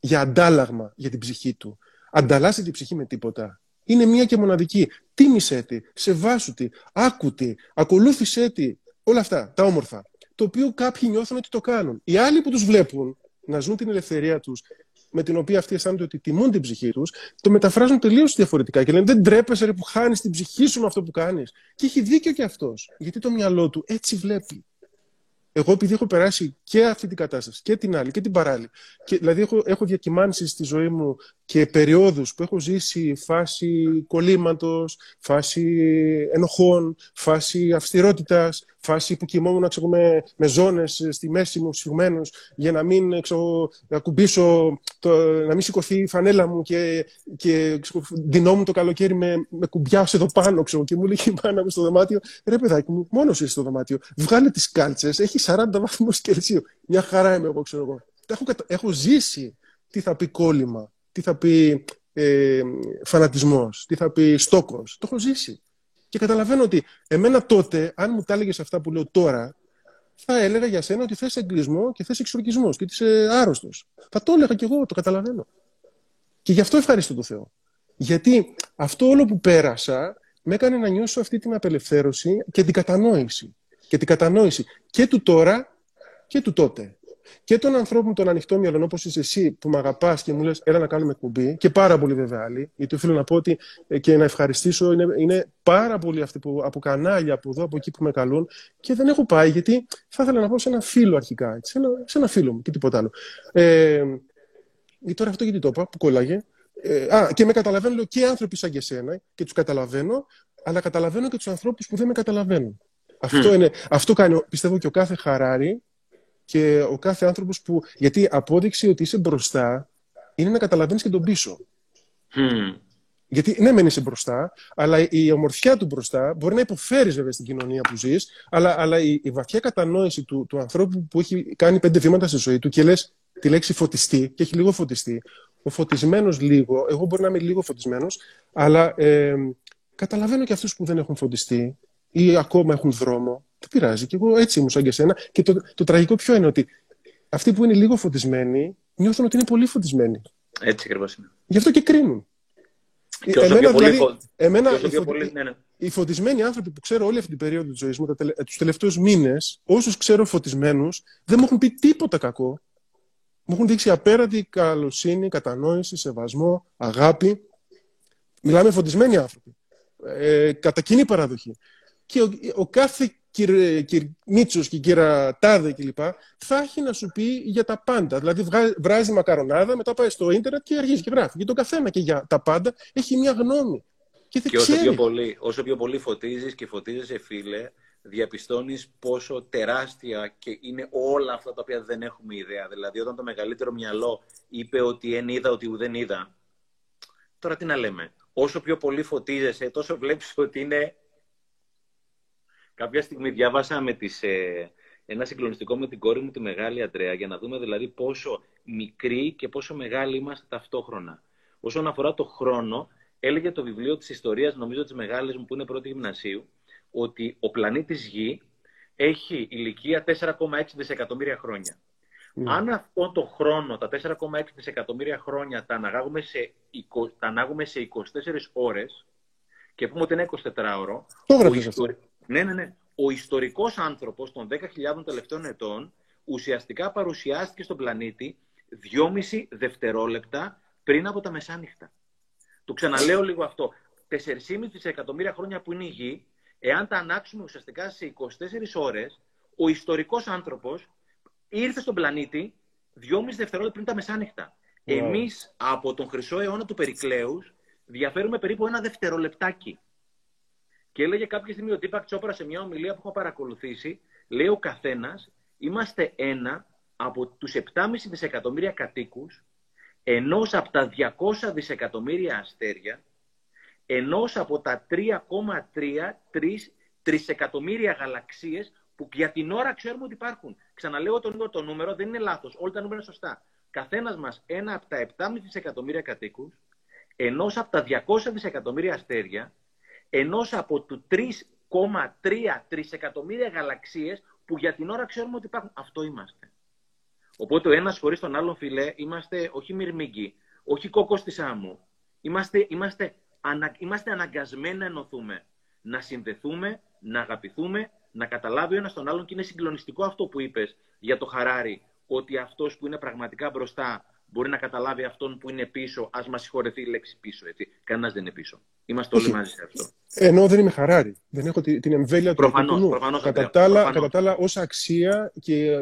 για αντάλλαγμα για την ψυχή του; Ανταλλάσσει την ψυχή με τίποτα. Είναι μία και μοναδική. Τίμησέ τη, σεβάσου τη, άκου τη, ακολούθησέ τη. Όλα αυτά, τα όμορφα. Το οποίο κάποιοι νιώθουν ότι το κάνουν. Οι άλλοι που τους βλέπουν να ζουν την ελευθερία τους, με την οποία αυτοί αισθάνονται ότι τιμούν την ψυχή τους, το μεταφράζουν τελείως διαφορετικά. Και λένε Δεν τρέπεσαι ρε, που χάνεις την ψυχή σου με αυτό που κάνεις. Και έχει δίκιο και αυτός. Γιατί το μυαλό του έτσι βλέπει. Εγώ επειδή έχω περάσει και αυτή την κατάσταση και την άλλη και την παράλληλη. Και, δηλαδή έχω, έχω διακυμάνσει στη ζωή μου και περιόδους που έχω ζήσει φάση κολλήματος, φάση ενοχών, φάση αυστηρότητας, φάση που κοιμόμουν ξέρω, με, με ζώνες στη μέση μου σφιγμένους για να μην ξέρω, να κουμπίσω, το, να μην σηκωθεί η φανέλα μου και, και ξέρω, το καλοκαίρι με, με κουμπιά εδώ πάνω ξέρω, και μου λέει η μάνα μου στο δωμάτιο ρε παιδάκι μου, μόνος είσαι στο δωμάτιο, βγάλε τις κάλτσες, έχεις 40 βαθμούς Κελσίου, μια χαρά είμαι εγώ ξέρω εγώ. Έχω, έχω ζήσει τι θα πει κόλλημα τι θα πει ε, φανατισμός, τι θα πει στόκος. Το έχω ζήσει. Και καταλαβαίνω ότι εμένα τότε, αν μου τα έλεγες αυτά που λέω τώρα, θα έλεγα για σένα ότι θες εγκλισμό και θες εξορκισμό και ότι είσαι άρρωστος. Θα το έλεγα κι εγώ, το καταλαβαίνω. Και γι' αυτό ευχαριστώ τον Θεό. Γιατί αυτό όλο που πέρασα με έκανε να νιώσω αυτή την απελευθέρωση και την κατανόηση. Και την κατανόηση και του τώρα και του τότε και των ανθρώπων των ανοιχτών μυαλών, όπως είσαι εσύ, που με αγαπάς και μου λες, έλα να κάνουμε κουμπί, και πάρα πολύ βέβαια άλλοι, γιατί οφείλω να πω ότι ε, και να ευχαριστήσω, είναι, είναι πάρα πολλοί αυτοί που, από κανάλια από εδώ, από εκεί που με καλούν, και δεν έχω πάει, γιατί θα ήθελα να πω σε ένα φίλο αρχικά, έτσι, σε, ένα, σε ένα φίλο μου και τίποτα άλλο. Ε, τώρα αυτό γιατί το είπα, που κόλλαγε. Ε, α, και με καταλαβαίνω λέω, και άνθρωποι σαν και εσένα, και τους καταλαβαίνω, αλλά καταλαβαίνω και τους ανθρώπους που δεν με καταλαβαίνουν. Αυτό, είναι, αυτό κάνει, πιστεύω, και ο κάθε Χαράρι και ο κάθε άνθρωπος που. Γιατί η απόδειξη ότι είσαι μπροστά είναι να καταλαβαίνεις και τον πίσω. Γιατί ναι, μένει μπροστά, αλλά η ομορφιά του μπροστά μπορεί να υποφέρει βέβαια στην κοινωνία που ζεις, αλλά, αλλά η, η βαθιά κατανόηση του, του ανθρώπου που έχει κάνει πέντε βήματα στη ζωή του και λες τη λέξη φωτιστή και έχει λίγο φωτιστεί. Ο φωτισμένος λίγο, εγώ μπορεί να είμαι λίγο φωτισμένος, αλλά ε, καταλαβαίνω και αυτούς που δεν έχουν φωτιστεί ή ακόμα έχουν δρόμο. Δεν πειράζει. Και εγώ έτσι ήμουν σαν και εσένα. Και το, το τραγικό ποιο είναι ότι αυτοί που είναι λίγο φωτισμένοι νιώθουν ότι είναι πολύ φωτισμένοι. Έτσι ακριβώς είναι. Γι' αυτό και κρίνουν. Και όσο εμένα, δηλαδή, φω... εμένα οι, φω... ναι, ναι. οι φωτισμένοι άνθρωποι που ξέρω όλη αυτή την περίοδο της ζωής μου, τελε... τους τελευταίους μήνες, όσους ξέρω φωτισμένους, δεν μου έχουν πει τίποτα κακό. Μου έχουν δείξει απέραντη καλοσύνη, κατανόηση, σεβασμό, αγάπη. Μιλάμε φωτισμένοι άνθρωποι. Ε, κατά κοινή παραδοχή. Και ο, ο κάθε κύριε, κύριε Μίτσος και κύρα Τάδε κλπ. θα έχει να σου πει για τα πάντα. Δηλαδή βράζει μακαρονάδα, μετά πάει στο ίντερνετ και αρχίζει και γράφει. Για τον καθένα και για τα πάντα έχει μια γνώμη. Και, και όσο, πιο πολύ, όσο πιο πολύ φωτίζεις και φωτίζεσαι φίλε, διαπιστώνεις πόσο τεράστια και είναι όλα αυτά τα οποία δεν έχουμε ιδέα. Δηλαδή όταν το μεγαλύτερο μυαλό είπε ότι εν είδα, ότι δεν είδα. Τώρα τι να λέμε. Όσο πιο πολύ φωτίζεσαι, τόσο βλέπεις ότι είναι Κάποια στιγμή διάβασα με τις, ε, ένα συγκλονιστικό με την κόρη μου τη μεγάλη Αντρέα για να δούμε δηλαδή πόσο μικρή και πόσο μεγάλη είμαστε ταυτόχρονα. Όσον αφορά το χρόνο, έλεγε το βιβλίο της ιστορίας, νομίζω της μεγάλης μου που είναι πρώτη γυμνασίου, ότι ο πλανήτης Γη έχει ηλικία 4,6 δισεκατομμύρια χρόνια. Ναι. Αν αυτόν τον χρόνο, τα 4,6 δισεκατομμύρια χρόνια, τα ανάγουμε σε, τα ανάγουμε σε 24 ώρες και πούμε ότι είναι 24 ώρο, το ναι, ναι, ναι. Ο ιστορικός άνθρωπος των 10.000 τελευταίων ετών ουσιαστικά παρουσιάστηκε στον πλανήτη 2,5 δευτερόλεπτα πριν από τα μεσάνυχτα. Το ξαναλέω λίγο αυτό. 4,5 δισεκατομμύρια χρόνια που είναι η Γη, εάν τα ανάξουμε ουσιαστικά σε 24 ώρες, ο ιστορικός άνθρωπος ήρθε στον πλανήτη 2,5 δευτερόλεπτα πριν τα μεσάνυχτα. Wow. Εμείς από τον χρυσό αιώνα του Περικλέους διαφέρουμε περίπου ένα δευτερολεπτάκι. Και έλεγε κάποια στιγμή ο Τίπακ Τσόπρα σε μια ομιλία που έχω παρακολουθήσει, λέει ο καθένας, είμαστε ένα από τους 7,5 δισεκατομμύρια κατοίκους, ενός από τα 200 δισεκατομμύρια αστέρια, ενός από τα 3,3 τρισεκατομμύρια γαλαξίες που για την ώρα ξέρουμε ότι υπάρχουν. Ξαναλέω το, το νούμερο, δεν είναι λάθος. Όλα τα νούμερα είναι σωστά. Καθένας μας ένα από τα 7,5 δισεκατομμύρια κατοίκους, ενός από τα 200 δισεκατομμύρια αστέρια, ενός από τους 3,3 τρισεκατομμύρια γαλαξίες που για την ώρα ξέρουμε ότι υπάρχουν. Αυτό είμαστε. Οπότε ο ένας χωρίς τον άλλον φιλέ είμαστε όχι μυρμήγκοι, όχι κόκκος της άμμου. Είμαστε, είμαστε, ανα, είμαστε αναγκασμένοι να ενωθούμε, να συνδεθούμε, να αγαπηθούμε, να καταλάβει ο ένας τον άλλον και είναι συγκλονιστικό αυτό που είπες για το Χαράρι, ότι αυτός που είναι πραγματικά μπροστά μπορεί να καταλάβει αυτόν που είναι πίσω, ας μας συγχωρεθεί η λέξη πίσω. Έτσι. Κανένας δεν είναι πίσω. Είμαστε όλοι μαζί σε αυτό. Ενώ δεν είμαι χαράρι. Δεν έχω την εμβέλεια του προφανώς, προφανώς, κατά, τα άλλα, κατά τα άλλα, ως αξία και,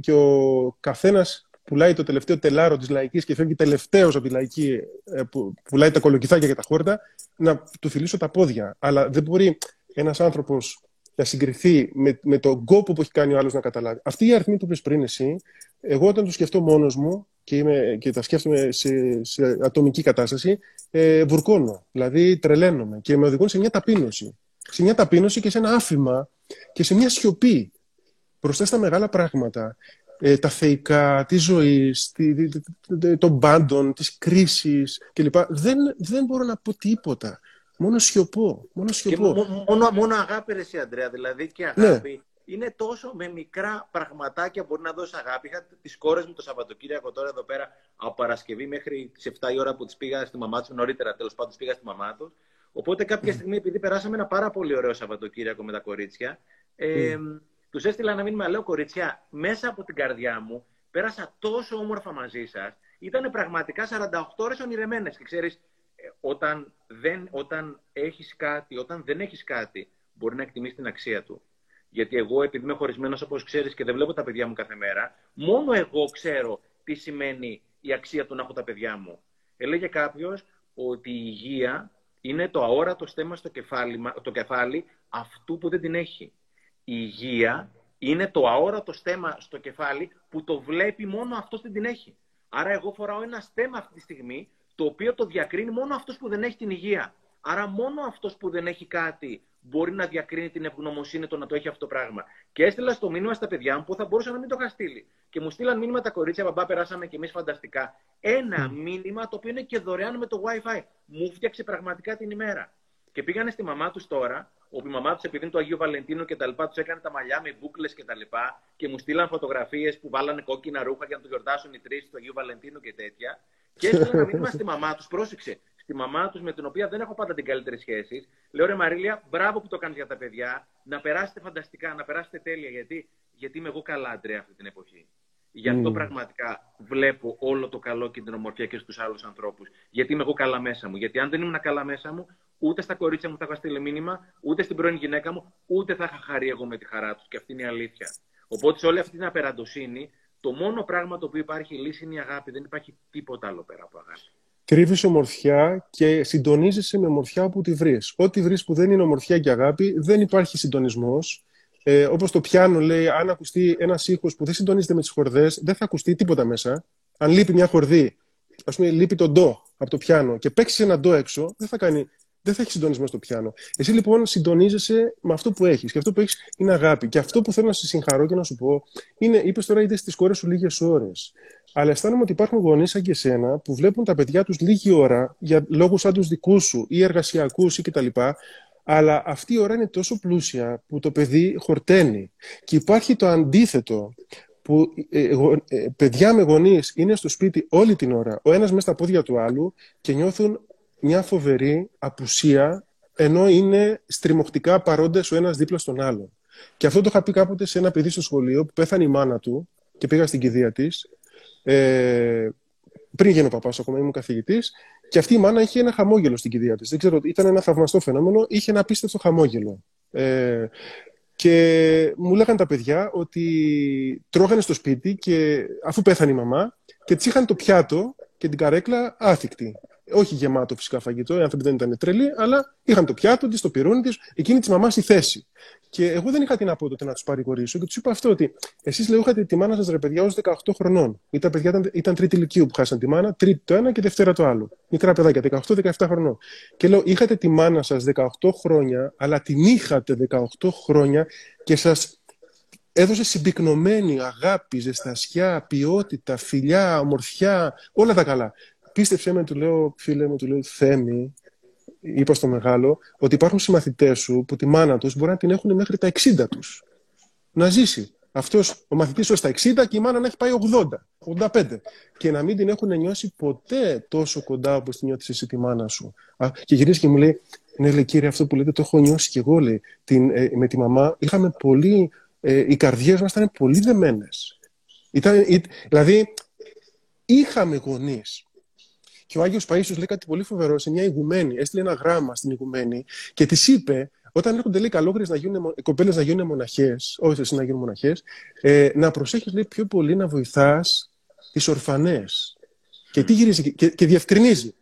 και ο καθένας πουλάει το τελευταίο τελάρο της λαϊκής και φεύγει τελευταίος από τη λαϊκή, ε, που πουλάει τα κολοκυθάκια και τα χόρτα, να του φιλήσω τα πόδια. Αλλά δεν μπορεί ένας άνθρωπος να συγκριθεί με, με τον κόπο που έχει κάνει ο άλλος να καταλάβει. Αυτή η αριθμή που είπε πριν εσύ, εγώ όταν το σκεφτώ μόνος μου, και, είμαι, και τα σκέφτομαι σε, σε ατομική κατάσταση, ε, βουρκώνω. Δηλαδή τρελαίνομαι και με οδηγούν σε μια ταπείνωση. Σε μια ταπείνωση και σε ένα άφημα και σε μια σιωπή μπροστά στα μεγάλα πράγματα. Ε, τα θεϊκά, τη ζωή, των πάντων, τη κρίση κλπ. Δεν, δεν μπορώ να πω τίποτα. Μόνο σιωπώ. Μόνο, σιωπώ. Και μόνο, μόνο αγάπη, ρε, Αντρέα. Δηλαδή και ναι. αγάπη είναι τόσο με μικρά πραγματάκια μπορεί να δώσεις αγάπη. Είχα τις κόρες μου το Σαββατοκύριακο τώρα εδώ πέρα από Παρασκευή μέχρι τις 7 η ώρα που τις πήγα στη μαμά τους, νωρίτερα τέλος πάντων, πήγα στη μαμά τους. Οπότε κάποια στιγμή, επειδή περάσαμε ένα πάρα πολύ ωραίο Σαββατοκύριακο με τα κορίτσια, ε, mm. τους έστειλα ένα μήνυμα, λέω κορίτσια, μέσα από την καρδιά μου πέρασα τόσο όμορφα μαζί σας. Ήταν πραγματικά 48 ώρες ονειρεμένες. Και ξέρεις, ε, όταν, δεν, όταν έχεις κάτι, όταν δεν έχεις κάτι, μπορεί να εκτιμήσει την αξία του. Γιατί εγώ, επειδή είμαι χωρισμένος, όπως ξέρεις, και δεν βλέπω τα παιδιά μου κάθε μέρα, μόνο εγώ ξέρω τι σημαίνει η αξία του να έχω τα παιδιά μου. Έλεγε κάποιος ότι η υγεία είναι το αόρατο στέμα στο κεφάλι, το κεφάλι αυτού που δεν την έχει. Η υγεία είναι το αόρατο στέμα στο κεφάλι που το βλέπει μόνο αυτός δεν την έχει. Άρα εγώ φοράω ένα στέμα αυτή τη στιγμή το οποίο το διακρίνει μόνο αυτός που δεν έχει την υγεία. Άρα μόνο αυτός που δεν έχει κάτι μπορεί να διακρίνει την ευγνωμοσύνη το να το έχει αυτό το πράγμα. Και έστειλα στο μήνυμα στα παιδιά μου που θα μπορούσα να μην το είχα στείλει. Και μου στείλαν μήνυμα τα κορίτσια, μπαμπά, περάσαμε κι εμείς φανταστικά. Ένα μήνυμα το οποίο είναι και δωρεάν με το WiFi. Μου φτιάξε πραγματικά την ημέρα. Και πήγανε στη μαμά τους τώρα, όπου η μαμάς τους, επειδή είναι το Αγίου Βαλεντίνο και τα λοιπά, τους έκανε τα μαλλιά με μπουκλες και τα λοιπά, και μου στείλαν φωτογραφίες που βάλανε κόκκινα ρούχα για να το γιορτάσουν οι τρεις του Αγίου Βαλεντίνου και τέτοια. Και έστειλα ένα μήνυμα στη μαμά τους, πρόσεξε, στη μαμά τους με την οποία δεν έχω πάντα την καλύτερη σχέση. Λέω ρε Μαρίλια, μπράβο που το κάνεις για τα παιδιά, να περάσετε φανταστικά, να περάσετε τέλεια, γιατί, γιατί είμαι εγώ καλά, Αντρέα, αυτή την εποχή. Γι' αυτό mm. πραγματικά βλέπω όλο το καλό και την ομορφιά και στους άλλους ανθρώπους. Γιατί είμαι εγώ καλά μέσα μου. Γιατί αν δεν ήμουν καλά μέσα μου, ούτε στα κορίτσια μου θα είχα στείλει μήνυμα, ούτε στην πρώην γυναίκα μου, ούτε θα είχα χαρεί εγώ με τη χαρά τους. Και αυτή είναι η αλήθεια. Οπότε σε όλη αυτή την απεραντοσύνη, το μόνο πράγμα το οποίο υπάρχει λύση είναι η αγάπη. Δεν υπάρχει τίποτα άλλο πέρα από αγάπη. Κρύβεις ομορφιά και συντονίζεσαι με ομορφιά που τη βρεις. Ό,τι βρεις που δεν είναι ομορφιά και αγάπη, δεν υπάρχει συντονισμός. Ε, Όπως το πιάνο λέει, αν ακουστεί ένας ήχος που δεν συντονίζεται με τις χορδές, δεν θα ακουστεί τίποτα μέσα. Αν λείπει μια χορδή, ας πούμε, λείπει το ντο από το πιάνο και παίξεις ένα ντο έξω, δεν θα κάνει δεν θα έχεις συντονισμό στο πιάνο. Εσύ λοιπόν συντονίζεσαι με αυτό που έχεις. Και αυτό που έχεις είναι αγάπη. Και αυτό που θέλω να σε συγχαρώ και να σου πω είναι, είπες τώρα, είδες στι κόρες σου λίγες ώρες. Αλλά αισθάνομαι ότι υπάρχουν γονείς σαν και εσένα που βλέπουν τα παιδιά τους λίγη ώρα για λόγους σαν τους δικούς σου ή εργασιακούς ή κτλ. Αλλά αυτή η ώρα είναι τόσο πλούσια που το παιδί χορταίνει. Και υπάρχει το αντίθετο που ε, ε, παιδιά με γονείς είναι στο σπίτι όλη την ώρα, ο ένας μέσα στα πόδια του άλλου και νιώθουν μια φοβερή απουσία ενώ είναι στριμωχτικά παρόντες ο ένας δίπλα στον άλλον. Και αυτό το είχα πει κάποτε σε ένα παιδί στο σχολείο που πέθανε η μάνα του και πήγα στην κηδεία της. Ε, πριν γίνω παπάς, ακόμα ήμουν καθηγητής, και αυτή η μάνα είχε ένα χαμόγελο στην κηδεία της. Δεν ξέρω, ήταν ένα θαυμαστό φαινόμενο, είχε ένα απίστευτο χαμόγελο. Ε, και μου λέγανε τα παιδιά ότι τρώγανε στο σπίτι και αφού πέθανε η μαμά και της είχαν το πιάτο και την καρέκλα άθικτη όχι γεμάτο φυσικά φαγητό, οι άνθρωποι δεν ήταν τρελοί, αλλά είχαν το πιάτο της, το πυρούνι της, εκείνη της μαμάς η θέση. Και εγώ δεν είχα την από τότε να τους παρηγορήσω και τους είπα αυτό ότι εσείς λέω είχατε τη μάνα σας ρε παιδιά ως 18 χρονών. Ή τα παιδιά ήταν, ήταν τρίτη ηλικίου που χάσαν τη μάνα, τρίτη το ένα και δευτέρα το άλλο. Μικρά παιδάκια, 18-17 χρονών. Και λέω είχατε τη μάνα σας 18 χρόνια, αλλά την είχατε 18 χρόνια και σας έδωσε συμπυκνωμένη αγάπη, ζεστασιά, ποιότητα, φιλιά, ομορφιά, όλα τα καλά πίστεψέ με, του λέω, φίλε μου, του λέω, Θέμη, είπα στο μεγάλο, ότι υπάρχουν συμμαθητές σου που τη μάνα τους μπορεί να την έχουν μέχρι τα 60 τους. Να ζήσει. Αυτός ο μαθητής σου στα 60 και η μάνα να έχει πάει 80, 85. Και να μην την έχουν νιώσει ποτέ τόσο κοντά όπως την νιώθει εσύ τη μάνα σου. και γυρίζει και μου λέει, ναι, λέει, κύριε, αυτό που λέτε το έχω νιώσει κι εγώ, λέει. Την, ε, με τη μαμά είχαμε πολύ. Ε, οι καρδιές μας ήταν πολύ δεμένες. δηλαδή, είχαμε γονείς και ο Άγιος Παίσιο λέει κάτι πολύ φοβερό σε μια ηγουμένη. Έστειλε ένα γράμμα στην ηγουμένη και της είπε, όταν έρχονται λέει καλόγριες να γίνουν, κοπέλες να γίνουν μοναχές, όχι εσύ να γίνουν μοναχές, ε, να προσέχεις λέει πιο πολύ να βοηθάς τις ορφανές. Και τι γυρίζει και, και διευκρινίζει.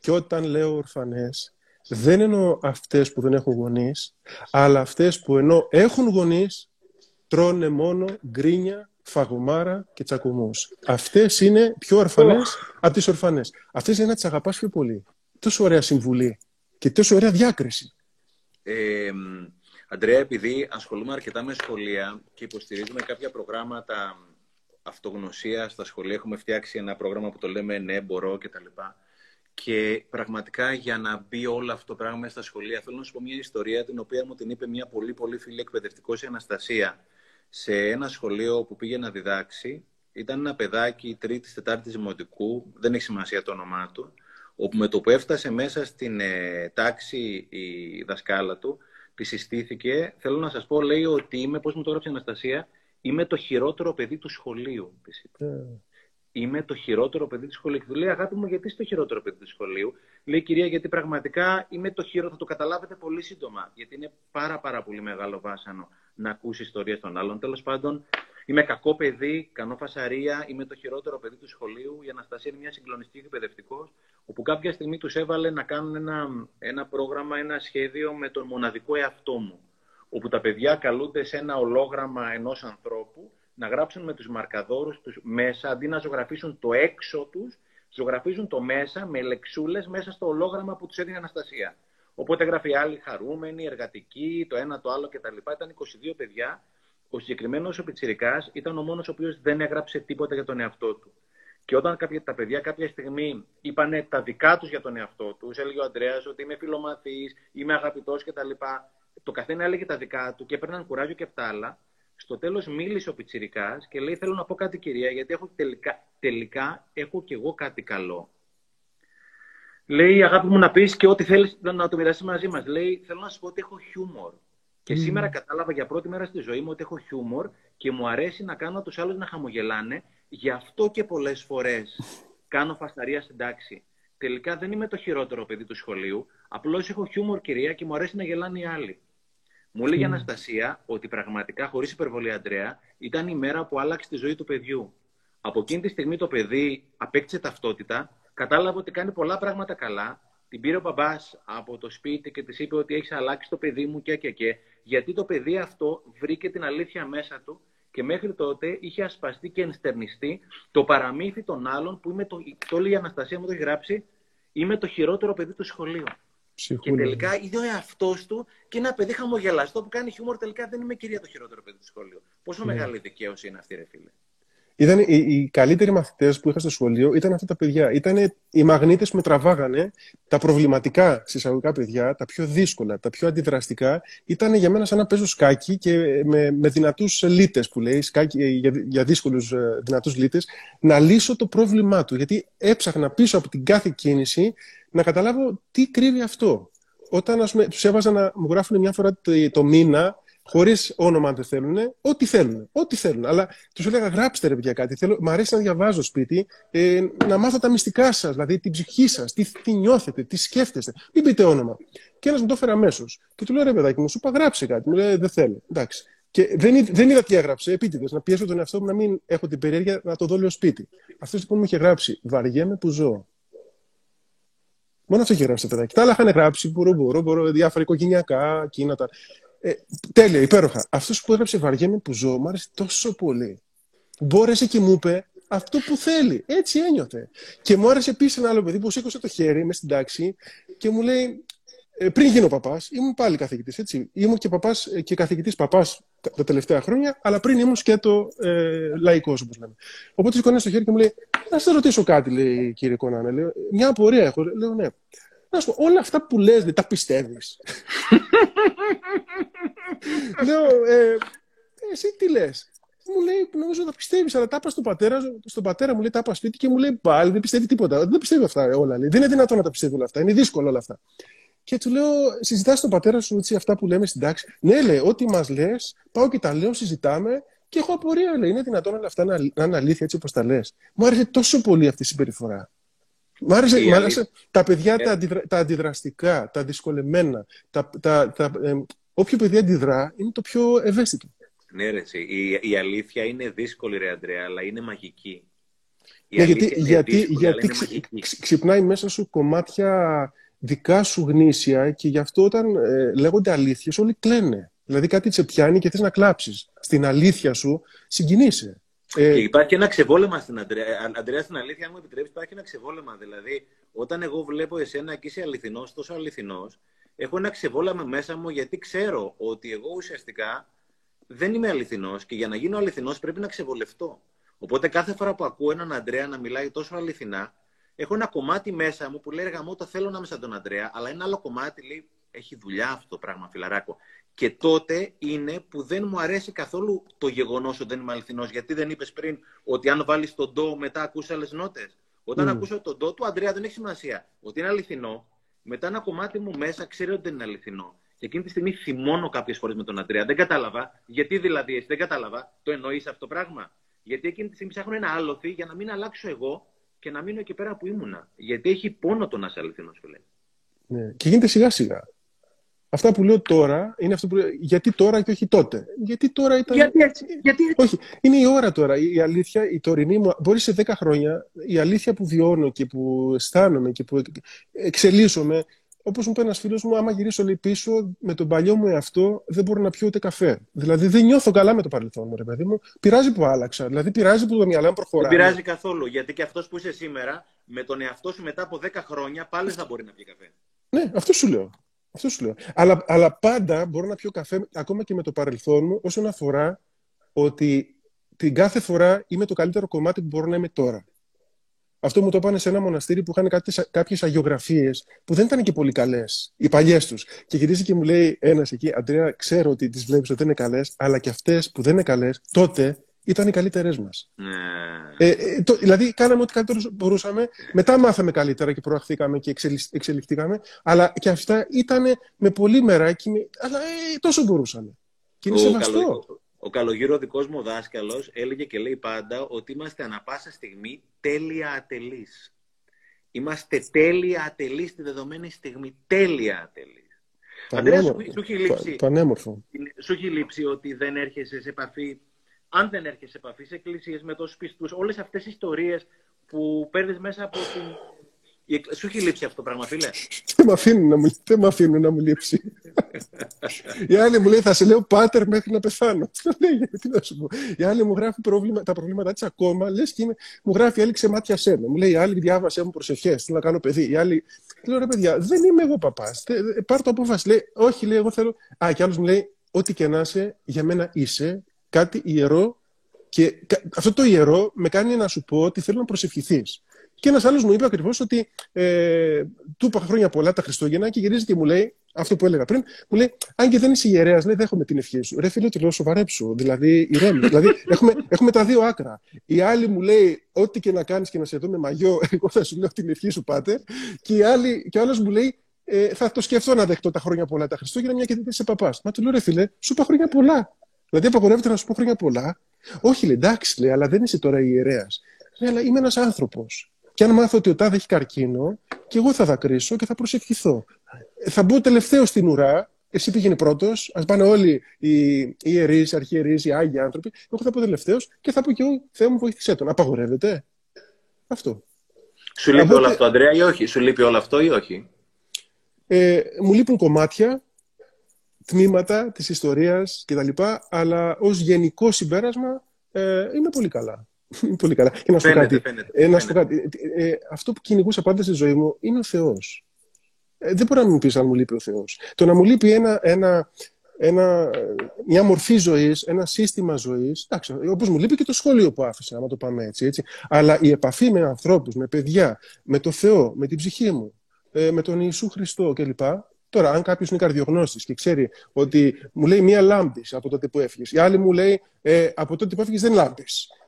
Και όταν λέω ορφανές, δεν εννοώ αυτές που δεν έχουν γονείς, αλλά αυτές που ενώ έχουν γονείς, τρώνε μόνο γκρίνια φαγουμάρα και τσακωμούς. Αυτές είναι πιο ορφανές oh. από τις ορφανές. Αυτές είναι να τις αγαπάς πιο πολύ. Τόσο ωραία συμβουλή και τόσο ωραία διάκριση. Ε, Αντρέα, επειδή ασχολούμαι αρκετά με σχολεία και υποστηρίζουμε κάποια προγράμματα αυτογνωσίας στα σχολεία, έχουμε φτιάξει ένα πρόγραμμα που το λέμε Ναι, μπορώ κτλ. Και πραγματικά για να μπει όλο αυτό το πράγμα στα σχολεία, θέλω να σου πω μια ιστορία την οποία μου την είπε μια πολύ πολύ φίλη εκπαιδευτικός η Αναστασία σε ένα σχολείο που πήγε να διδάξει. Ήταν ένα παιδάκι τρίτης, τετάρτης δημοτικού, δεν έχει σημασία το όνομά του, όπου με το που έφτασε μέσα στην ε, τάξη η δασκάλα του, τη συστήθηκε. Θέλω να σας πω, λέει ότι είμαι, πώς μου το έγραψε η Αναστασία, είμαι το χειρότερο παιδί του σχολείου. Mm. Είμαι το χειρότερο παιδί του σχολείου. Και του λέει, Αγάπη μου, γιατί είσαι το χειρότερο παιδί του σχολείου; Λέει, Κυρία, γιατί πραγματικά είμαι το χειρότερο. Θα το καταλάβετε πολύ σύντομα. Γιατί είναι πάρα, πάρα πολύ μεγάλο βάσανο να ακούσει ιστορίες των άλλων. Τέλος πάντων, Είμαι κακό παιδί, κάνω φασαρία, είμαι το χειρότερο παιδί του σχολείου. Η Αναστασία είναι μια συγκλονιστική εκπαιδευτικός, όπου κάποια στιγμή τους έβαλε να κάνουν ένα, ένα πρόγραμμα, ένα σχέδιο με τον μοναδικό εαυτό μου. Όπου τα παιδιά καλούνται σε ένα ολόγραμμα ενός ανθρώπου να γράψουν με τους μαρκαδόρους τους μέσα, αντί να ζωγραφίσουν το έξω τους, ζωγραφίζουν το μέσα με λεξούλες μέσα στο ολόγραμμα που τους έδινε η Αναστασία. Οπότε γράφει άλλοι χαρούμενοι, εργατικοί, το ένα, το άλλο κτλ. Ήταν 22 παιδιά. Ο συγκεκριμένος ο Πιτσυρικά ήταν ο μόνος ο οποίος δεν έγραψε τίποτα για τον εαυτό του. Και όταν κάποια, τα παιδιά κάποια στιγμή είπαν τα δικά τους για τον εαυτό τους, έλεγε ο Αντρέας ότι είμαι φιλομαθής, είμαι αγαπητός κτλ. Το καθένα έλεγε τα δικά του και έπαιρναν κουράγιο και αυτά άλλα. Στο τέλος μίλησε ο Πιτσυρικά και λέει: Θέλω να πω κάτι, κυρία, γιατί έχω τελικά, τελικά έχω κι εγώ κάτι καλό. Λέει, αγάπη μου, να πεις και ό,τι θέλεις να το μοιραστείς μαζί μας. Λέει, θέλω να σου πω ότι έχω χιούμορ. Και σήμερα κατάλαβα για πρώτη μέρα στη ζωή μου ότι έχω χιούμορ και μου αρέσει να κάνω τους άλλους να χαμογελάνε. Γι' αυτό και πολλές φορές κάνω φασταρία στην τάξη. Τελικά δεν είμαι το χειρότερο παιδί του σχολείου. Απλώς έχω χιούμορ, κυρία, και μου αρέσει να γελάνε οι άλλοι. Μου λέει η Αναστασία ότι πραγματικά, χωρίς υπερβολή, Αντρέα, ήταν η μέρα που άλλαξε τη ζωή του παιδιού. Από εκείνη τη στιγμή το παιδί απέκτησε ταυτότητα, κατάλαβε ότι κάνει πολλά πράγματα καλά. Την πήρε ο μπαμπάς από το σπίτι και της είπε ότι έχεις αλλάξει το παιδί μου και και και. Γιατί το παιδί αυτό βρήκε την αλήθεια μέσα του και μέχρι τότε είχε ασπαστεί και ενστερνιστεί το παραμύθι των άλλων που είμαι το, το λέει η Αναστασία μου το έχει γράψει, είμαι το χειρότερο παιδί του σχολείου. Και τελικά είδε ο εαυτός του και ένα παιδί χαμογελαστό που κάνει χιούμορ. Τελικά δεν είμαι κυρία το χειρότερο παιδί του σχολείου. Πόσο ναι. μεγάλη δικαίωση είναι αυτή, ρε φίλε. Ήταν οι, οι καλύτεροι μαθητές που είχα στο σχολείο ήταν αυτά τα παιδιά. Ήταν οι μαγνήτες που με τραβάγανε. Τα προβληματικά συσσαγωγικά παιδιά, τα πιο δύσκολα, τα πιο αντιδραστικά, ήταν για μένα σαν να παίζω σκάκι και με, με δυνατούς λίτες που λέει, σκάκι, για, για δύσκολους ε, δυνατούς λίτες, να λύσω το πρόβλημά του. Γιατί έψαχνα πίσω από την κάθε κίνηση να καταλάβω τι κρύβει αυτό. Όταν τους έβαζα να μου γράφουν μια φορά το, το μήνα χωρίς όνομα αν δεν θέλουν, ό,τι θέλουν. Ό,τι θέλουν. Αλλά τους έλεγα, γράψτε ρε παιδιά κάτι. Θέλω, μ' αρέσει να διαβάζω σπίτι, ε, να μάθω τα μυστικά σας, δηλαδή την ψυχή σας, τι, τι νιώθετε, τι σκέφτεστε. Μην πείτε όνομα. Και ένας μου το έφερε αμέσως. Και του λέω, ρε παιδάκι μου, σου είπα γράψε κάτι. Μου λέει, δεν θέλω. Εντάξει. Και δεν, δεν είδα τι έγραψε, επίτηδες, να πιέσω τον εαυτό μου να μην έχω την περιέργεια να το δω λέω σπίτι. Αυτός λοιπόν μου είχε γράψει, βαριέμαι που ζω. Μόνο αυτό είχε γράψει το παιδάκι. Τα άλλα είχαν γράψει, μπορώ, μπορώ, μπορώ, διάφορα οικογενειακά, εκείνα τα. Ε, τέλεια, υπέροχα. Αυτός που έγραψε Βαριέμαι που ζω μου άρεσε τόσο πολύ. Μπόρεσε και μου είπε αυτό που θέλει. Έτσι ένιωθε. Και μου άρεσε επίσης ένα άλλο παιδί που σήκωσε το χέρι μες στην τάξη και μου λέει, ε, πριν γίνω παπάς, ήμουν πάλι καθηγητής. Έτσι. Ήμουν και, παπάς, ε, και καθηγητής παπάς τα τελευταία χρόνια, αλλά πριν ήμουν και το ε, λαϊκός, όπως λέμε. Οπότε σηκώνει το χέρι και μου λέει: Να σα ρωτήσω κάτι, λέει κύριε Κονάνε. Λέω, Μια απορία έχω. Λέω: Ναι. Να σου πω, όλα αυτά που λες, τα πιστεύεις. Λέω, ε, εσύ τι λες; Μου λέει, νομίζω τα πιστεύεις, αλλά τα είπα στον πατέρα, στον πατέρα μου, λέει, τα είπα σπίτι και μου λέει, πάλι δεν πιστεύει τίποτα. Δεν πιστεύει αυτά όλα. Λέει. Δεν είναι δυνατόν να τα πιστεύει όλα αυτά. Είναι δύσκολο όλα αυτά. Και του λέω, συζητάς στον πατέρα σου έτσι, αυτά που λέμε στην τάξη. Ναι, λέει, ό,τι μας λες, πάω και τα λέω, συζητάμε και έχω απορία, λέει. Είναι δυνατόν όλα αυτά να, να είναι αλήθεια έτσι όπως τα λες. Μου άρεσε τόσο πολύ αυτή η συμπεριφορά. Μ' άρεσε, τα παιδιά τα, ε. αντιδρα, τα αντιδραστικά, τα δυσκολεμένα, τα, τα, τα, ε, όποιο παιδί αντιδρά είναι το πιο ευαίσθητο. Ναι, ρε, η, η αλήθεια είναι δύσκολη, ρε Αντρέα, αλλά είναι μαγική. Η ναι, γιατί γιατί, δύσκολη, γιατί ξυπνάει μέσα σου κομμάτια δικά σου γνήσια και γι' αυτό όταν ε, λέγονται αλήθειες όλοι κλαίνε. Δηλαδή κάτι σε πιάνει και θες να κλάψεις. Στην αλήθεια σου συγκινείσαι. Ε... Και υπάρχει ένα ξεβόλεμα στην Αντρέα. Ε, Αντρέα, στην αλήθεια, αν μου επιτρέπεις, υπάρχει ένα ξεβόλεμα. Δηλαδή, όταν εγώ βλέπω εσένα και είσαι αληθινός, τόσο αληθινός, έχω ένα ξεβόλεμα μέσα μου γιατί ξέρω ότι εγώ ουσιαστικά δεν είμαι αληθινός και για να γίνω αληθινός πρέπει να ξεβολευτώ. Οπότε κάθε φορά που ακούω έναν Αντρέα να μιλάει τόσο αληθινά, έχω ένα κομμάτι μέσα μου που λέει Γαμό, το θέλω να είμαι σαν τον Αντρέα, αλλά ένα άλλο κομμάτι λέει Έχει δουλειά αυτό το πράγμα, φιλαράκο. Και τότε είναι που δεν μου αρέσει καθόλου το γεγονός ότι δεν είμαι αληθινός. Γιατί δεν είπες πριν ότι αν βάλεις τον ντο μετά ακούσει άλλες νότες. Όταν mm. ακούσω τον ντο του, Αντρέα δεν έχει σημασία. Ότι είναι αληθινό, μετά ένα κομμάτι μου μέσα ξέρει ότι δεν είναι αληθινό. Και εκείνη τη στιγμή θυμώνω κάποιες φορές με τον Αντρέα. Δεν κατάλαβα. Γιατί δηλαδή εσύ δεν κατάλαβα. Το εννοείς αυτό το πράγμα; Γιατί εκείνη τη στιγμή ψάχνω ένα άλοθη για να μην αλλάξω εγώ και να μείνω εκεί πέρα που ήμουνα. Γιατί έχει πόνο το να είσαι αληθινός, φίλε. Ναι. Και γίνεται σιγά σιγά. Αυτά που λέω τώρα είναι αυτό που λέω, γιατί τώρα και όχι τότε. Γιατί τώρα ήταν. Γιατί έτσι. Γιατί έτσι. Όχι, είναι η ώρα τώρα. Η αλήθεια, η τωρινή μου. Μπορεί σε 10 χρόνια η αλήθεια που βιώνω και που αισθάνομαι και που εξελίσσομαι. Όπως μου είπε ένας φίλος μου, άμα γυρίσω λέει, πίσω με τον παλιό μου εαυτό, δεν μπορώ να πιω ούτε καφέ. Δηλαδή δεν νιώθω καλά με το παρελθόν μου, ρε παιδί μου. Πειράζει που άλλαξα. Δηλαδή πειράζει που το μυαλό μου προχωράει. Δεν πειράζει καθόλου. Γιατί και αυτός που είσαι σήμερα, με τον εαυτό σου μετά από 10 χρόνια, πάλι θα μπορεί να πιει καφέ. Ναι, αυτό σου λέω. Αυτό σου λέω. Αλλά, αλλά πάντα μπορώ να πιω καφέ, ακόμα και με το παρελθόν μου, όσον αφορά ότι την κάθε φορά είμαι το καλύτερο κομμάτι που μπορώ να είμαι τώρα. Αυτό μου το είπαν σε ένα μοναστήρι που είχαν κάποιες αγιογραφίες που δεν ήταν και πολύ καλές, οι παλιές τους. Και γυρίζει και μου λέει ένας εκεί, Αντρέα, ξέρω ότι τις βλέπεις ότι δεν είναι καλές, αλλά και αυτές που δεν είναι καλές, τότε ήταν οι καλύτερέ μας. Ναι. Ε, ε, δηλαδή, κάναμε ό,τι καλύτερο μπορούσαμε. Μετά μάθαμε καλύτερα και προαχθήκαμε και εξελιχθήκαμε. Αλλά και αυτά ήταν με πολύ μεράκι, αλλά ε, τόσο μπορούσαμε. Και είναι σεβαστό. Ο καλογύρο δικός μου δάσκαλος έλεγε και λέει πάντα ότι είμαστε ανα πάσα στιγμή τέλεια ατελείς. Είμαστε τέλεια ατελείς στη δεδομένη στιγμή. Τέλεια ατελείς. Αντρέα, σου, σου, έχει λείψει, πανέμορφο. σου έχει λείψει ότι δεν έρχεσαι σε επαφή αν δεν έρχεσαι σε επαφή σε εκκλησίες με τόσους πιστούς, όλες αυτές οι ιστορίες που παίρνεις μέσα από την... Σου έχει λείψει αυτό το πράγμα, φίλε; Δεν με αφήνουν να μου, δεν αφήνουν να μου λείψει. Η άλλη μου λέει θα σε λέω πάτερ μέχρι να πεθάνω. λέει, τι να σου πω. Η άλλη μου γράφει προβλήμα, τα προβλήματά της ακόμα, λες και μου γράφει η άλλη ξεμάτια σένα. Μου λέει η άλλη διάβασε μου προσευχές, θέλω να κάνω παιδί. Η άλλη, λέω ρε παιδιά, δεν είμαι εγώ παπάς. Πάρ το απόφαση. Λέει, όχι, λέει, εγώ θέλω. Α, και άλλος μου λέει, ό,τι και να είσαι, για μένα είσαι κάτι ιερό και αυτό το ιερό με κάνει να σου πω ότι θέλω να προσευχηθείς. Και ένας άλλος μου είπε ακριβώς ότι ε, του είπα χρόνια πολλά τα Χριστούγεννα και γυρίζει και μου λέει αυτό που έλεγα πριν. Μου λέει, Αν και δεν είσαι ιερέας, λέει, δέχομαι την ευχή σου. Ρε φίλε, του λέω σοβαρέψου. Δηλαδή, ηρέμη. δηλαδή, έχουμε, έχουμε τα δύο άκρα. Η άλλη μου λέει, Ό,τι και να κάνεις και να σε δω με μαγιό, εγώ θα σου λέω την ευχή σου, πάτε. Και, η άλλη, και ο άλλος μου λέει, ε, Θα το σκεφτώ να δεχτώ τα χρόνια πολλά τα Χριστούγεννα, μια και δεν είσαι παπάς. Μα του λέω, Ρε φίλε, σου είπα χρόνια πολλά. Δηλαδή, απαγορεύεται να σου πω χρόνια πολλά. Όχι, λέει, εντάξει, λέει, αλλά δεν είσαι τώρα ιερέας. Λέει, αλλά είμαι ένας άνθρωπος. Και αν μάθω ότι ο τάδε έχει καρκίνο, και εγώ θα δακρύσω και θα προσευχηθώ. Θα μπω τελευταίο στην ουρά, εσύ πήγαινε πρώτος, ας πάνε όλοι οι ιερείς, οι αρχιερείς, οι άγιοι άνθρωποι. Εγώ θα πω τελευταίος και θα πω και εγώ, Θεέ μου, βοήθησέ τον. Απαγορεύεται. Αυτό. Σου λείπει όλο αυτό, Αντρέα, ή όχι; Σου λείπει όλο αυτό ή όχι; Ε, μου λείπουν κομμάτια τμήματα της ιστορίας κτλ. Αλλά ως γενικό συμπέρασμα ε, είναι πολύ καλά. Είναι πολύ καλά. Και να σου κάτι. ε, να σου κάτι. Ε, αυτό που κυνηγούσα πάντα στη ζωή μου είναι ο Θεός. Ε, δεν μπορεί να μου πεις αν μου λείπει ο Θεός. Το να μου λείπει ένα, ένα, ένα, μια μορφή ζωής, ένα σύστημα ζωής. Όπως μου λείπει και το σχόλιο που άφησα, άμα το πάμε έτσι, έτσι. Αλλά η επαφή με ανθρώπους, με παιδιά, με το Θεό, με την ψυχή μου, ε, με τον Ιησού Χριστό κλπ. Τώρα, αν κάποιος είναι καρδιογνώστης και ξέρει ότι μου λέει μία λάμπη από τότε που έφυγες, η άλλη μου λέει ε, από τότε που έφυγες δεν λάμπει.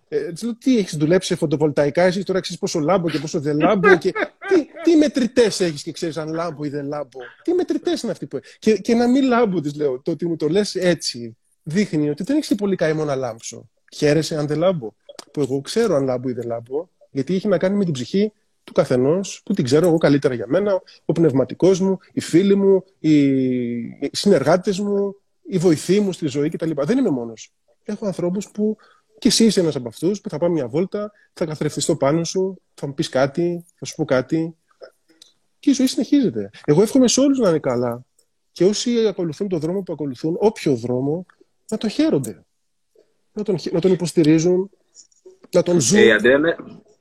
Ε, λέω, τι έχεις δουλέψει σε φωτοβολταϊκά, εσύ τώρα ξέρεις πόσο λάμπω και πόσο δεν λάμπω. Και τι, τι μετρητές έχεις και ξέρεις αν λάμπω ή δεν λάμπω. Τι μετρητές είναι αυτοί που. Και, και να μην λάμπω, της λέω. Το ότι μου το λες έτσι δείχνει ότι δεν έχεις πολύ καημό να λάμψω. Χαίρεσαι αν δεν λάμπω. Που εγώ ξέρω αν λάμπω ή δεν λάμπω, γιατί έχει να κάνει με την ψυχή του καθενός που την ξέρω εγώ καλύτερα για μένα, ο πνευματικός μου, οι φίλοι μου, οι συνεργάτες μου, οι βοηθοί μου στη ζωή κτλ. Δεν είμαι μόνος. Έχω ανθρώπους που και εσύ είσαι ένας από αυτούς που θα πάμε μια βόλτα, θα καθρεφτιστώ πάνω σου, θα μου πεις κάτι, θα σου πω κάτι. Και η ζωή συνεχίζεται. Εγώ εύχομαι σε όλους να είναι καλά. Και όσοι ακολουθούν τον δρόμο που ακολουθούν, όποιο δρόμο, να το χαίρονται. Να τον, να τον υποστηρίζουν, να τον ζουν. Ε,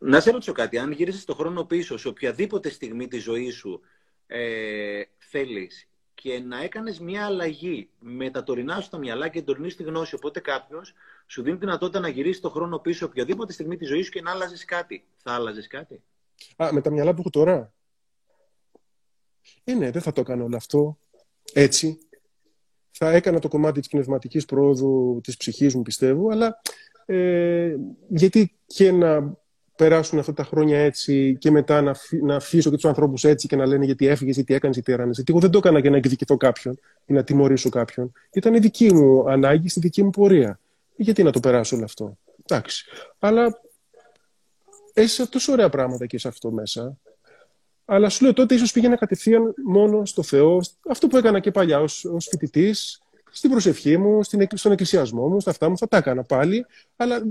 να σε ρωτήσω κάτι. Αν γύρισες το χρόνο πίσω, σε οποιαδήποτε στιγμή της ζωής σου ε, θέλεις και να έκανες μια αλλαγή με τα τωρινά σου τα μυαλά και την τωρινή στη γνώση. Οπότε κάποιος σου δίνει τη δυνατότητα να γυρίσεις το χρόνο πίσω οποιαδήποτε στιγμή της ζωής σου και να άλλαζες κάτι. Θα άλλαζες κάτι; Α, με τα μυαλά που έχω τώρα. Ε, ναι, δεν θα το έκανα όλο αυτό έτσι. Θα έκανα το κομμάτι της πνευματικής πρόοδου της ψυχής μου, πιστεύω, αλλά ε, γιατί και να περάσουν αυτά τα χρόνια έτσι και μετά να, να αφήσω και τους ανθρώπους έτσι και να λένε γιατί έφυγες, γιατί έκανες, γιατί έρανες. Γιατί εγώ δεν το έκανα για να εκδικηθώ κάποιον ή να τιμωρήσω κάποιον. Ήταν η δική μου ανάγκη, στη δική μου πορεία. Γιατί να το περάσω όλο αυτό; Εντάξει. Αλλά έζησα τόσο ωραία πράγματα και σε αυτό μέσα. Αλλά σου λέω τότε ίσως πήγαινα κατευθείαν μόνο στο Θεό, αυτό που έκανα και παλιά ως φοιτητής, στην προσευχή μου, στην, στον εκκλησιασμό μου, στα αυτά μου, θα τα έκανα πάλι, αλλά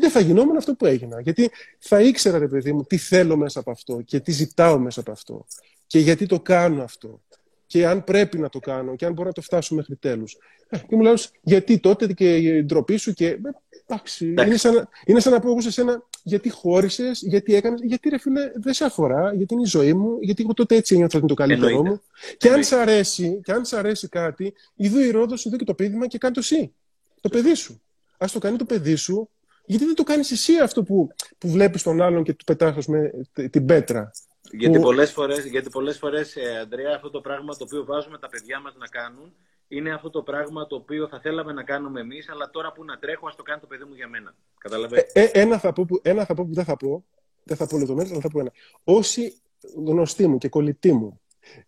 δεν θα γινόμουν αυτό που έγινα. Γιατί θα ήξερα, ρε παιδί μου, τι θέλω μέσα από αυτό και τι ζητάω μέσα από αυτό. Και γιατί το κάνω αυτό. Και αν πρέπει να το κάνω και αν μπορώ να το φτάσω μέχρι τέλους. Ε, και μου λέω, γιατί τότε και η ντροπή σου και. Ε, εντάξει, είναι σαν, είναι σαν να πω εγώ σε σένα, γιατί χώρισες, γιατί έκανε. Γιατί ρε φίλε, δεν σε αφορά, γιατί είναι η ζωή μου, γιατί εγώ τότε έτσι ένιωθα ότι είναι το καλύτερό μου. Και αν, σ αρέσει, και αν σ' αρέσει κάτι, ειδού η ρόδος, ειδού και το πείδημα και κάνει το εσύ. Το παιδί σου. Α το κάνει το παιδί σου, γιατί δεν το κάνεις εσύ αυτό που, που βλέπεις τον άλλον και του πετάς με την πέτρα; Γιατί που... πολλές φορές, γιατί πολλές φορές ε, Αντρέα, αυτό το πράγμα το οποίο βάζουμε τα παιδιά μας να κάνουν είναι αυτό το πράγμα το οποίο θα θέλαμε να κάνουμε εμείς, αλλά τώρα που να τρέχω, ας το κάνει το παιδί μου για μένα. Καταλαβαίνετε. Ε, ε, ένα, θα πω που, ένα θα πω που δεν θα πω, δεν θα πω λεπτομέρειες, αλλά θα πω ένα. Όσοι γνωστοί μου και κολλητοί μου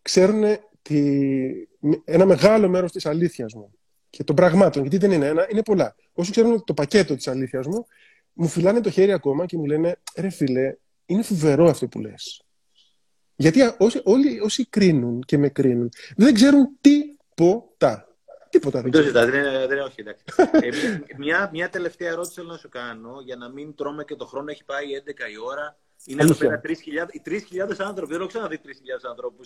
ξέρουν τη, ένα μεγάλο μέρος της αλήθειας μου και των πραγμάτων, γιατί δεν είναι ένα, είναι πολλά. Όσοι ξέρουν το πακέτο της αλήθειας μου, μου φυλάνε το χέρι ακόμα και μου λένε, ρε φίλε, είναι φοβερό αυτό που λες. Γιατί όσοι, όλοι όσοι κρίνουν και με κρίνουν δεν ξέρουν τίποτα. Τίποτα δεν ξέρουν. Δεν, δεν, δεν, όχι, εντάξει. ε, μια, μια τελευταία ερώτηση θέλω να σου κάνω για να μην τρώμε και το χρόνο έχει πάει 11 η ώρα. Είναι εδώ πέρα 3.000 άνθρωποι. Δεν έχω ξαναδεί 3.000 ανθρώπου.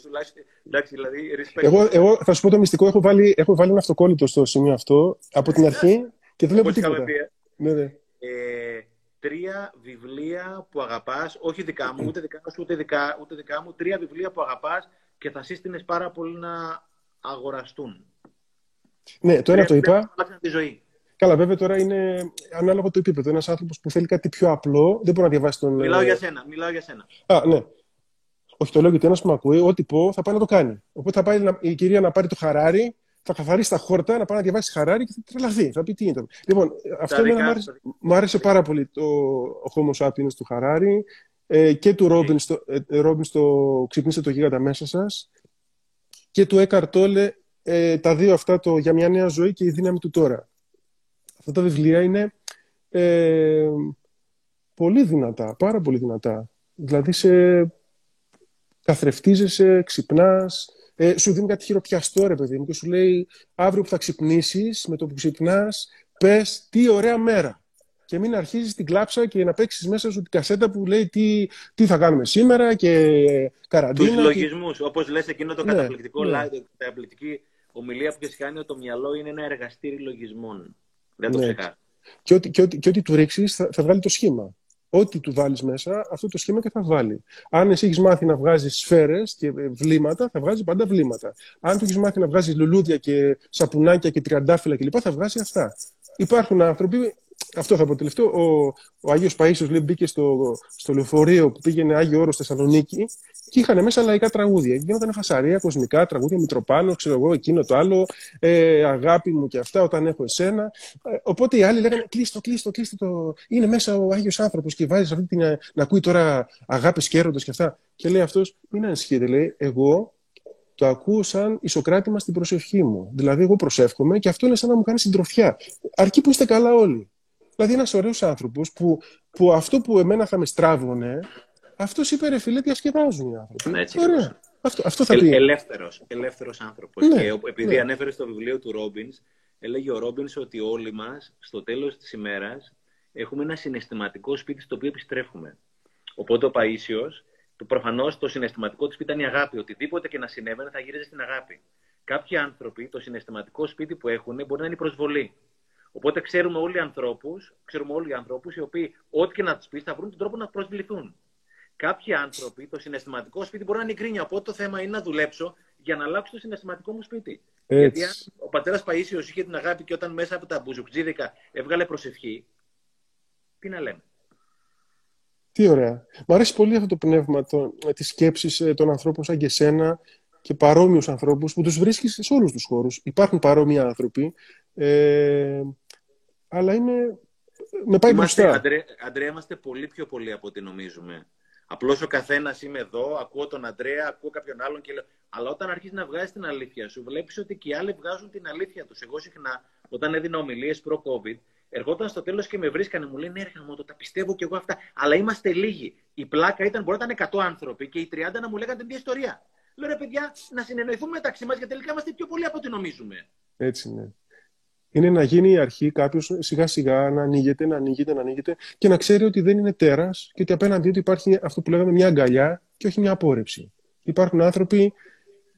Εντάξει, δηλαδή, εγώ, εγώ θα σου πω το μυστικό. Έχω βάλει, έχω βάλει ένα αυτοκόλλητο στο σημείο αυτό από την αρχή και δεν βλέπω τίποτα. Ε. Ναι, ναι. Ε, τρία βιβλία που αγαπάς, όχι δικά μου, ούτε δικά σου, ούτε δικά, ούτε δικά μου, τρία βιβλία που αγαπάς και θα σύστηνες πάρα πολύ να αγοραστούν. Ναι, το ένα το είπα. Τη ζωή. Καλά, βέβαια τώρα είναι ανάλογο το επίπεδο. Ένας άνθρωπος που θέλει κάτι πιο απλό δεν μπορεί να διαβάσει τον. Μιλάω για σένα. Μιλάω για σένα. Α, ναι. Όχι, το λέω γιατί ένας που με ακούει, ό,τι πω θα πάει να το κάνει. Οπότε θα πάει η κυρία να πάρει το χαράρι θα καθαρίσει τα χόρτα, να πάει να διαβάσει χαράρι και θα τρελαθεί. Θα πει τι είναι. Λοιπόν, αυτό μου άρεσε, μου άρεσε πάρα πολύ το ο Homo sapiens του Χαράρι ε, και του Ρόμπιν στο, ε, στο Ξυπνήστε το γίγαντα μέσα σας και του Εκαρτόλε ε, τα δύο αυτά το Για μια νέα ζωή και η δύναμη του τώρα. Αυτά τα βιβλία είναι ε, πολύ δυνατά, πάρα πολύ δυνατά. Δηλαδή σε καθρεφτίζεσαι, ξυπνάς, ε, σου δίνει κάτι χειροπιαστό, ρε παιδί μου, και σου λέει αύριο που θα ξυπνήσεις, με το που ξυπνάς, πες τι ωραία μέρα. Και μην αρχίζεις την κλάψα και να παίξεις μέσα σου την κασέτα που λέει τι, τι θα κάνουμε σήμερα και καραντίνα. Τους λογισμούς. Και... Όπως λες, εκείνο το ναι, καταπληκτικό ναι. live, καταπληκτική ομιλία που έχεις κάνει ότι το μυαλό είναι ένα εργαστήρι λογισμών. Δεν το ναι. Και ό,τι, και, ό,τι, και ό,τι του ρίξεις θα, θα βγάλει το σχήμα ό,τι του βάλεις μέσα, αυτό το σχήμα και θα βάλει. Αν εσύ έχεις μάθει να βγάζεις σφαίρες και βλήματα, θα βγάζει πάντα βλήματα. Αν του έχεις μάθει να βγάζεις λουλούδια και σαπουνάκια και τριαντάφυλλα κλπ., θα βγάζει αυτά. Υπάρχουν άνθρωποι αυτό θα πω τελευταίο. Ο, ο Άγιος Παΐσιος λέει, μπήκε στο, στο λεωφορείο που πήγαινε Άγιο Όρος Θεσσαλονίκη και είχαν μέσα λαϊκά τραγούδια. Γίνονταν φασαρία, κοσμικά τραγούδια, Μητροπάνο, ξέρω εγώ, εκείνο το άλλο, ε, αγάπη μου και αυτά, όταν έχω εσένα. Ε, οπότε οι άλλοι λέγανε, κλείστο, κλείστο, κλείστο το... Είναι μέσα ο Άγιος άνθρωπος και βάζει αυτή την, να ακούει τώρα αγάπης και και αυτά. Και λέει αυτός, μην ανησυχείτε, λέει, εγώ το ακούω σαν ισοκράτημα στην προσευχή μου. Δηλαδή, εγώ προσεύχομαι και αυτό είναι σαν να μου κάνει συντροφιά. Αρκεί που είστε καλά όλοι. Δηλαδή, ένας ωραίος άνθρωπος που, που αυτό που εμένα θα με στράβωνε, αυτός είπε ρε φίλε, διασκεδάζουν οι άνθρωποι. Ναι, έτσι Ωραία. Αυτό, αυτό θα πει. Ελεύθερος, ελεύθερος άνθρωπος. Ναι, και επειδή ναι. ανέφερε στο βιβλίο του Ρόμπινς, έλεγε ο Ρόμπινς ότι όλοι μας, στο τέλος της ημέρας, έχουμε ένα συναισθηματικό σπίτι στο οποίο επιστρέφουμε. Οπότε ο Παΐσιος, το, προφανώς το συναισθηματικό του σπίτι ήταν η αγάπη. Οτιδήποτε και να συνέβαινε θα γύριζε στην αγάπη. Κάποιοι άνθρωποι, το συναισθηματικό σπίτι που έχουν μπορεί να είναι η προσβολή. Οπότε ξέρουμε όλοι οι ανθρώπους, ξέρουμε όλοι οι ανθρώπους οι οποίοι, ό,τι και να τους πεις, θα βρουν τον τρόπο να προσβληθούν. Κάποιοι άνθρωποι, το συναισθηματικό σπίτι μπορεί να είναι γκρίνια. Οπότε το θέμα είναι να δουλέψω για να αλλάξω το συναισθηματικό μου σπίτι. Έτσι. Γιατί αν ο πατέρας Παίσιο είχε την αγάπη και όταν μέσα από τα μπουζουκτζίδικα έβγαλε προσευχή, τι να λέμε. Τι ωραία. Μ' αρέσει πολύ αυτό το πνεύμα της σκέψης ε, των ανθρώπων σαν και εσένα και παρόμοιους ανθρώπους που τους βρίσκεις σε όλους τους χώρους. Υπάρχουν παρόμοιοι άνθρωποι. Ε, αλλά είναι... Με πάει είμαστε, μπροστά. Αντρέ, Αντρέα, είμαστε πολύ πιο πολλοί από ό,τι νομίζουμε. Απλώς ο καθένας είμαι εδώ, ακούω τον Αντρέα, ακούω κάποιον άλλον και λέω. Αλλά όταν αρχίζει να βγάζεις την αλήθεια σου, βλέπεις ότι και οι άλλοι βγάζουν την αλήθεια τους. Εγώ συχνά, όταν έδινα ομιλίες προ-COVID, ερχόταν στο τέλος και με βρίσκανε, μου λένε Έρχα μου, το τα πιστεύω κι εγώ αυτά. Αλλά είμαστε λίγοι. Η πλάκα ήταν μπορεί να ήταν 100 άνθρωποι και οι 30 να μου λέγανε την ίδια ιστορία. Λέω ρε παιδιά, να συνεννοηθούμε μεταξύ μας γιατί τελικά είμαστε πιο πολλοί από ό,τι νομίζουμε. Έτσι είναι. Είναι να γίνει η αρχή κάποιος σιγά σιγά να ανοίγεται, να ανοίγεται, να ανοίγεται και να ξέρει ότι δεν είναι τέρας και ότι απέναντί του υπάρχει αυτό που λέγαμε μια αγκαλιά και όχι μια απόρρεψη. Υπάρχουν άνθρωποι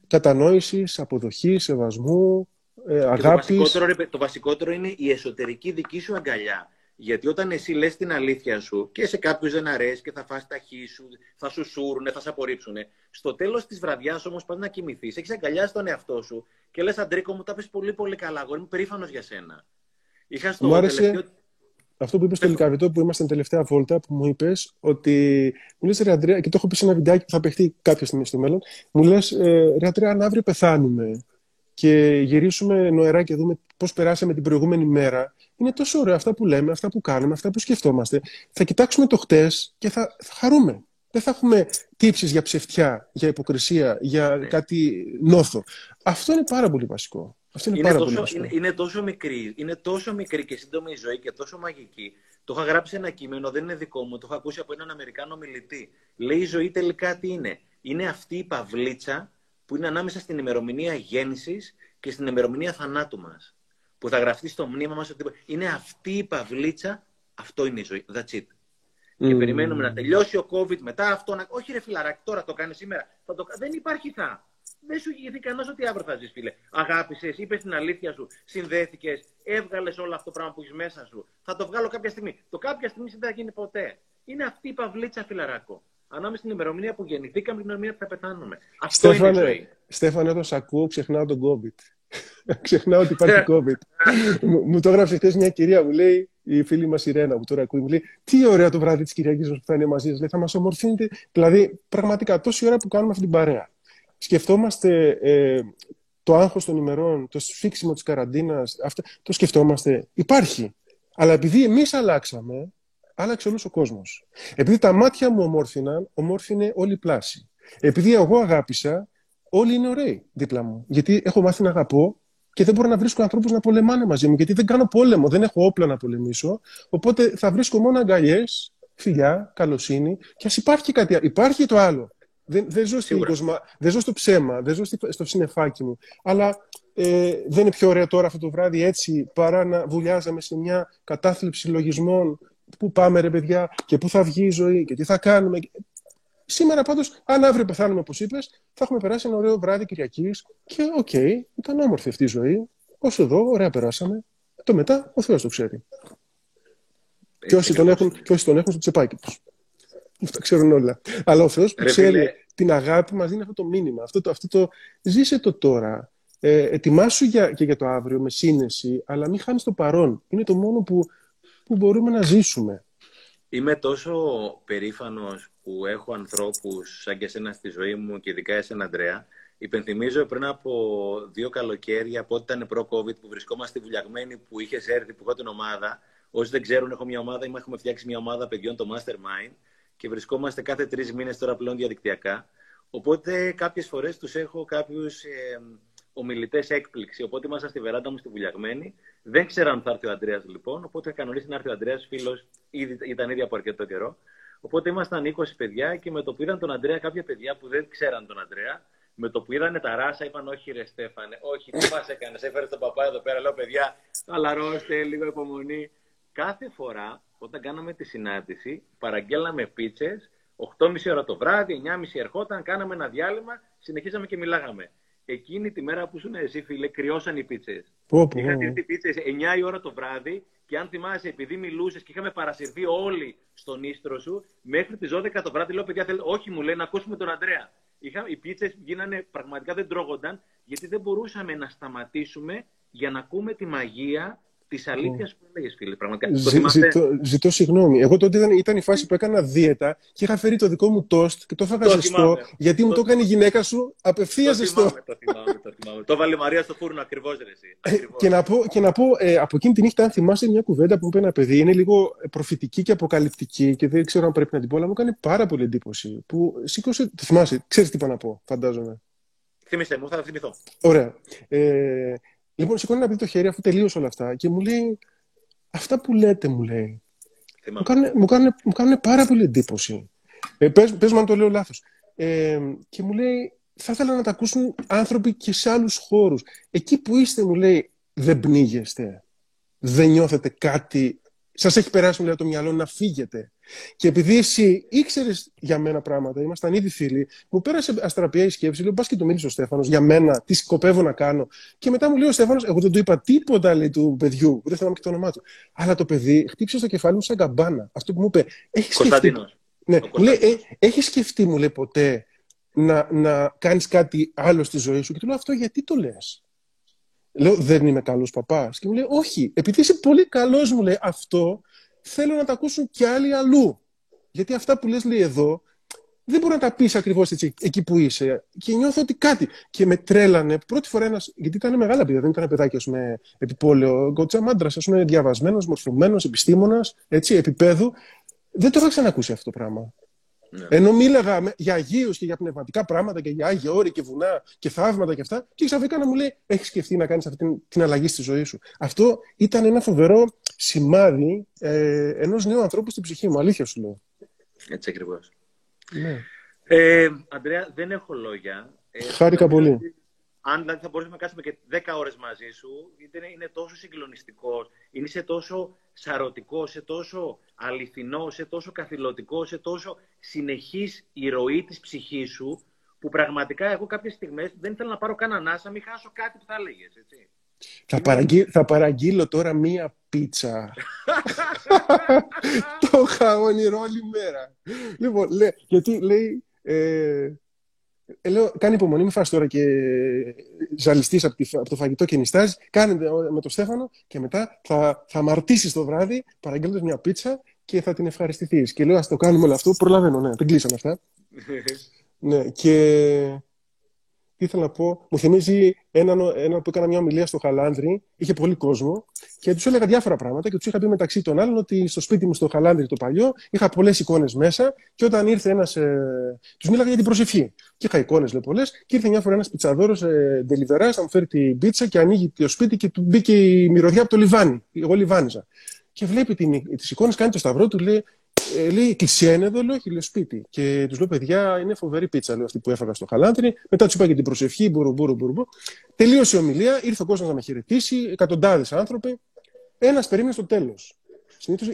κατανόησης, αποδοχής, σεβασμού, ε, αγάπη. Το βασικότερο, το βασικότερο είναι η εσωτερική δική σου αγκαλιά. Γιατί όταν εσύ λες την αλήθεια σου και σε κάποιους δεν αρέσει και θα φας τα χή σου, θα σου σούρουνε, θα σε απορρίψουν. Στο τέλος της βραδιάς όμως πας να κοιμηθείς, έχεις αγκαλιάσει τον εαυτό σου και λες Αντρίκο μου τα πες πολύ πολύ καλά, εγώ είμαι περήφανος για σένα. Είχα στο μου άρεσε τελευταίο... αυτό που είπες στο Λικαβιτό που ήμασταν τελευταία βόλτα που μου είπες ότι μου λες ρε Αντρέα και το έχω πει σε ένα βιντεάκι που θα παιχτεί κάποια στιγμή στο μέλλον μου λες ε, ρε Αντρέα αν αύριο πεθάνουμε και γυρίσουμε νοερά και δούμε πώς περάσαμε την προηγούμενη μέρα, είναι τόσο ωραία αυτά που λέμε, αυτά που κάνουμε, αυτά που σκεφτόμαστε. Θα κοιτάξουμε το χτες και θα, θα χαρούμε. Δεν θα έχουμε τύψεις για ψευτιά, για υποκρισία, για ναι. κάτι νόθο. Αυτό είναι πάρα πολύ βασικό. Αυτό είναι, είναι, πάρα τόσο, πολύ βασικό. Είναι, είναι, τόσο μικρή, είναι τόσο μικρή και σύντομη η ζωή και τόσο μαγική. Το είχα γράψει ένα κείμενο, δεν είναι δικό μου, το είχα ακούσει από έναν Αμερικάνο μιλητή. Λέει η ζωή τελικά τι είναι. Είναι αυτή η παυλίτσα που είναι ανάμεσα στην ημερομηνία γέννησης και στην ημερομηνία θανάτου μας. Που θα γραφτεί στο μνήμα μας ότι είναι αυτή η παυλίτσα, αυτό είναι η ζωή. That's it. Και περιμένουμε να τελειώσει ο COVID μετά αυτό. Να... Όχι, ρε φιλαράκι, τώρα το κάνεις σήμερα. Θα το... Δεν υπάρχει θα. Δεν σου είχε κανένας ότι αύριο θα ζεις, φίλε. Αγάπησες, είπες την αλήθεια σου, συνδέθηκες, έβγαλες όλο αυτό το πράγμα που έχεις μέσα σου. Θα το βγάλω κάποια στιγμή. Το κάποια στιγμή δεν θα γίνει ποτέ. Είναι αυτή η παυλίτσα, φιλαράκο ανάμεσα στην ημερομηνία που γεννηθήκαμε και την ημερομηνία που θα πεθάνουμε. Αυτό Στέφανε, είναι η ζωή. Στέφανε, όταν σε ακούω, ξεχνάω τον COVID. ξεχνάω ότι υπάρχει COVID. μου, το έγραψε χθες μια κυρία, μου λέει, η φίλη μας η Ρένα, που τώρα ακούει, μου λέει, Τι ωραία το βράδυ της Κυριακής που θα είναι μαζί σας. Θα μας ομορφύνετε. Δηλαδή, πραγματικά, τόση ώρα που κάνουμε αυτή την παρέα. Σκεφτόμαστε ε, το άγχος των ημερών, το σφίξιμο της καραντίνας, το σκεφτόμαστε. Υπάρχει. Αλλά επειδή εμείς αλλάξαμε, άλλαξε όλος ο κόσμος. Επειδή τα μάτια μου ομόρφιναν, ομόρφινε όλη η πλάση. Επειδή εγώ αγάπησα, όλοι είναι ωραίοι δίπλα μου. Γιατί έχω μάθει να αγαπώ και δεν μπορώ να βρίσκω ανθρώπους να πολεμάνε μαζί μου. Γιατί δεν κάνω πόλεμο, δεν έχω όπλα να πολεμήσω. Οπότε θα βρίσκω μόνο αγκαλιές, φιλιά, καλοσύνη. Και ας υπάρχει κάτι άλλο. Υπάρχει το άλλο. Δεν, δεν, ζω στην κοσμα... δεν ζω στο ψέμα, δεν ζω στο συνεφάκι μου. Αλλά ε, δεν είναι πιο ωραίο τώρα αυτό το βράδυ έτσι παρά να βουλιάζαμε σε μια κατάθλιψη λογισμών πού πάμε ρε παιδιά και πού θα βγει η ζωή και τι θα κάνουμε. Σήμερα πάντως, αν αύριο πεθάνουμε όπως είπες, θα έχουμε περάσει ένα ωραίο βράδυ Κυριακής και OK, okay, ήταν όμορφη αυτή η ζωή. Όσο εδώ, ωραία περάσαμε. Το μετά, ο Θεός το ξέρει. Και όσοι, τον έχουν, και όσοι τον έχουν στο τσεπάκι τους. Αυτό ξέρουν όλα. Αλλά ο Θεός που ξέρει την αγάπη μας δίνει αυτό το μήνυμα. Αυτό το, αυτό το, ζήσε το τώρα. Ε, ετοιμάσου για, και για το αύριο με σύνεση, αλλά μην χάνεις το παρόν. Είναι το μόνο που που μπορούμε να ζήσουμε. Είμαι τόσο περήφανος που έχω ανθρώπους σαν και εσένα στη ζωή μου και ειδικά εσένα, Αντρέα. Υπενθυμίζω πριν από δύο καλοκαίρια, πότε ήταν προ-COVID, που βρισκόμαστε βουλιαγμένοι, που είχες έρθει, που έχω την ομάδα. Όσοι δεν ξέρουν, έχω μια ομάδα, έχουμε φτιάξει μια ομάδα παιδιών, το Mastermind, και βρισκόμαστε κάθε τρεις μήνες τώρα πλέον διαδικτυακά. Οπότε κάποιες φορές τους έχω κάποιους ε, ομιλητές έκπληξη. Οπότε ήμασταν στη βεράντα μου στη Βουλιαγμένη. Δεν ξέραν αν θα έρθει ο Αντρέα λοιπόν. Οπότε κανονίσει να έρθει ο Αντρέα, φίλος, ήταν ήδη από αρκετό καιρό. Οπότε ήμασταν 20 παιδιά και με το που είδαν τον Αντρέα, κάποια παιδιά που δεν ξέραν τον Αντρέα, με το που είδαν τα ράσα, είπαν: Όχι, ρε Στέφανε, όχι, τι μας έκανες. Έφερε τον παπά εδώ πέρα. Λέω: Παιδιά, χαλαρώστε, λίγο υπομονή. Κάθε φορά όταν κάναμε τη συνάντηση, παραγγέλαμε πίτσες, 8.30 ώρα το βράδυ, 9.30 ερχόταν, κάναμε ένα διάλειμμα, συνεχίζαμε και μιλάγαμε εκείνη τη μέρα που ήσουν εσύ, φίλε, κρυώσαν οι πίτσες. Είχαν έρθει πίτσες 9 η ώρα το βράδυ και αν θυμάσαι, επειδή μιλούσες και είχαμε παρασυρθεί όλοι στον ίστρο σου, μέχρι τις 12 το βράδυ λέω: Παιδιά, θέλω... όχι, μου λέει να ακούσουμε τον Αντρέα. Είχα... Οι πίτσες γίνανε, πραγματικά δεν τρώγονταν, γιατί δεν μπορούσαμε να σταματήσουμε για να ακούμε τη μαγεία της αλήθειας που έλεγες, φίλε. Πραγματικά. Ζη, ζητώ, ζητώ, συγγνώμη. Εγώ τότε ήταν, ήταν η φάση που έκανα δίαιτα και είχα φέρει το δικό μου τόστ και το έφαγα ζεστό γιατί το... μου το έκανε η γυναίκα σου απευθείας ζεστό. Το θυμάμαι, το θυμάμαι. το βάλε Μαρία στο φούρνο ακριβώς, ρε. Ε, και να πω, και να πω ε, από εκείνη τη νύχτα, αν θυμάσαι μια κουβέντα που είπε ένα παιδί, είναι λίγο προφητική και αποκαλυπτική και δεν ξέρω αν πρέπει να την πω, αλλά μου έκανε πάρα πολύ εντύπωση. Που σήκωσε. Το θυμάσαι, ξέρεις τι είπα να πω, φαντάζομαι. Θύμισε μου, θα θυμηθώ. Ωραία. Ε, Λοιπόν, σηκώνει να πει το χέρι αφού τελείωσε όλα αυτά και μου λέει, αυτά που λέτε μου λέει, μου κάνουν, μου, κάνουν, μου κάνουν πάρα πολύ εντύπωση. Ε, πες, πες μου αν το λέω λάθος. Ε, και μου λέει, θα ήθελα να τα ακούσουν άνθρωποι και σε άλλους χώρους. Εκεί που είστε, μου λέει, δεν πνίγεστε. Δεν νιώθετε κάτι. Σας έχει περάσει, μου λέει, το μυαλό να φύγετε. Και επειδή εσύ ήξερες για μένα πράγματα, ήμασταν ήδη φίλοι, μου πέρασε αστραπία η σκέψη. Λέω, πας και το μίλησες ο Στέφανος για μένα, τι σκοπεύω να κάνω. Και μετά μου λέει ο Στέφανος, εγώ δεν του είπα τίποτα λέει, του παιδιού, δεν θυμάμαι και το όνομά του. Αλλά το παιδί χτύπησε στο κεφάλι μου σαν καμπάνα. Αυτό που μου είπε, έχεις σκεφτεί. Ναι, μου λέει, ε, έχεις σκεφτεί, μου λέει ποτέ, να, να κάνεις κάτι άλλο στη ζωή σου. Και του λέω, αυτό γιατί το λες; Λέω, δεν είμαι καλός παπάς. Και μου λέει, Όχι, επειδή είσαι πολύ καλός, μου λέει αυτό, θέλω να τα ακούσουν κι άλλοι αλλού. Γιατί αυτά που λες λέει εδώ, δεν μπορεί να τα πεις ακριβώς εκεί που είσαι. Και νιώθω ότι κάτι. Και με τρέλανε πρώτη φορά ένας. Γιατί ήταν μεγάλα παιδιά, δεν ήταν παιδάκι, ας πούμε, επιπόλαιο. Κοτσαμάντρα, ας πούμε, διαβασμένος, μορφωμένος, επιστήμονας, έτσι, επίπεδου. Δεν το είχα ξανακούσει αυτό το πράγμα. Ναι. Ενώ μίλαγα για Αγίους και για πνευματικά πράγματα και για Άγια Όρη και βουνά και θαύματα και αυτά, και ξαφνικά να μου λέει: Έχεις σκεφτεί να κάνεις αυτή την, την αλλαγή στη ζωή σου. Αυτό ήταν ένα φοβερό σημάδι ε, ενός νέου ανθρώπου στην ψυχή μου. Αλήθεια σου λέω. Έτσι ακριβώς. Ναι. Ε, Αντρέα, δεν έχω λόγια. Ε, Χάρηκα πολύ. Αν δηλαδή θα μπορούσαμε να κάτσουμε και 10 ώρες μαζί σου, είναι, είναι τόσο συγκλονιστικός, είναι σε τόσο σαρωτικό, σε τόσο αληθινό, σε τόσο καθηλωτικό, σε τόσο συνεχής η ροή της ψυχής σου, που πραγματικά εγώ κάποιες στιγμές δεν ήθελα να πάρω κανένα ανάσα, μην χάσω κάτι που θα έλεγες. έτσι. Θα, παραγγείλ, θα παραγγείλω τώρα μία πίτσα. το είχα όνειρο όλη μέρα. Λοιπόν, λέ, γιατί λέει, ε, ε, λέω, κάνει υπομονή, μην φας τώρα και ζαλιστείς από, από το φαγητό και νιστάζει. Κάνε με τον Στέφανο και μετά θα, θα αμαρτήσεις το βράδυ παραγγέλνοντας μια πίτσα και θα την ευχαριστηθείς. Και λέω, ας το κάνουμε όλο αυτό. Προλαβαίνω, ναι, δεν κλείσαμε αυτά. ναι, και τι ήθελα να πω, μου θυμίζει έναν, ένα που έκανα μια ομιλία στο Χαλάνδρι, είχε πολύ κόσμο και τους έλεγα διάφορα πράγματα και τους είχα πει μεταξύ των άλλων ότι στο σπίτι μου στο Χαλάνδρι το παλιό είχα πολλές εικόνες μέσα και όταν ήρθε ένας. Ε, τους μίλαγα για την προσευχή. Και είχα εικόνες πολλές και ήρθε μια φορά ένας πιτσαδόρος ε, ντελιβερά να μου φέρει την πίτσα και ανοίγει το σπίτι και του μπήκε η μυρωδιά από το λιβάνι. Εγώ λιβάνιζα. Και βλέπει τις εικόνες, κάνει το σταυρό του, λέει ε, λέει, εκκλησία είναι εδώ, λέω, όχι, λέω σπίτι. Και τους λέω, παιδιά, είναι φοβερή πίτσα, λέω, αυτή που έφαγα στο χαλάντρι. Μετά τους είπα και την προσευχή, μπουρου, μπουρου, μπουρου. Τελείωσε η ομιλία, ήρθε ο κόσμος να με χαιρετήσει, εκατοντάδες άνθρωποι. Ένας περίμενε στο τέλος.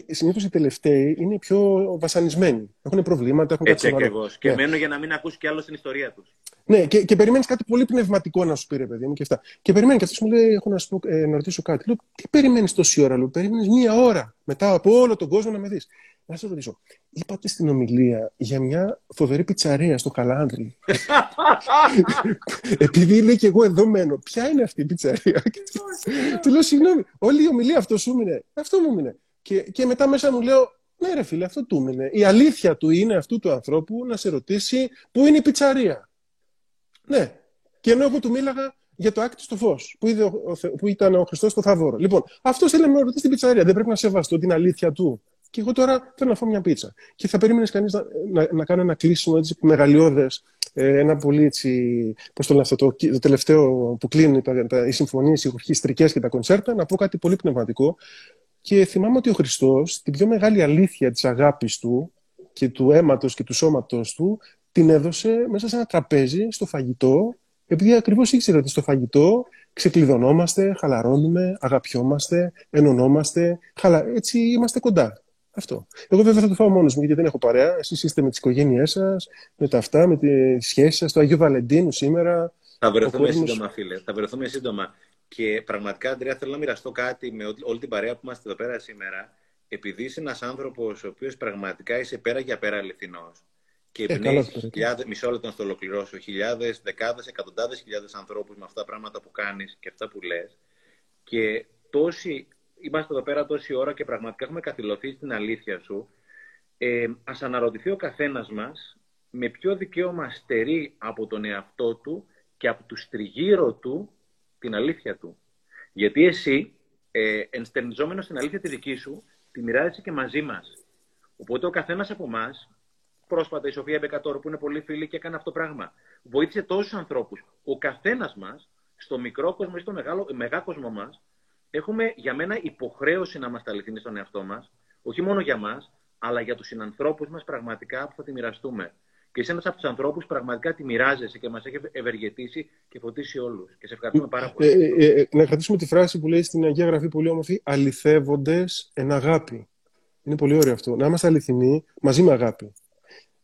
Συνήθως οι τελευταίοι είναι οι πιο βασανισμένοι. Έχουν προβλήματα, έχουν Έτσι ακριβώς. Και ναι. μένω για να μην ακούσει κι άλλο την ιστορία τους. Ναι, και, και περιμένεις κάτι πολύ πνευματικό να σου πει, ρε παιδί μου και αυτά. Και περιμένεις και αυτός μου λέει: Έχω να, σου πω, ε, να ρωτήσω κάτι. Λέω: Τι περιμένεις τόση ώρα, λέω. Περιμένεις μία ώρα μετά από όλο τον κόσμο να με δεις. Να σα ρωτήσω, είπατε στην ομιλία για μια φοβερή πιτσαρία στο Καλάνδρι. Επειδή λέει και εγώ εδώ μένω, ποια είναι αυτή η πιτσαρία; Του λέω, συγγνώμη, όλη η ομιλία αυτό σου μείνε. Αυτό μου μείνε. Και, και μετά μέσα μου λέω, ναι ρε φίλε, αυτό του μείνε. Η αλήθεια του είναι αυτού του ανθρώπου να σε ρωτήσει πού είναι η πιτσαρία; Ναι. Και ενώ εγώ του μίλαγα για το άκτη στο φως, που, που ήταν ο Χριστός στο Θαβόρο. Λοιπόν, αυτός θέλει να με ρωτήσει την πιτσαρία. Δεν πρέπει να σεβαστώ την αλήθεια του. Και εγώ τώρα θέλω να φάω μια πίτσα. Και θα περίμενες κανείς να, να, να κάνω ένα κλείσιμο έτσι, μεγαλειώδες, ε, ένα πολύ έτσι. Πώς το λένε αυτό, το, το τελευταίο που κλείνει τα, τα, οι συμφωνίες, οι ορχιστρικέ και τα κονσέρτα, να πω κάτι πολύ πνευματικό. Και θυμάμαι ότι ο Χριστός, την πιο μεγάλη αλήθεια της αγάπης του και του αίματος και του σώματος του, την έδωσε μέσα σε ένα τραπέζι στο φαγητό, επειδή ακριβώς ήξερε ότι στο φαγητό ξεκλειδωνόμαστε, χαλαρώνουμε, αγαπιόμαστε, ενωνόμαστε, χαλα... έτσι είμαστε κοντά. Αυτό. Εγώ βέβαια θα το φάω μόνος μου γιατί δεν έχω παρέα. Εσεί είστε με τις οικογένειές σας, με τα αυτά, με τις σχέσεις σας. Το Αγίου Βαλεντίνου σήμερα. Θα βρεθούμε κόσμος... σύντομα, φίλε. Θα βρεθούμε σύντομα. Και πραγματικά, Αντρέα, θέλω να μοιραστώ κάτι με όλη την παρέα που είμαστε εδώ πέρα σήμερα. Επειδή είσαι ένας άνθρωπος ο οποίος πραγματικά είσαι πέρα για πέρα αληθινός. Και ε, εμπνέει μισό λεπτό να το ολοκληρώσω, χιλιάδες, δεκάδες, εκατοντάδες χιλιάδες ανθρώπους με αυτά τα πράγματα που κάνεις και αυτά που λες. Και τόσοι είμαστε εδώ πέρα τόση ώρα και πραγματικά έχουμε καθυλωθεί στην αλήθεια σου, ε, ας αναρωτηθεί ο καθένας μας με ποιο δικαίωμα στερεί από τον εαυτό του και από τους τριγύρω του την αλήθεια του. Γιατί εσύ, ε, ενστερνιζόμενος στην αλήθεια τη δική σου, τη μοιράζεσαι και μαζί μας. Οπότε ο καθένας από εμάς, πρόσφατα η Σοφία Μπεκατόρ που είναι πολύ φίλη και έκανε αυτό το πράγμα, βοήθησε τόσους ανθρώπους. Ο καθένας μας, στο μικρό κόσμο ή στο μεγάλο, μεγάλο κόσμο μας, έχουμε για μένα υποχρέωση να είμαστε αληθινοί στον εαυτό μας, όχι μόνο για μας, αλλά για τους συνανθρώπους μας πραγματικά που θα τη μοιραστούμε. Και είσαι ένα από τους ανθρώπους που πραγματικά τη μοιράζεσαι και μας έχει ευεργετήσει και φωτίσει όλους. Και σε ευχαριστούμε πάρα πολύ. Ε, ε, ε, να κρατήσουμε τη φράση που λέει στην Αγία Γραφή πολύ όμορφη: Αληθεύοντες εν αγάπη. Είναι πολύ ωραίο αυτό. Να είμαστε αληθινοί μαζί με αγάπη.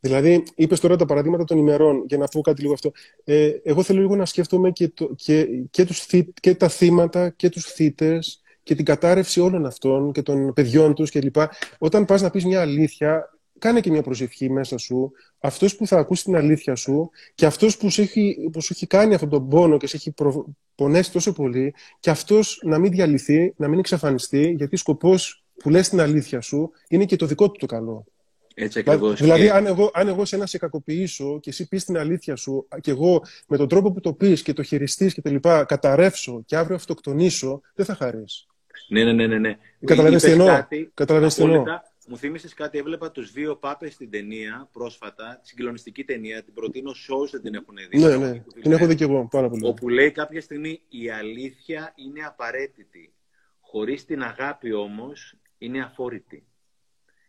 Δηλαδή, είπες τώρα τα παραδείγματα των ημερών, για να πω κάτι λίγο αυτό. Ε, εγώ θέλω λίγο να σκέφτομαι και, το, και, και, τους, και τα θύματα και τους θύτες και την κατάρρευση όλων αυτών και των παιδιών τους κλπ. Όταν πας να πεις μια αλήθεια, κάνε και μια προσευχή μέσα σου. Αυτός που θα ακούσει την αλήθεια σου και αυτός που σου έχει, που σου έχει κάνει αυτόν τον πόνο και σε έχει προ... πονέσει τόσο πολύ και αυτός να μην διαλυθεί, να μην εξαφανιστεί, γιατί σκοπός που λες την αλήθεια σου είναι και το δικό του το καλό. Έτσι ακριβώς. Δηλαδή, αν, εγώ, αν εγώ σε ένα σε κακοποιήσω και εσύ πεις την αλήθεια σου και εγώ με τον τρόπο που το πεις και το χειριστείς και τα λοιπά καταρρεύσω και αύριο αυτοκτονήσω, δεν θα χαρίσει. Ναι, ναι, ναι. ναι. ναι. Καταλαβαίνεις τι εννοώ; Μου θύμισες κάτι, έβλεπα τους δύο πάπες στην ταινία πρόσφατα, τη συγκλονιστική ταινία. Την προτείνω σε όσου δεν την έχουν δει. Ναι, ναι. Την έχω δει και εγώ πάρα πολύ. Όπου λέει κάποια στιγμή η αλήθεια είναι απαραίτητη. Χωρίς την αγάπη όμως είναι αφόρητη.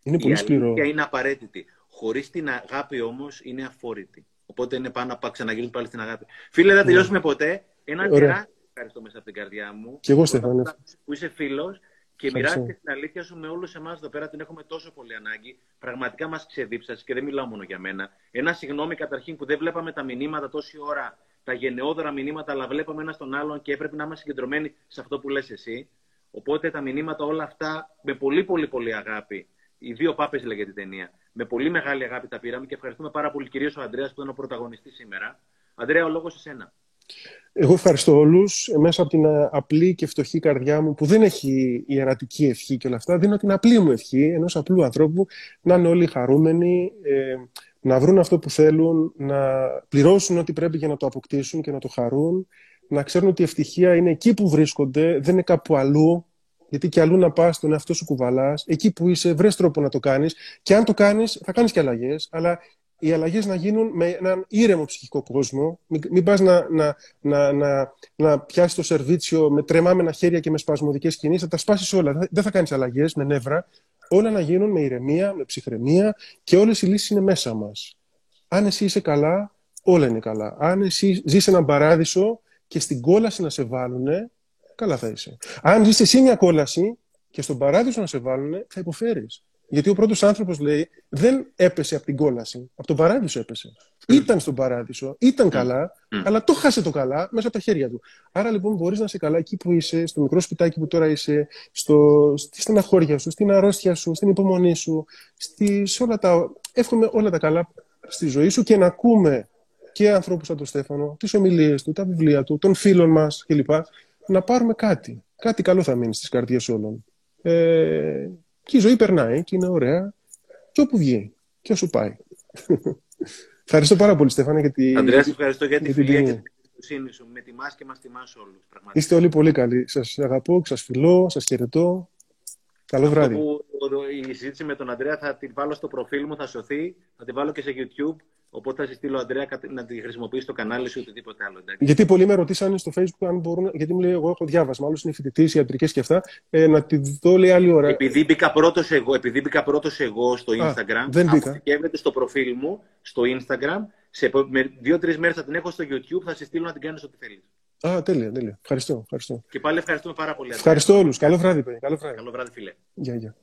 Είναι πολύ σκληρό. Η αλήθεια είναι απαραίτητη. Χωρίς την αγάπη όμως είναι αφόρητη. Οπότε είναι πάνω να ξαναγυρίσουμε πάλι στην αγάπη. Φίλε, δεν θα ναι. τελειώσουμε ποτέ. Ένα τεράστιο ευχαριστώ μέσα από την καρδιά μου. Και εγώ, Στέφανε. Που είσαι φίλος και μοιράστηκε την αλήθεια σου με όλους εμάς εδώ πέρα. Την έχουμε τόσο πολύ ανάγκη. Πραγματικά μας ξεδίψασες και δεν μιλάω μόνο για μένα. Ένα συγγνώμη καταρχήν που δεν βλέπαμε τα μηνύματα τόση ώρα, τα γενναιόδωρα μηνύματα, αλλά βλέπαμε ένα τον άλλον και έπρεπε να είμαστε συγκεντρωμένοι σε αυτό που λες εσύ. Οπότε τα μηνύματα όλα αυτά με πολύ πολύ πολύ αγάπη οι δύο πάπες λέγεται η ταινία. Με πολύ μεγάλη αγάπη τα πήραμε και ευχαριστούμε πάρα πολύ κυρίως ο Αντρέα που ήταν ο πρωταγωνιστής σήμερα. Αντρέα, ο λόγος σε σένα. Εγώ ευχαριστώ όλους. Μέσα από την απλή και φτωχή καρδιά μου, που δεν έχει ιερατική ευχή και όλα αυτά, δίνω την απλή μου ευχή ενός απλού ανθρώπου να είναι όλοι χαρούμενοι, ε, να βρουν αυτό που θέλουν, να πληρώσουν ό,τι πρέπει για να το αποκτήσουν και να το χαρούν, να ξέρουν ότι η ευτυχία είναι εκεί που βρίσκονται, δεν είναι κάπου αλλού, γιατί και αλλού να πας, τον εαυτό σου κουβαλάς, εκεί που είσαι, βρες τρόπο να το κάνεις. Και αν το κάνεις, θα κάνεις και αλλαγές. Αλλά οι αλλαγές να γίνουν με έναν ήρεμο ψυχικό κόσμο. Μην, μην πας να, να, να, να, να πιάσεις το σερβίτσιο με τρεμάμενα χέρια και με σπασμωδικές κινήσεις. Θα τα σπάσεις όλα. Δεν θα κάνεις αλλαγές με νεύρα. Όλα να γίνουν με ηρεμία, με ψυχραιμία και όλες οι λύσεις είναι μέσα μας. Αν εσύ είσαι καλά, όλα είναι καλά. Αν εσύ ζεις έναν παράδεισο και στην κόλαση να σε βάλουν, καλά θα είσαι. Αν ζεις εσύ μια κόλαση και στον παράδεισο να σε βάλουν, θα υποφέρεις. Γιατί ο πρώτος άνθρωπος λέει δεν έπεσε από την κόλαση, από τον παράδεισο έπεσε. Ήταν στον παράδεισο, ήταν καλά, αλλά το χάσε το καλά μέσα από τα χέρια του. Άρα λοιπόν μπορείς να είσαι καλά εκεί που είσαι, στο μικρό σπιτάκι που τώρα είσαι, στο, στη στεναχώρια σου, στην αρρώστια σου, στην υπομονή σου, στη, σε όλα τα, εύχομαι όλα τα καλά στη ζωή σου και να ακούμε και ανθρώπους σαν τον Στέφανο, τις ομιλίες του, τα βιβλία του, των φίλων μας κλπ να πάρουμε κάτι. Κάτι καλό θα μείνει στις καρδιές όλων. Ε, και η ζωή περνάει και είναι ωραία και όπου βγει και όσο πάει. ευχαριστώ πάρα πολύ, Στέφανα, για την. Αντρέα, ευχαριστώ για τη φιλία και την εμπιστοσύνη σου. Με τιμάς και μας τιμάς όλους. Πραγματικά. Είστε όλοι πολύ καλοί. Σας αγαπώ, σας φιλώ, σας χαιρετώ. Καλό βράδυ. Που, η συζήτηση με τον Αντρέα θα την βάλω στο προφίλ μου, θα σωθεί. Θα την βάλω και σε YouTube. Οπότε θα συστήλω, Αντρέα, να τη χρησιμοποιήσεις στο κανάλι σου ή οτιδήποτε άλλο. Εντάξει. Γιατί πολλοί με ρωτήσανε στο Facebook αν μπορούν. Γιατί μου λέει: Εγώ έχω διάβασμα. Άλλος είναι φοιτητής, ιατρικές και αυτά. Ε, να τη δω λέει άλλη ώρα. Επειδή μπήκα πρώτος εγώ, επειδή μπήκα πρώτος εγώ στο Instagram. Α, δεν μπήκα. στο προφίλ μου στο Instagram. Σε δύο-τρει μέρες θα την έχω στο YouTube. Θα συστήλω να την κάνεις ό,τι θέλεις. Α, τέλεια, τέλεια. Ευχαριστώ, ευχαριστώ. Και πάλι ευχαριστούμε πάρα πολύ. Ευχαριστώ όλους. Καλό βράδυ, παιδί. Καλό βράδυ. Καλό βράδυ, φίλε. Γεια, γεια.